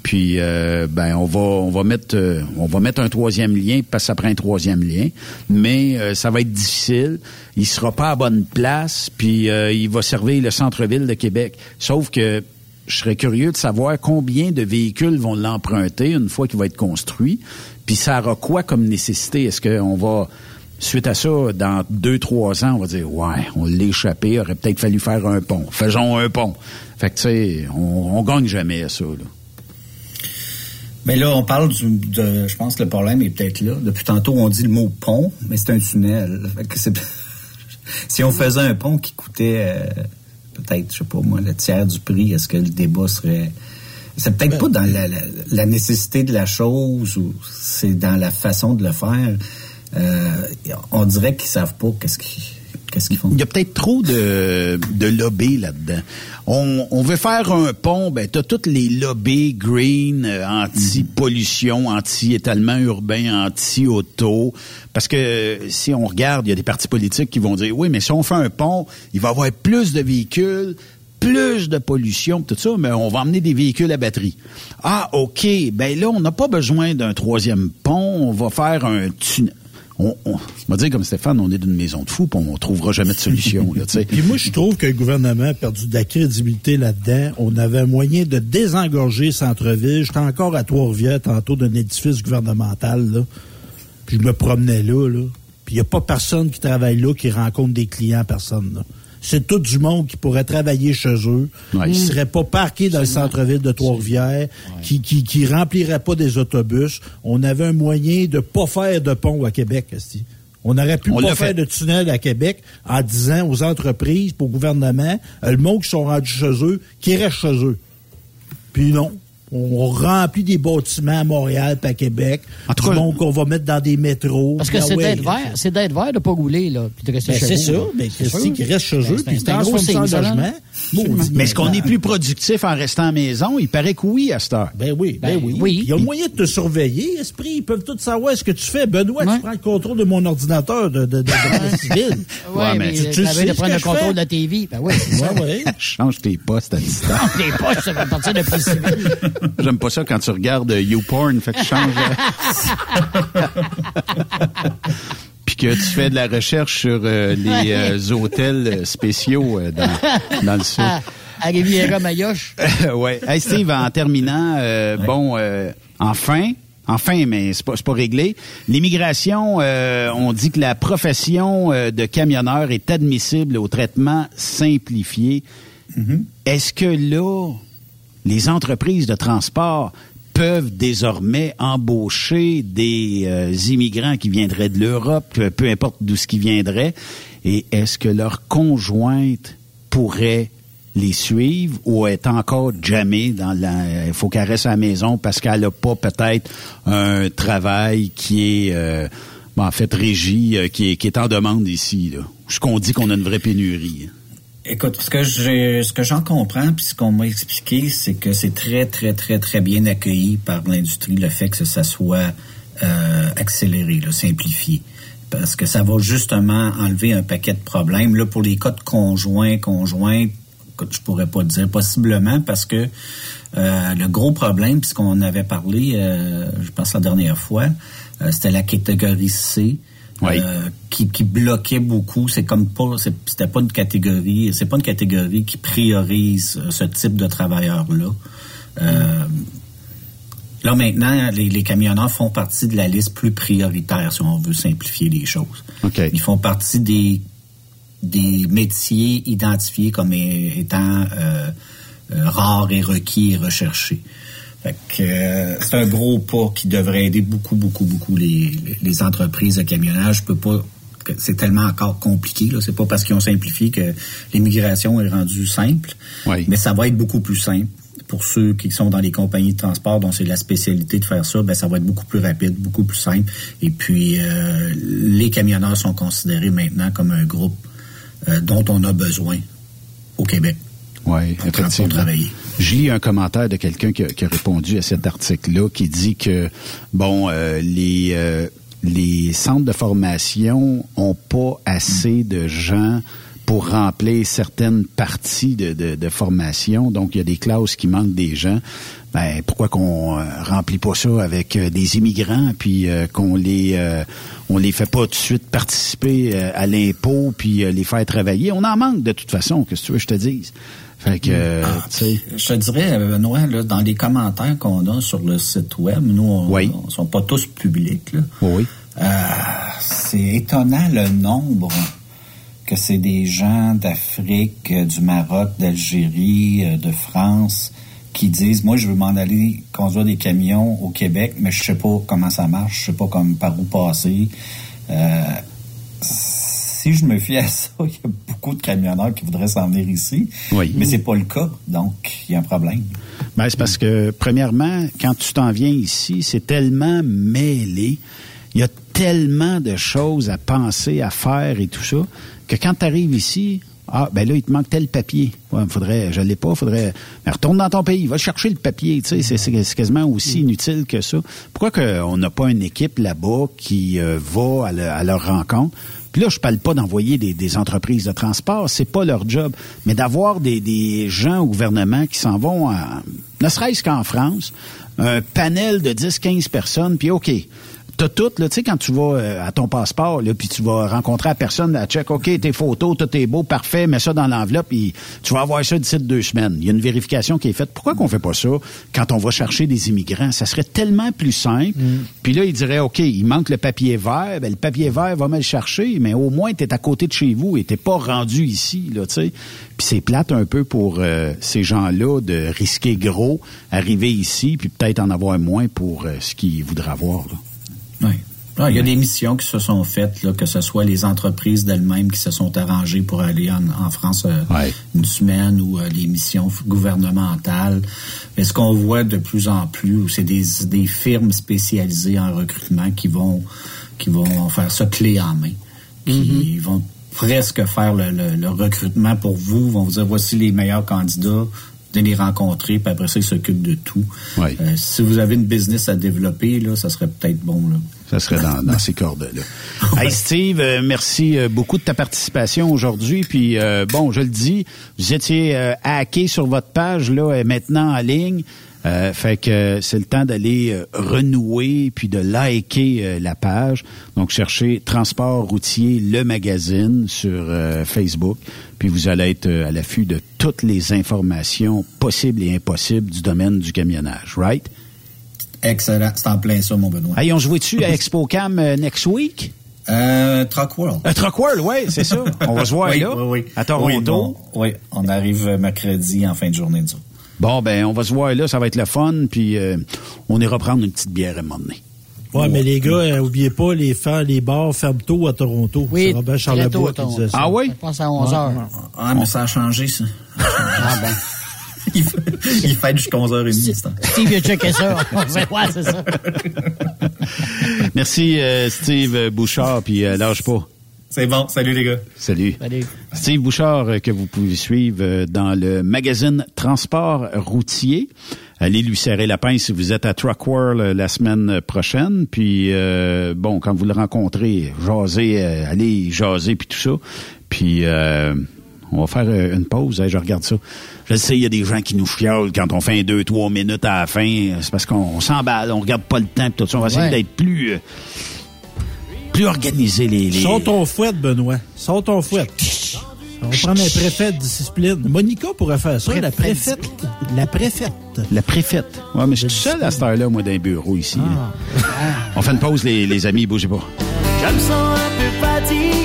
Puis, euh, ben, on va, on va mettre, euh, on va mettre un troisième lien parce que ça prend un troisième lien, mais euh, ça va être difficile. Il sera pas à bonne place, puis euh, il va servir le centre-ville de Québec. Sauf que je serais curieux de savoir combien de véhicules vont l'emprunter une fois qu'il va être construit. Puis ça aura quoi comme nécessité? Est-ce qu'on va, suite à ça, dans deux, trois ans, on va dire, ouais, on l'a échappé, aurait peut-être fallu faire un pont. Faisons un pont. Fait que, tu sais, on, on gagne jamais à ça, là. Mais là, on parle du, de, je pense que le problème est peut-être là. Depuis tantôt, on dit le mot pont, mais c'est un tunnel. Fait que c'est- si on faisait un pont qui coûtait euh, peut-être, je sais pas moi, le tiers du prix, est-ce que le débat serait... C'est peut-être pas dans la, la- la nécessité de la chose ou c'est dans la façon de le faire. Euh, on dirait qu'ils savent pas qu'est-ce qu'ils qu'est-ce qu'ils font? Il y a peut-être trop de, de lobby là-dedans. On, on veut faire un pont, ben t'as toutes les lobbies green, euh, anti-pollution, anti-étalement urbain, anti-auto. Parce que euh, si on regarde, il y a des partis politiques qui vont dire oui, mais si on fait un pont, il va y avoir plus de véhicules, plus de pollution, tout ça, mais on va emmener des véhicules à batterie. Ah, OK. Ben là, on n'a pas besoin d'un troisième pont. On va faire un tunnel. On, on, va comme Stéphane, on est d'une maison de fous, on trouvera jamais de solution. Là. Puis moi, je trouve que le gouvernement a perdu de la crédibilité là-dedans. On avait moyen de désengorger le centre-ville. J'étais encore à Trois-Rivières tantôt d'un édifice gouvernemental. Puis je me promenais là. Puis il n'y a pas personne qui travaille là qui rencontre des clients, personne. C'est tout du monde qui pourrait travailler chez eux. Ouais. Mm. seraient pas parqués dans le centre-ville de Trois-Rivières, qui, qui, qui rempliraient pas des autobus. On avait un moyen de pas faire de pont à Québec. On aurait pu On pas faire de tunnel à Québec en disant aux entreprises, au gouvernement, euh, le monde qui sont rendus chez eux, qui restent chez eux. Puis non. On remplit des bâtiments à Montréal puis à Québec. En tout cas, monde qu'on va mettre dans des métros. Parce que Ah c'est ouais. d'être vert, c'est d'être vert de pas rouler, là, puis de rester Ben, chez c'est ça, là. mais C'est Christy sûr. qui reste chez eux, Ben, puis c'est un gros transforme ça en logement. Mais est-ce qu'on est plus productif en restant à la maison? Il paraît que oui à cette heure. Ben oui, ben, Ben oui. oui. Il y a moyen de te surveiller, esprit. Ils peuvent tout savoir ce que tu fais. Benoît, Ouais. tu prends le contrôle de mon ordinateur de, de, de, de civile. Ouais, Ouais, mais, tu- tu sais de prendre le contrôle fais? de la TV. Ben oui. Ouais, ouais. Change tes postes à distance. Les poches, ça va partir de plus civil. J'aime pas ça quand tu regardes euh, YouPorn, fait que je change. euh, Puis que tu fais de la recherche sur euh, les euh, hôtels spéciaux euh, dans, dans le sud. À, à Riviera Mayoche. ouais. Hey Steve, en terminant, bon, enfin, enfin, mais c'est pas, pas réglé. L'immigration, euh, on dit que la profession euh, de camionneur est admissible au traitement simplifié. Est-ce que là, les entreprises de transport peuvent désormais embaucher des euh, immigrants qui viendraient de l'Europe, peu- importe d'où ce qui viendraient, et est-ce que leur conjointe pourrait les suivre ou est encore jamais dans la... Il faut qu'elle reste à la maison parce qu'elle n'a pas peut-être un travail qui est... euh, en fait, régi, euh, qui, est, qui est en demande ici. Là. Ce qu'on dit qu'on a une vraie pénurie. Écoute, ce que j'ai, ce que j'en comprends, puis ce qu'on m'a expliqué, c'est que c'est très, très, très, très bien accueilli par l'industrie le fait que ça soit euh, accéléré, là, simplifié, parce que ça va justement enlever un paquet de problèmes. Là, pour les de conjoints, conjointes, je pourrais pas dire possiblement parce que euh, le gros problème, puisqu'on avait parlé, euh, je pense la dernière fois, euh, c'était la catégorie C. Oui. euh, qui, qui bloquait beaucoup. C'est comme pas, c'était pas une catégorie, c'est pas une catégorie qui priorise euh, ce type de travailleurs-là. Euh, Là maintenant, les, les camionneurs font partie de la liste plus prioritaire si on veut simplifier les choses. Ils font partie des des métiers identifiés comme étant rares et requis et recherchés. Fait que c'est un gros pas qui devrait aider beaucoup, beaucoup, beaucoup les, les entreprises de camionnage. Je peux pas c'est tellement encore compliqué. Là. C'est pas parce qu'ils ont simplifié que l'immigration est rendue simple, mais ça va être beaucoup plus simple. Pour ceux qui sont dans les compagnies de transport dont c'est la spécialité de faire ça, ben ça va être beaucoup plus rapide, beaucoup plus simple. Et puis euh, les camionneurs sont considérés maintenant comme un groupe euh, dont on a besoin au Québec. Oui, effectivement. travailler. Je lis un commentaire de quelqu'un qui, a répondu à cet article-là qui dit que, bon, euh, les, les centres de formation ont pas assez de gens pour remplir certaines parties de, de, formation. Donc, il y a des classes qui manquent des gens. Ben, pourquoi qu'on euh, remplit pas ça avec euh, des immigrants, puis euh, qu'on les on les fait pas tout de suite participer à l'impôt, puis les faire travailler? On en manque de toute façon, que tu veux que je te dise? Fait que, ah, Je te dirais, Benoît, là, dans les commentaires qu'on a sur le site web, nous, on, sont pas tous publics. Là. Oui. Euh, c'est étonnant le nombre que c'est des gens d'Afrique, du Maroc, d'Algérie, euh, de France qui disent moi je veux m'en aller conduire des camions au Québec mais je sais pas comment ça marche, je sais pas comme par où passer. Euh, si je me fie à ça, il y a beaucoup de camionneurs qui voudraient s'en venir ici, oui. mais c'est pas le cas, donc il y a un problème. Ben, c'est parce que premièrement, quand tu t'en viens ici, c'est tellement mêlé il y a tellement de choses à penser, à faire et tout ça, que quand tu arrives ici, ah, ben là, il te manque tel papier. Ouais, faudrait, je l'ai pas, faudrait. Mais retourne dans ton pays, va chercher le papier, tu sais, c'est quasiment aussi inutile que ça. Pourquoi qu'on n'a pas une équipe là-bas qui euh, va à, leur rencontre? Puis là, je parle pas d'envoyer des, entreprises de transport, c'est pas leur job, mais d'avoir des, des gens au gouvernement qui s'en vont, ne serait-ce qu'en France, un panel de 10-15 personnes, puis OK, T'as tout, là, tu sais, quand tu vas euh, à ton passeport, là, puis tu vas rencontrer la personne, à check, OK, tes photos, tout est beau, parfait, mets ça dans l'enveloppe, puis tu vas avoir ça d'ici deux semaines. Il y a une vérification qui est faite. Pourquoi qu'on fait pas ça quand on va chercher des immigrants? Ça serait tellement plus simple. Mm. Puis là, il dirait, OK, il manque le papier vert, ben, le papier vert va me le chercher, mais au moins, tu es à côté de chez vous et t'es pas rendu ici, là, tu sais. Puis c'est plate un peu pour euh, ces gens-là de risquer gros, arriver ici, puis peut-être en avoir moins pour euh, ce qu'ils voudraient avoir, là. Oui. Ah, il y a des missions qui se sont faites, là, que ce soit les entreprises d'elles-mêmes qui se sont arrangées pour aller en, France euh, une semaine ou euh, les missions gouvernementales. Mais ce qu'on voit de plus en plus, c'est des, des firmes spécialisées en recrutement qui vont qui vont faire ça clé en main, qui mm-hmm. vont presque faire le, le, recrutement pour vous, vont vous dire voici les meilleurs candidats, de les rencontrer, puis après ça, ils s'occupent de tout. Euh, si vous avez une business à développer, là, ça serait peut-être bon. Là. Ça serait dans, ces cordes-là. Hey Steve, euh, merci euh, beaucoup de ta participation aujourd'hui. Puis bon, je le dis, vous étiez hacké sur votre page là, et maintenant en ligne. Euh, fait que c'est le temps d'aller euh, renouer puis de liker euh, la page. Donc cherchez Transport routier le magazine sur Facebook, puis vous allez être à l'affût de toutes les informations possibles et impossibles du domaine du camionnage, right? Excellent, c'est en plein ça mon Benoît. Hey, on se voit-tu à ExpoCam next week? Euh, Truck World. Euh, Truck World, oui, c'est ça. On va se voir là. Oui, oui. À Toronto. Oui, on arrive mercredi en fin de journée, nous Bon, ben, on va se voir là, ça va être le fun, puis euh, on ira prendre une petite bière à un moment donné. Ouais, mais les gars, euh, oubliez pas, les, les bars ferment tôt à Toronto. Oui, c'est Robert Charlebois qui disait ça. Ah oui? Je pense à 11 heures. Ah, mais ça a changé, ça. ah bon. il, fait, jusqu'à 11h30. Steve a checké ça. ouais, c'est ça. Merci, euh, Steve Bouchard, puis lâche pas. C'est bon. Salut les gars. Salut. Steve Bouchard euh, que vous pouvez suivre euh, dans le magazine Transport routier. Allez lui serrer la pince si vous êtes à Truck World euh, la semaine prochaine. Puis bon, quand vous le rencontrez, jasez, allez jaser puis tout ça. Puis on va faire une pause. je regarde ça. Je sais, il y a des gens qui nous fiolent quand on fait un deux, trois minutes à la fin. C'est parce qu'on s'emballe, on regarde pas le temps. Tout ça. On va essayer d'être plus plus organisé les, les... Sors ton fouet, Benoît. Sors ton fouet. On va prendre un préfet de discipline. Monica pourrait faire ça, la préfète. La préfète. La préfète. Ouais, mais je suis seul à cette heure-là, moi, d'un bureau ici. Ah. On fait une pause, les, les amis, bougez pas. Je me sens un peu fatigué.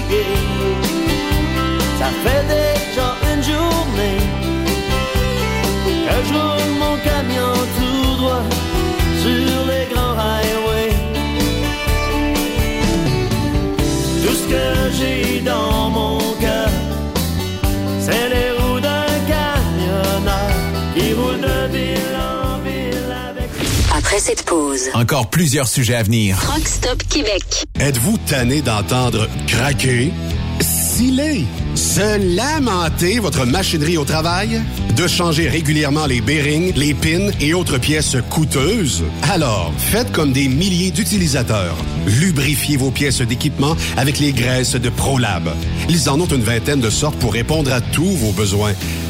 Cette pause. Encore plusieurs sujets à venir. Rockstop Québec. Êtes-vous tanné d'entendre craquer? Sciller? Se lamenter votre machinerie au travail? De changer régulièrement les bearings, les pins et autres pièces coûteuses? Alors, faites comme des milliers d'utilisateurs. Lubrifiez vos pièces d'équipement avec les graisses de ProLab. Ils en ont une vingtaine de sortes pour répondre à tous vos besoins.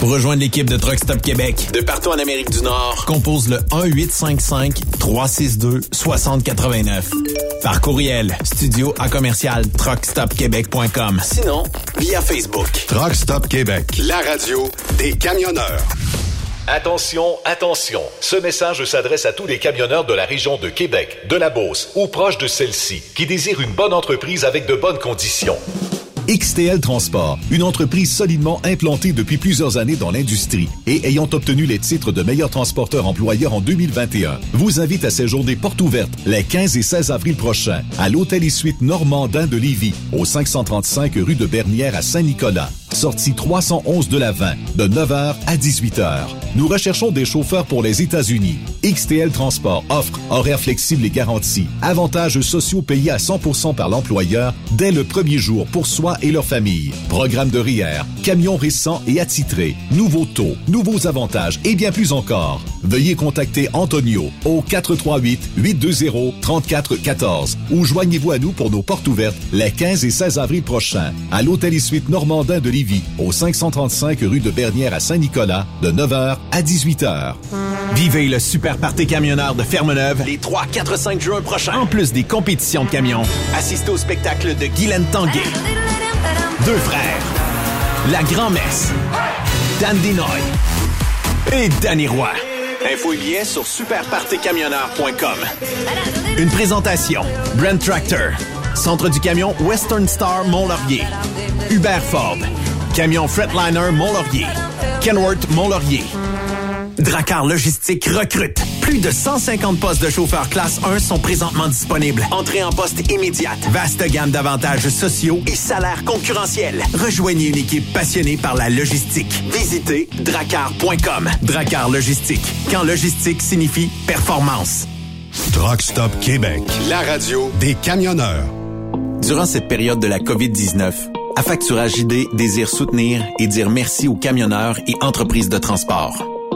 Pour rejoindre l'équipe de Truck Stop Québec, de partout en Amérique du Nord, compose le 1-855-362-6089. Par courriel, studio à commercial truckstopquebec.com. Sinon, via Facebook. Truck Stop Québec, la radio des camionneurs. Attention, attention. Ce message s'adresse à tous les camionneurs de la région de Québec, de la Beauce ou proche de celle-ci qui désirent une bonne entreprise avec de bonnes conditions. XTL Transport, une entreprise solidement implantée depuis plusieurs années dans l'industrie et ayant obtenu les titres de meilleur transporteur employeur en 2021, vous invite à séjourner porte ouverte les 15 et 16 avril prochains à l'Hôtel et Suite Normandin de Lévis, au 535 rue de Bernière à Saint-Nicolas. Sortie 311 de la 20, de 9h à 18h. Nous recherchons des chauffeurs pour les États-Unis. XTL Transport offre horaires flexibles et garantis, avantages sociaux payés à 100% par l'employeur dès le premier jour pour soi et leur famille. Programme de RIER, camions récents et attitrés, nouveaux taux, nouveaux avantages et bien plus encore. Veuillez contacter Antonio au 438-820-3414 ou joignez-vous à nous pour nos portes ouvertes les 15 et 16 avril prochains à l'Hôtel et Normandin de Lévis au 535 rue de Bernière à Saint-Nicolas de 9h à 18h. Vivez le super party camionneur de Fermeneuve les 3, 4, 5 juin prochains. En plus des compétitions de camions, assistez au spectacle de Guylaine Tanguay. Deux frères. La grand-messe. Dan Dinoy. Et Danny Roy. Info et billets sur superpartycamionneur.com. Une présentation. Brent Tractor. Centre du camion Western Star Mont-Laurier. Hubert Ford. Camion Fretliner Mont-Laurier. Kenworth Mont-Laurier. Dracar Logistique recrute. Plus de 150 postes de chauffeurs classe 1 sont présentement disponibles. Entrée en poste immédiate. Vaste gamme d'avantages sociaux et salaires concurrentiels. Rejoignez une équipe passionnée par la logistique. Visitez dracar.com. Dracar Logistique. Quand logistique signifie performance. Truck Stop Québec, la radio des camionneurs. Durant cette période de la COVID-19, Affacturage ID désire soutenir et dire merci aux camionneurs et entreprises de transport.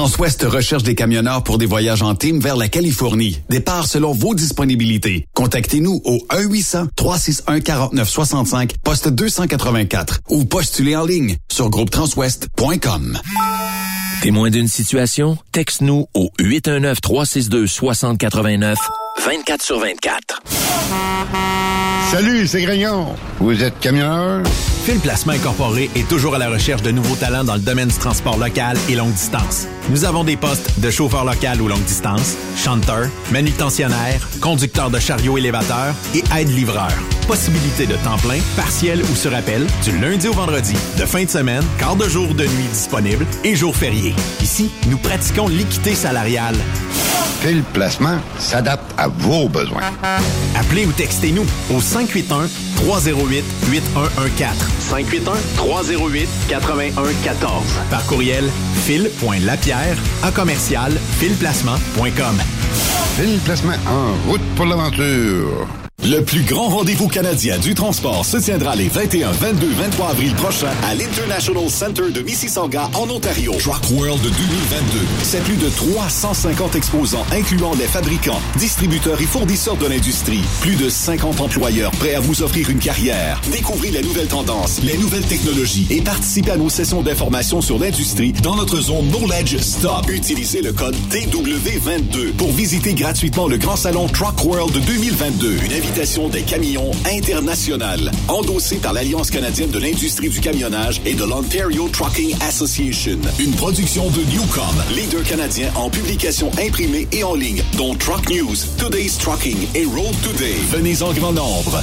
Transwest recherche des camionneurs pour des voyages en team vers la Californie. Départ selon vos disponibilités. Contactez-nous au 1-800-361-4965, poste 284 ou postulez en ligne sur groupetranswest.com. Témoin d'une situation? Texte-nous au 819-362-6089, 24 sur 24. Salut, c'est Grignon. Vous êtes camionneur? Phil Placement Incorporé est toujours à la recherche de nouveaux talents dans le domaine du transport local et longue distance. Nous avons des postes de chauffeur local ou longue distance, chanteur, manutentionnaire, conducteur de chariot élévateur et aide-livreur. Possibilité de temps plein, partiel ou sur appel, du lundi au vendredi, de fin de semaine, quart de jour de nuit disponible et jours fériés. Ici, nous pratiquons l'équité salariale. Phil Placement s'adapte à vos besoins. Appelez ou textez-nous au 581 308 8114. 581 308 8114. Par courriel fil.lapierre à commercial filplacement.com. Phil Placement en route pour l'aventure. Le plus grand rendez-vous canadien du transport se tiendra les 21, 22, 23 avril prochains à l'International Center de Mississauga en Ontario. Truck World 2022. C'est plus de 350 exposants incluant les fabricants, distributeurs et fournisseurs de l'industrie. Plus de 50 employeurs prêts à vous offrir une carrière. Découvrez les nouvelles tendances, les nouvelles technologies et participez à nos sessions d'information sur l'industrie dans notre zone Knowledge Stop. Utilisez le code TW22 pour visiter gratuitement le grand salon Truck World 2022. Une des camions internationales, endossée par l'Alliance canadienne de l'industrie du camionnage et de l'Ontario Trucking Association. Une production de Newcom, leader canadien en publication imprimée et en ligne, dont Truck News, Today's Trucking et Road Today. Venez en grand nombre.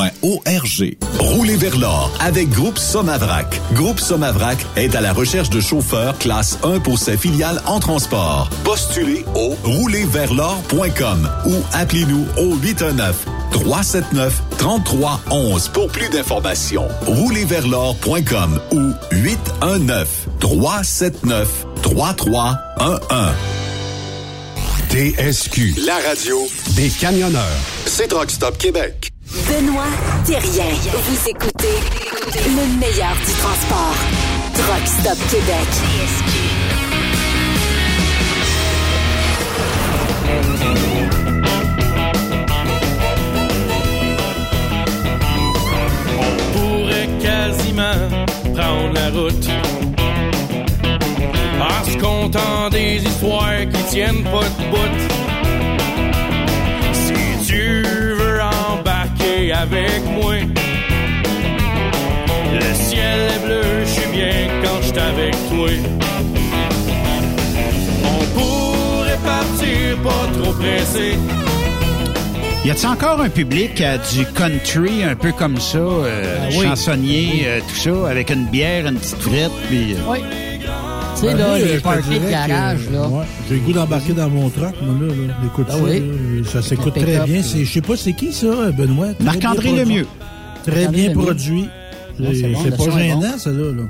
arpq.org. Roulez vers l'or avec Groupe Somavrac. Groupe Somavrac est à la recherche de chauffeurs classe 1 pour ses filiales en transport. Postulez au roulerversl'or.com ou appelez-nous au 819 379 3311 pour plus d'informations. Roulerversl'or.com ou 819 379 3311. TSQ, la radio des camionneurs. C'est Truck Stop Québec. Benoît Thérien. Vous écoutez le meilleur du transport. Truck Stop Québec. On pourrait quasiment prendre la route en se comptant des histoires qui tiennent pas de bout. Avec moi, le ciel est bleu, je suis bien quand je suis avec toi. On pourrait partir pas trop pressé. Y a-t-il encore un public à du country un peu comme ça, euh, Ah oui. chansonnier, euh, tout ça, avec une bière, une petite frite, puis... euh, Oui. Tu sais, Ben, là, les parties de que, garage, là. ouais, J'ai le goût d'embarquer dans mon truck, moi, là. là. Écoute Ah ça, oui. là. Ça s'écoute très bien. Je sais pas c'est qui, ça, Benoît. Marc-André Lemieux. Très bien produit. Non, C'est bon, pas gênant, bon. ça, là. là.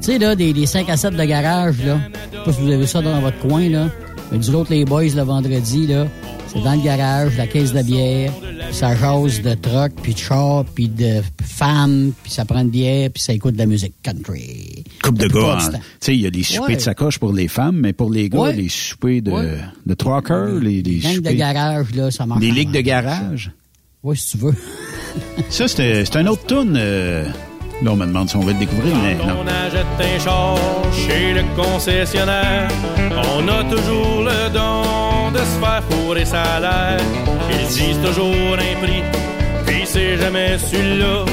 Tu sais, là, des, des 5 à 7 de garage, là. Je sais pas si vous avez ça dans votre coin, là. Mais du l'autre, les boys, le vendredi, là. C'est dans le garage, la caisse de bière. Ça jase de truck, puis de char, puis de femmes, puis ça prend une bière, puis ça écoute de la musique country. Coupe de gars. hein. Tu sais, il y a des soupers Ouais. de sacoche pour les femmes, mais pour les gars, Ouais. les soupers de, Ouais. de trucker, les, les Gang de garage, là, ça marche. Les ligues de garage? Oui, si tu veux. Ça, c'est c'est un autre tune. euh, Là, on me demande si on va le découvrir, mais non. On achète un char chez le concessionnaire. On a toujours le don de se faire fourrer salaire. Ils disent toujours un prix, puis c'est jamais celui-là.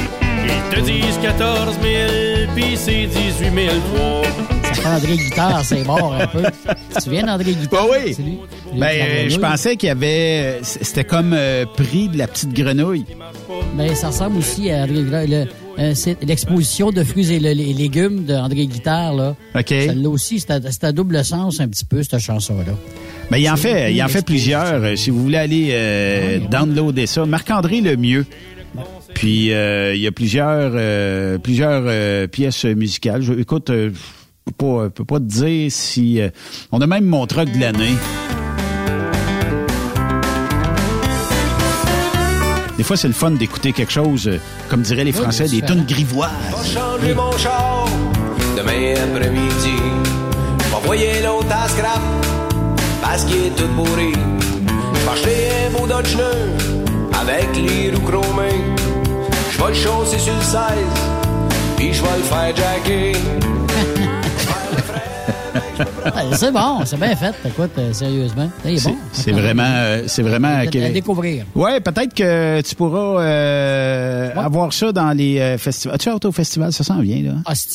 Ils te disent 14 000, puis c'est 18 003. André Guitard, c'est mort un peu. Tu te souviens d'André Guitard? oui. Ben, euh, je pensais qu'il y avait. C'était comme euh, prix de la petite grenouille. Ben, ça ressemble aussi à André Guitard. Euh, l'exposition de fruits et légumes d'André Guitard, là. OK. Celle-là aussi, c'est à, double sens un petit peu, cette chanson-là. Ben, il en fait, il en fait plusieurs. Euh, Si vous voulez aller euh, downloader ça, Marc-André le mieux. Puis euh, il y a plusieurs euh, plusieurs pièces musicales. Je, écoute, pas, je peux pas te dire si euh, on a même mon truc de l'année. Des fois, c'est le fun d'écouter quelque chose, euh, comme diraient les Français, des tunes grivoises. changer mon char demain après-midi. M'envoyer l'autre à scrap parce qu'il est tout pourri. M'acheter un beau Dodge avec les roues chromées. Je vais le chausser sur le 16 puis je vais le faire jacker. Ah, c'est bon, c'est bien fait. Écoute, euh, sérieusement. C'est bon. C'est vraiment, euh, c'est vraiment. À, à découvrir. Ouais, peut-être que tu pourras euh, avoir ça dans les euh, festivals. Tu hâte au festival, ça s'en vient là. Ah, si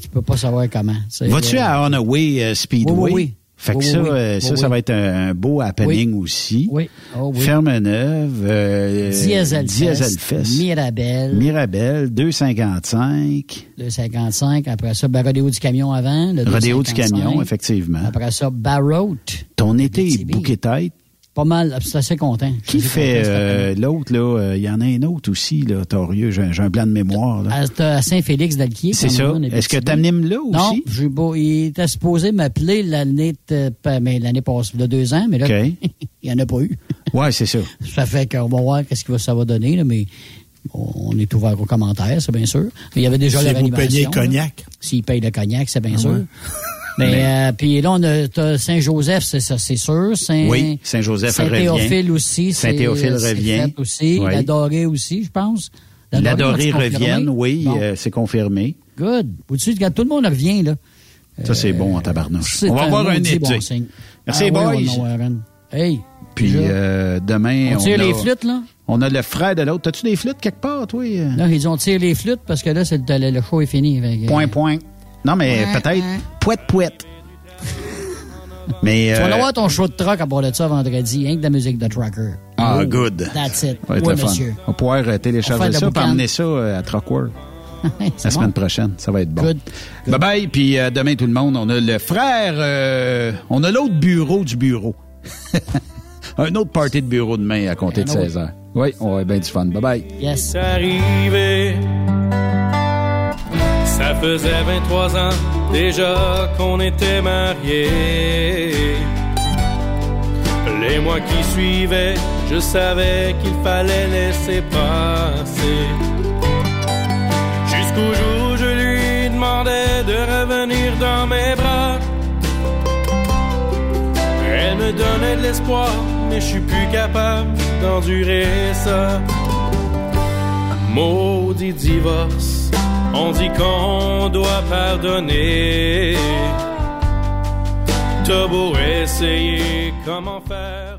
tu peux pas savoir comment. Vas-tu à Onaway euh, Speedway? Oui, oui, oui. Fait que Oui, ça, oui, oui. euh, ça, Oui, ça oui. va être un, un beau happening aussi. Oui. Oh, oui. Ferme-Neuve. Euh, Dieselfest. Dieselfest. Mirabel. Mirabel, 2,55. Le 55. Après ça, ben, Rodéo du camion avant. Le Rodéo du 2,55. camion, effectivement. Après ça, Barroat. Ton été est bouquet tête. Pas mal. C'est assez content. Qui fait euh, l'autre, là? euh, Il y en a un autre aussi, là, Torieux. J'ai un blanc de mémoire, là. À, à Saint-Félix d'Alquier. C'est ça. Est-ce que t'animes là aussi? Non, il était supposé m'appeler l'année de- pas- mais l'année passée, a deux ans, mais là, OK. il n'y en a pas eu. Ouais, c'est ça. Ça fait qu'on va voir qu'est-ce que ça va donner, là, mais on est ouvert aux commentaires, c'est bien sûr. Mais il y avait déjà Si la réanimation, payez là. cognac. S'ils payent le cognac, c'est bien Ah sûr. Mais, Mais- euh, puis là, on a Saint-Joseph, c'est ça, c'est sûr. Saint, Oui, Saint-Joseph revient. Saint-Théophile aussi. Saint-Théophile revient. aussi. Oui. L'Adoré aussi, je pense. L'Adoré on reviennent, oui, Bon. euh, c'est confirmé. Good. Au-dessus, regarde, tout le monde revient, là. Ça, c'est bon en tabarnouche. C'est On va avoir un été. bon signe. Merci, Ah boys. on. Hey. Puis euh, demain, On tire a- les flûtes, là? On a le frère de l'autre. T'as-tu des flûtes quelque part, toi? euh? Là, ils ont tiré les flûtes parce que là, c'est le, le show est fini. Point, point. Non, mais Ouais, peut-être ouais. pouette, pouette. mais. Tu vas euh, avoir ton show de truck à bord de ça vendredi, rien que de la musique de trucker. Ah, Oh, good. That's it. Oui, fun. monsieur. On va pouvoir euh, télécharger ça et emmener ça euh, à Truck World. La semaine prochaine, ça va être bon. Good. Bye bye, puis euh, demain tout le monde, on a le frère, euh, on a l'autre bureau du bureau. Un autre party de bureau demain à compter de Un autre. 16 h Oui, on va avoir bien du fun. Bye bye. Yes. Faisait 23 ans déjà qu'on était mariés. Les mois qui suivaient, je savais qu'il fallait laisser passer. Jusqu'au jour où je lui demandais de revenir dans mes bras. Elle me donnait de l'espoir, mais je suis plus capable d'endurer ça. Maudit divorce, on dit qu'on doit pardonner. T'as beau essayer, comment faire?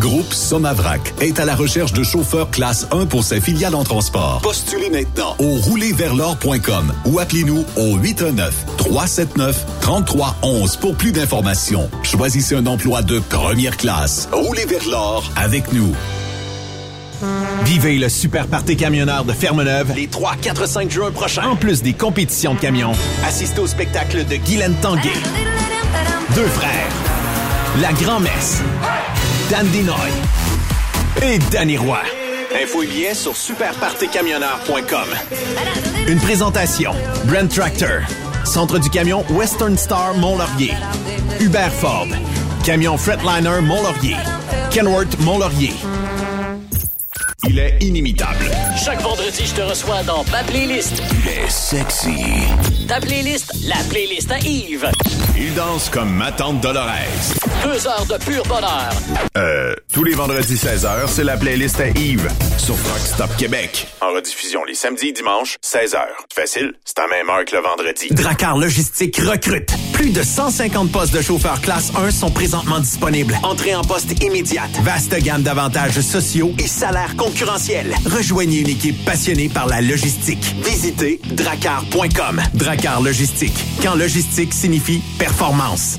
Groupe Somavrac est à la recherche de chauffeurs classe 1 pour ses filiales en transport. Postulez maintenant au roulerversl'or.com ou appelez-nous au 819-379-3311 pour plus d'informations. Choisissez un emploi de première classe. Roulez vers l'or avec nous. Vivez le super party camionneur de Fermeneuve les 3, 4, 5 juin prochains. En plus des compétitions de camions, assistez au spectacle de Guylaine Tanguay. Deux frères. La grand-messe. Dan Dinoy. Et Danny Roy. Info et billets sur superpartycamionneur.com. Une présentation. Brand Tractor. Centre du camion Western Star Mont-Laurier. Hubert Ford. Camion Fretliner Mont-Laurier. Kenworth Mont-Laurier. Il est inimitable. Chaque vendredi, je te reçois dans ma playlist. Il est sexy. Ta playlist, la playlist à Yves. Il danse comme ma tante Dolores. Deux heures de pur bonheur. Euh, tous les vendredis 16h, c'est la playlist à Yves sur Rock Stop Québec. En rediffusion les samedis et dimanches, 16h. Facile, c'est à même heure que le vendredi. Dracar Logistique recrute. Plus de 150 postes de chauffeurs classe 1 sont présentement disponibles. Entrée en poste immédiate. Vaste gamme d'avantages sociaux et salaires Rejoignez une équipe passionnée par la logistique. Visitez dracar.com. Dracar Logistique. Quand logistique signifie performance.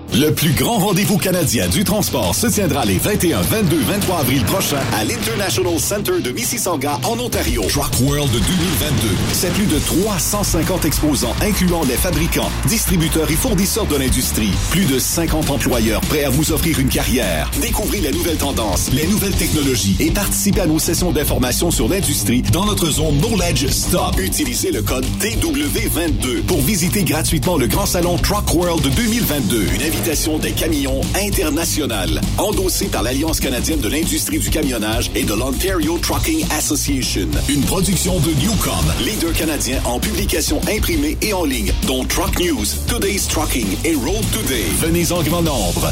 Le plus grand rendez-vous canadien du transport se tiendra les 21, 22, 23 avril prochains à l'International Center de Mississauga en Ontario. Truck World 2022. C'est plus de 350 exposants incluant les fabricants, distributeurs et fournisseurs de l'industrie. Plus de 50 employeurs prêts à vous offrir une carrière. Découvrez les nouvelles tendances, les nouvelles technologies et participez à nos sessions d'information sur l'industrie dans notre zone Knowledge Stop. Utilisez le code TW22 pour visiter gratuitement le grand salon Truck World 2022. Une des camions internationales, endossée par l'Alliance canadienne de l'industrie du camionnage et de l'Ontario Trucking Association. Une production de Newcom, leader canadien en publication imprimée et en ligne, dont Truck News, Today's Trucking et Road Today. Venez en grand nombre.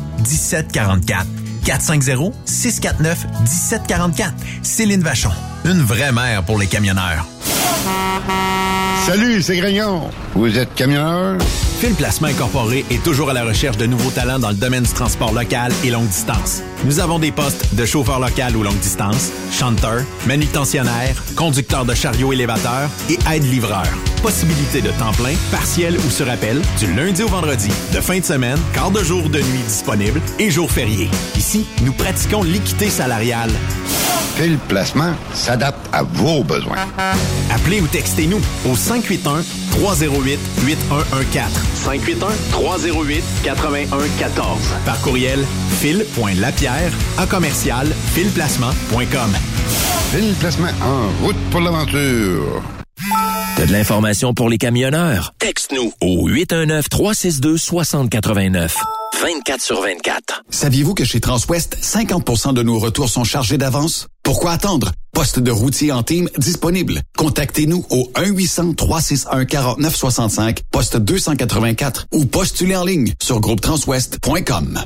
1744. 450-649-1744. Céline Vachon. Une vraie mère pour les camionneurs. Salut, c'est Grignon. Vous êtes camionneur? Fil Placement Incorporé est toujours à la recherche de nouveaux talents dans le domaine du transport local et longue distance. Nous avons des postes de chauffeur local ou longue distance, chanteur, manutentionnaire, conducteur de chariot élévateur et aide-livreur. Possibilité de temps plein, partiel ou sur appel, du lundi au vendredi, de fin de semaine, quart de jour de nuit disponible et jours fériés. Ici, nous pratiquons l'équité salariale. Fil Placement s'adapte à vos besoins. Appelez ou textez-nous au 581 308 8114. 581-308-8114. Par courriel, fil.lapierre à commercial filplacement.com. Fil Placement en route pour l'aventure. T'as de l'information pour les camionneurs? Texte-nous au 819-362-6089. 24 sur 24. Saviez-vous que chez Transwest, 50% de nos retours sont chargés d'avance? Pourquoi attendre? Poste de routier en team disponible. Contactez-nous au 1-800-361-4965, poste 284 ou postulez en ligne sur groupetranswest.com.